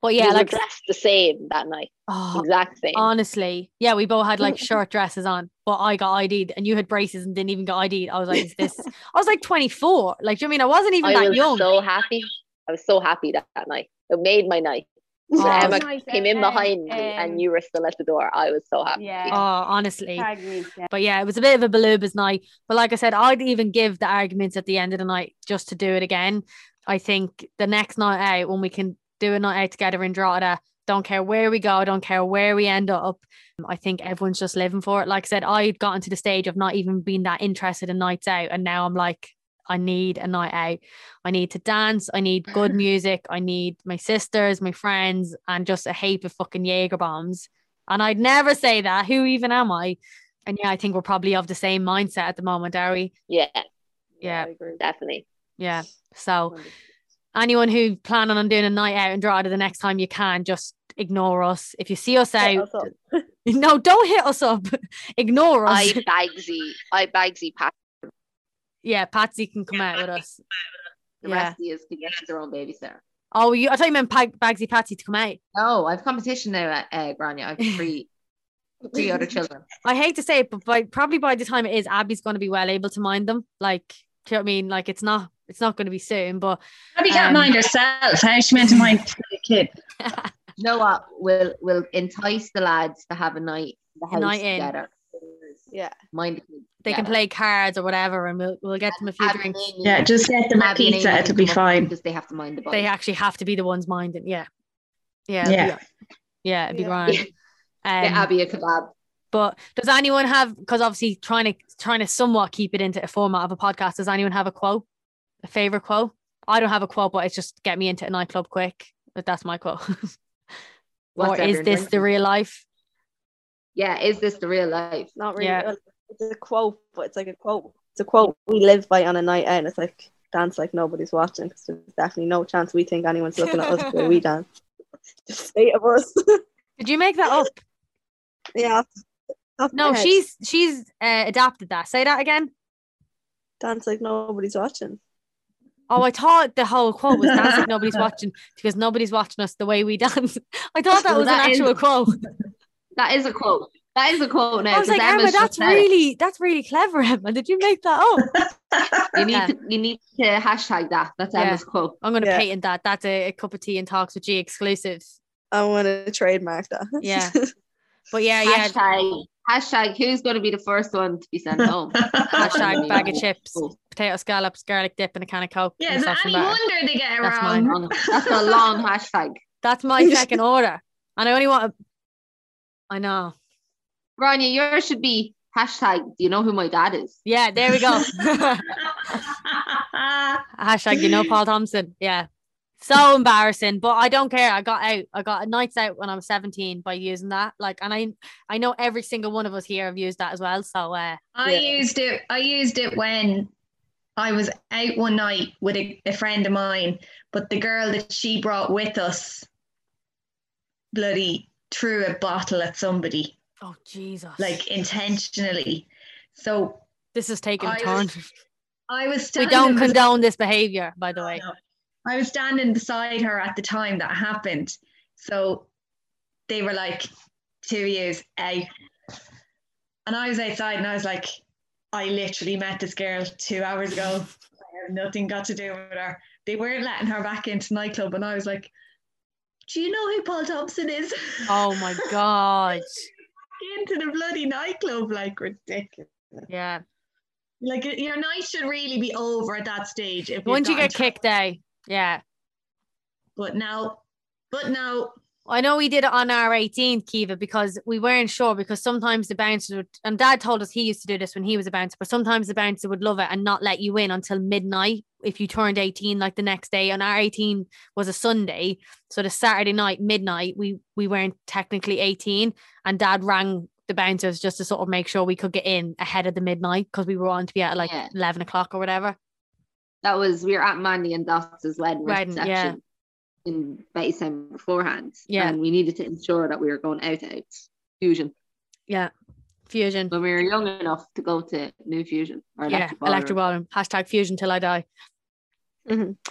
A: But yeah,
C: we
A: like
C: dressed the same that night.
A: oh,
C: Exact same.
A: honestly, yeah, we both had like short dresses on, but I got ID'd and you had braces and didn't even get ID'd. I was like, is this? I was like 24. Like, do you know I mean? I wasn't even
C: I
A: that
C: was
A: young.
C: so happy. I was so happy that, that night. It made my night. So
A: Oh,
C: Emma
B: Nice,
C: came in
B: um,
C: behind me and
B: um,
C: you were still at the door. I was so happy.
B: Yeah.
A: Oh, honestly.
B: Tag me, yeah.
A: But yeah, it was a bit of a balubas night. But like I said, I'd even give the arguments at the end of the night just to do it again. I think the next night out, when we can do a night out together in Drogheda, don't care where we go, don't care where we end up. I think everyone's just living for it. Like I said, I'd gotten to the stage of not even being that interested in nights out. And now I'm like, I need a night out. I need to dance. I need good music. I need my sisters, my friends, and just a heap of fucking Jaeger bombs. And I'd never say that. Who even am I? And yeah, I think we're probably of the same mindset at the moment, are we?
C: Yeah,
A: Yeah.
C: Definitely.
A: Yeah. So anyone who planning on doing a night out in Drogheda the next time you can, just ignore us. If you see us
D: Hit
A: out,
D: us
A: no, don't hit us up. ignore us.
C: I Bagsy, I Bagsy Pat.
A: Yeah, Patsy can come out with us.
E: The
A: Yeah.
E: rest of you can get their own babysitter.
A: Oh, you, I thought you meant Pag- Bagsy Patsy to come out.
E: No, I've competition now at uh, Grania. I've three, three other children.
A: I hate to say it, but by probably by the time it is, Abby's going to be well able to mind them. Like, do you know what I mean? Like, it's not, it's not going to be soon, but
F: Abby can't
A: Um,
F: mind herself. How's she meant to mind the kid?
E: You know what? We'll we'll entice the lads to have a night the house
A: night in.
E: together.
D: Yeah.
E: Mind the kids
A: they can play cards or whatever, and we'll we'll get them a few
E: Abby
A: drinks.
E: Amy-
F: Yeah, just get them a
E: Abby and
F: pizza.
E: Amy
F: It'll be fine.
E: because they have to mind the boys.
A: They actually have to be the ones minding. Yeah, yeah, it'd
F: Yeah.
A: be, yeah, it'd be
D: Yeah.
A: grand.
E: Get
A: Um,
E: Abby a kebab.
A: But does anyone have? Because obviously trying to trying to somewhat keep it into a format of a podcast. Does anyone have a quote? A favorite quote? I don't have a quote, but it's just get me into a nightclub quick. But that's my quote. or is
E: everyone
A: this the real life?
E: Yeah, is this the real life?
D: Not really.
A: Yeah.
D: It's a quote, but it's like a quote. It's a quote we live by on a night out. And it's like dance like nobody's watching because there's definitely no chance we think anyone's looking at us when we dance. Just eight of us.
A: Did you make that up?
D: yeah. off- off
A: No, she's she's uh, adapted that. Say that again.
D: dance like nobody's watching.
A: Oh, I thought the whole quote was dance like nobody's watching because nobody's watching us the way we dance. I thought that
E: Well,
A: was an
E: that is-
A: actual quote.
E: That is a quote. That is a quote now.
A: I was
E: 'cause
A: like,
E: Emma's
A: Emma, that's
E: said it.
A: really that's really clever, Emma. Did you make that up?
E: You need
A: Yeah.
E: to you need to hashtag that. That's
A: Yeah.
E: Emma's quote.
A: I'm gonna
D: Yeah.
A: patent that. That's a, a cup of tea and talks with G exclusive.
D: I want to trademark that.
A: Yeah. But yeah, yeah.
E: Hashtag hashtag who's going to be the first one to be sent home?
A: Hashtag bag of chips,
E: Cool.
A: potato scallops, garlic dip, and a can of coke.
F: Yeah,
A: and
F: is any
A: and batter.
F: wonder they get it
A: That's
F: wrong?
A: mine.
E: That's a long hashtag.
A: That's my second order. And I only want. to- I know.
E: Grania, yours should be hashtag. Do you know who my dad is?
A: Yeah, there we go. Hashtag you know Paul Thompson. Yeah. So embarrassing, but I don't care. I got out. I got nights out when I was 17 by using that. Like, and I I know every single one of us here have used that as well. So uh
F: I used it. I used it when I was out one night with a, a friend of mine, but the girl that she brought with us, bloody threw a bottle at somebody,
A: oh Jesus.
F: like intentionally. So
A: this is taking
F: I
A: turn.
F: was- I was
A: We don't condone this behavior, by the way.
F: No. I was standing beside her at the time that happened. So they were like, two years out. And I was outside and I was like, I literally met this girl two hours ago. I have nothing got to do with her. They weren't letting her back into nightclub. And I was like, Do you know who Paul Thompson is?
A: Oh my god.
F: into the bloody nightclub, like ridiculous.
A: Yeah.
F: Like your night should really be over at that stage. If
A: Once you get kicked out. Yeah.
F: But now, but now,
A: I know we did it on our 18th, Caoimhe, because we weren't sure. Because sometimes the bouncers would, and Dad told us he used to do this when he was a bouncer, but sometimes the bouncer would love it and not let you in until midnight if you turned 18, like the next day. And our 18 was a Sunday, so the Saturday night midnight, we we weren't technically 18, and Dad rang the bouncers just to sort of make sure we could get in ahead of the midnight because we were on to be at like
E: Yeah.
A: 11 o'clock or whatever.
E: That was we were at Mandy and Dots's wedding reception
A: yeah.
E: in Bayside beforehand.
A: Yeah.
E: And we needed to ensure that we were going out out Fusion
A: Yeah. Fusion.
E: when we were young enough to go to New Fusion or
A: yeah.
E: Electric
A: Electric
E: Ballroom.
A: ballroom. Hashtag fusion till I die.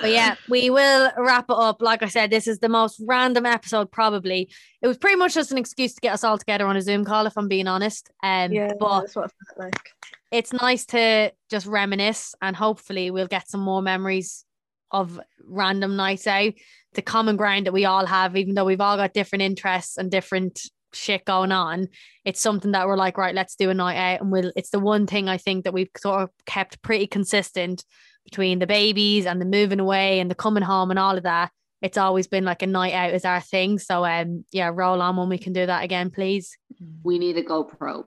A: But yeah, we will wrap it up. Like I said, this is the most random episode, probably. It was pretty much just an excuse to get us all together on a Zoom call, if I'm being honest. Um,
D: Yeah,
A: but
D: that's what it felt like.
A: it's nice to just reminisce and hopefully we'll get some more memories of random nights out. The common ground that we all have, even though we've all got different interests and different shit going on, it's something that we're like, right, let's do a night out. And we'll it's the one thing I think that we've sort of kept pretty consistent between the babies and the moving away and the coming home and all of that. It's always been like a night out is our thing. So um yeah, roll on when we can do that again, please.
E: We need a GoPro.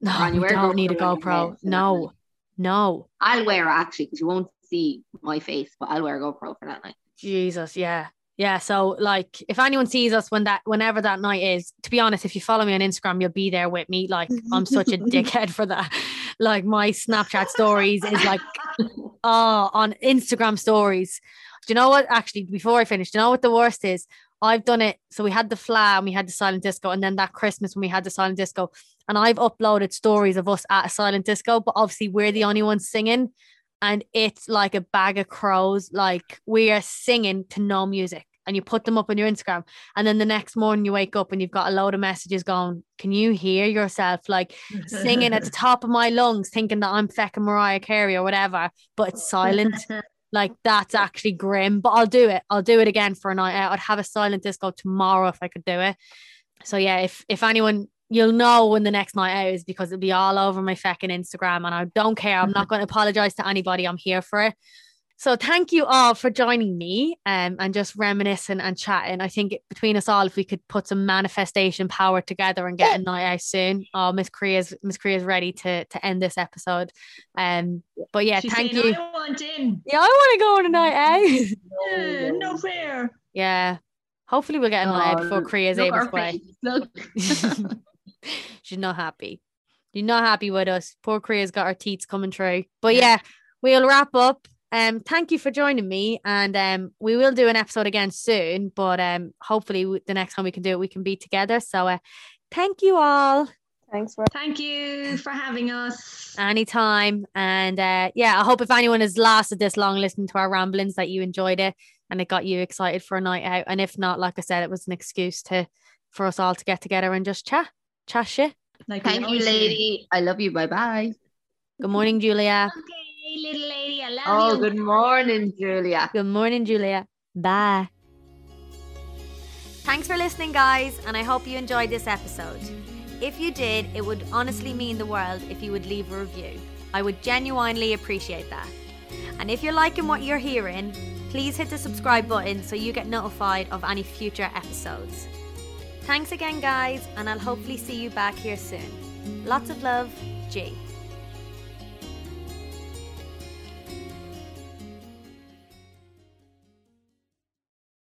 A: No,
E: Ron,
A: we don't need a
E: GoPro on your
A: GoPro.
E: head for that
A: No, no.
E: I'll wear it actually because you won't see my face, but I'll wear a GoPro for that night.
A: Jesus, yeah. Yeah. So like if anyone sees us when that whenever that night is, to be honest, if you follow me on Instagram, you'll be there with me. Like I'm such a dickhead for that. Like my Snapchat stories is like oh on Instagram stories. Do you know what? Actually, before I finish, do you know what the worst is? I've done it. So we had the fla and we had the silent disco, and then that Christmas when we had the silent disco, and I've uploaded stories of us at a silent disco, but obviously we're the only ones singing, and it's like a bag of crows. Like we are singing to no music, and you put them up on your Instagram, and then the next morning you wake up and you've got a load of messages going, "Can you hear yourself?" Like singing at the top of my lungs, thinking that I'm fecking Mariah Carey or whatever, but it's silent. Like that's actually grim, but I'll do it. I'll do it again for a night out. I'd have a silent disco tomorrow if I could do it. So yeah, if if anyone you'll know when the next night out is because it'll be all over my fucking Instagram and I don't care. I'm not going to apologize to anybody. I'm here for it. So thank you all for joining me um, and just reminiscing and chatting. I think between us all, if we could put some manifestation power together and get a night out soon. Oh, Miss Korea's Miss Korea's ready to to end this episode. Um, but yeah,
F: She's
A: thank
F: saying,
A: you.
F: I want in.
A: Yeah, I want to go on a night out.
F: Yeah, no fair.
A: yeah. Hopefully we'll get a night
E: Oh,
A: before Korea's able to play.
E: Face, Look.
A: She's not happy. You're not happy with us. Poor Korea's got her teeth coming through. But yeah, we'll wrap up. Um, thank you for joining me, and um, we will do an episode again soon. But um, hopefully the next time we can do it, we can be together. So, uh, thank you all.
D: Thanks for
F: Thank you for having us.
A: anytime. And uh, yeah, I hope if anyone has lasted this long listening to our ramblings that you enjoyed it and it got you excited for a night out. And if not, like I said, it was an excuse to for us all to get together and just chat, chat shit.
F: Like
E: Thank you, lady. I love you. Bye bye.
A: Good morning, Julia.
F: Okay, little lady, I love
E: Oh,
F: you.
E: Oh, good morning, Julia.
A: Good morning, Julia. Bye. Thanks for listening, guys, and I hope you enjoyed this episode. If you did, it would honestly mean the world if you would leave a review. I would genuinely appreciate that. And if you're liking what you're hearing, please hit the subscribe button so you get notified of any future episodes. Thanks again, guys, and I'll hopefully see you back here soon. Lots of love, G.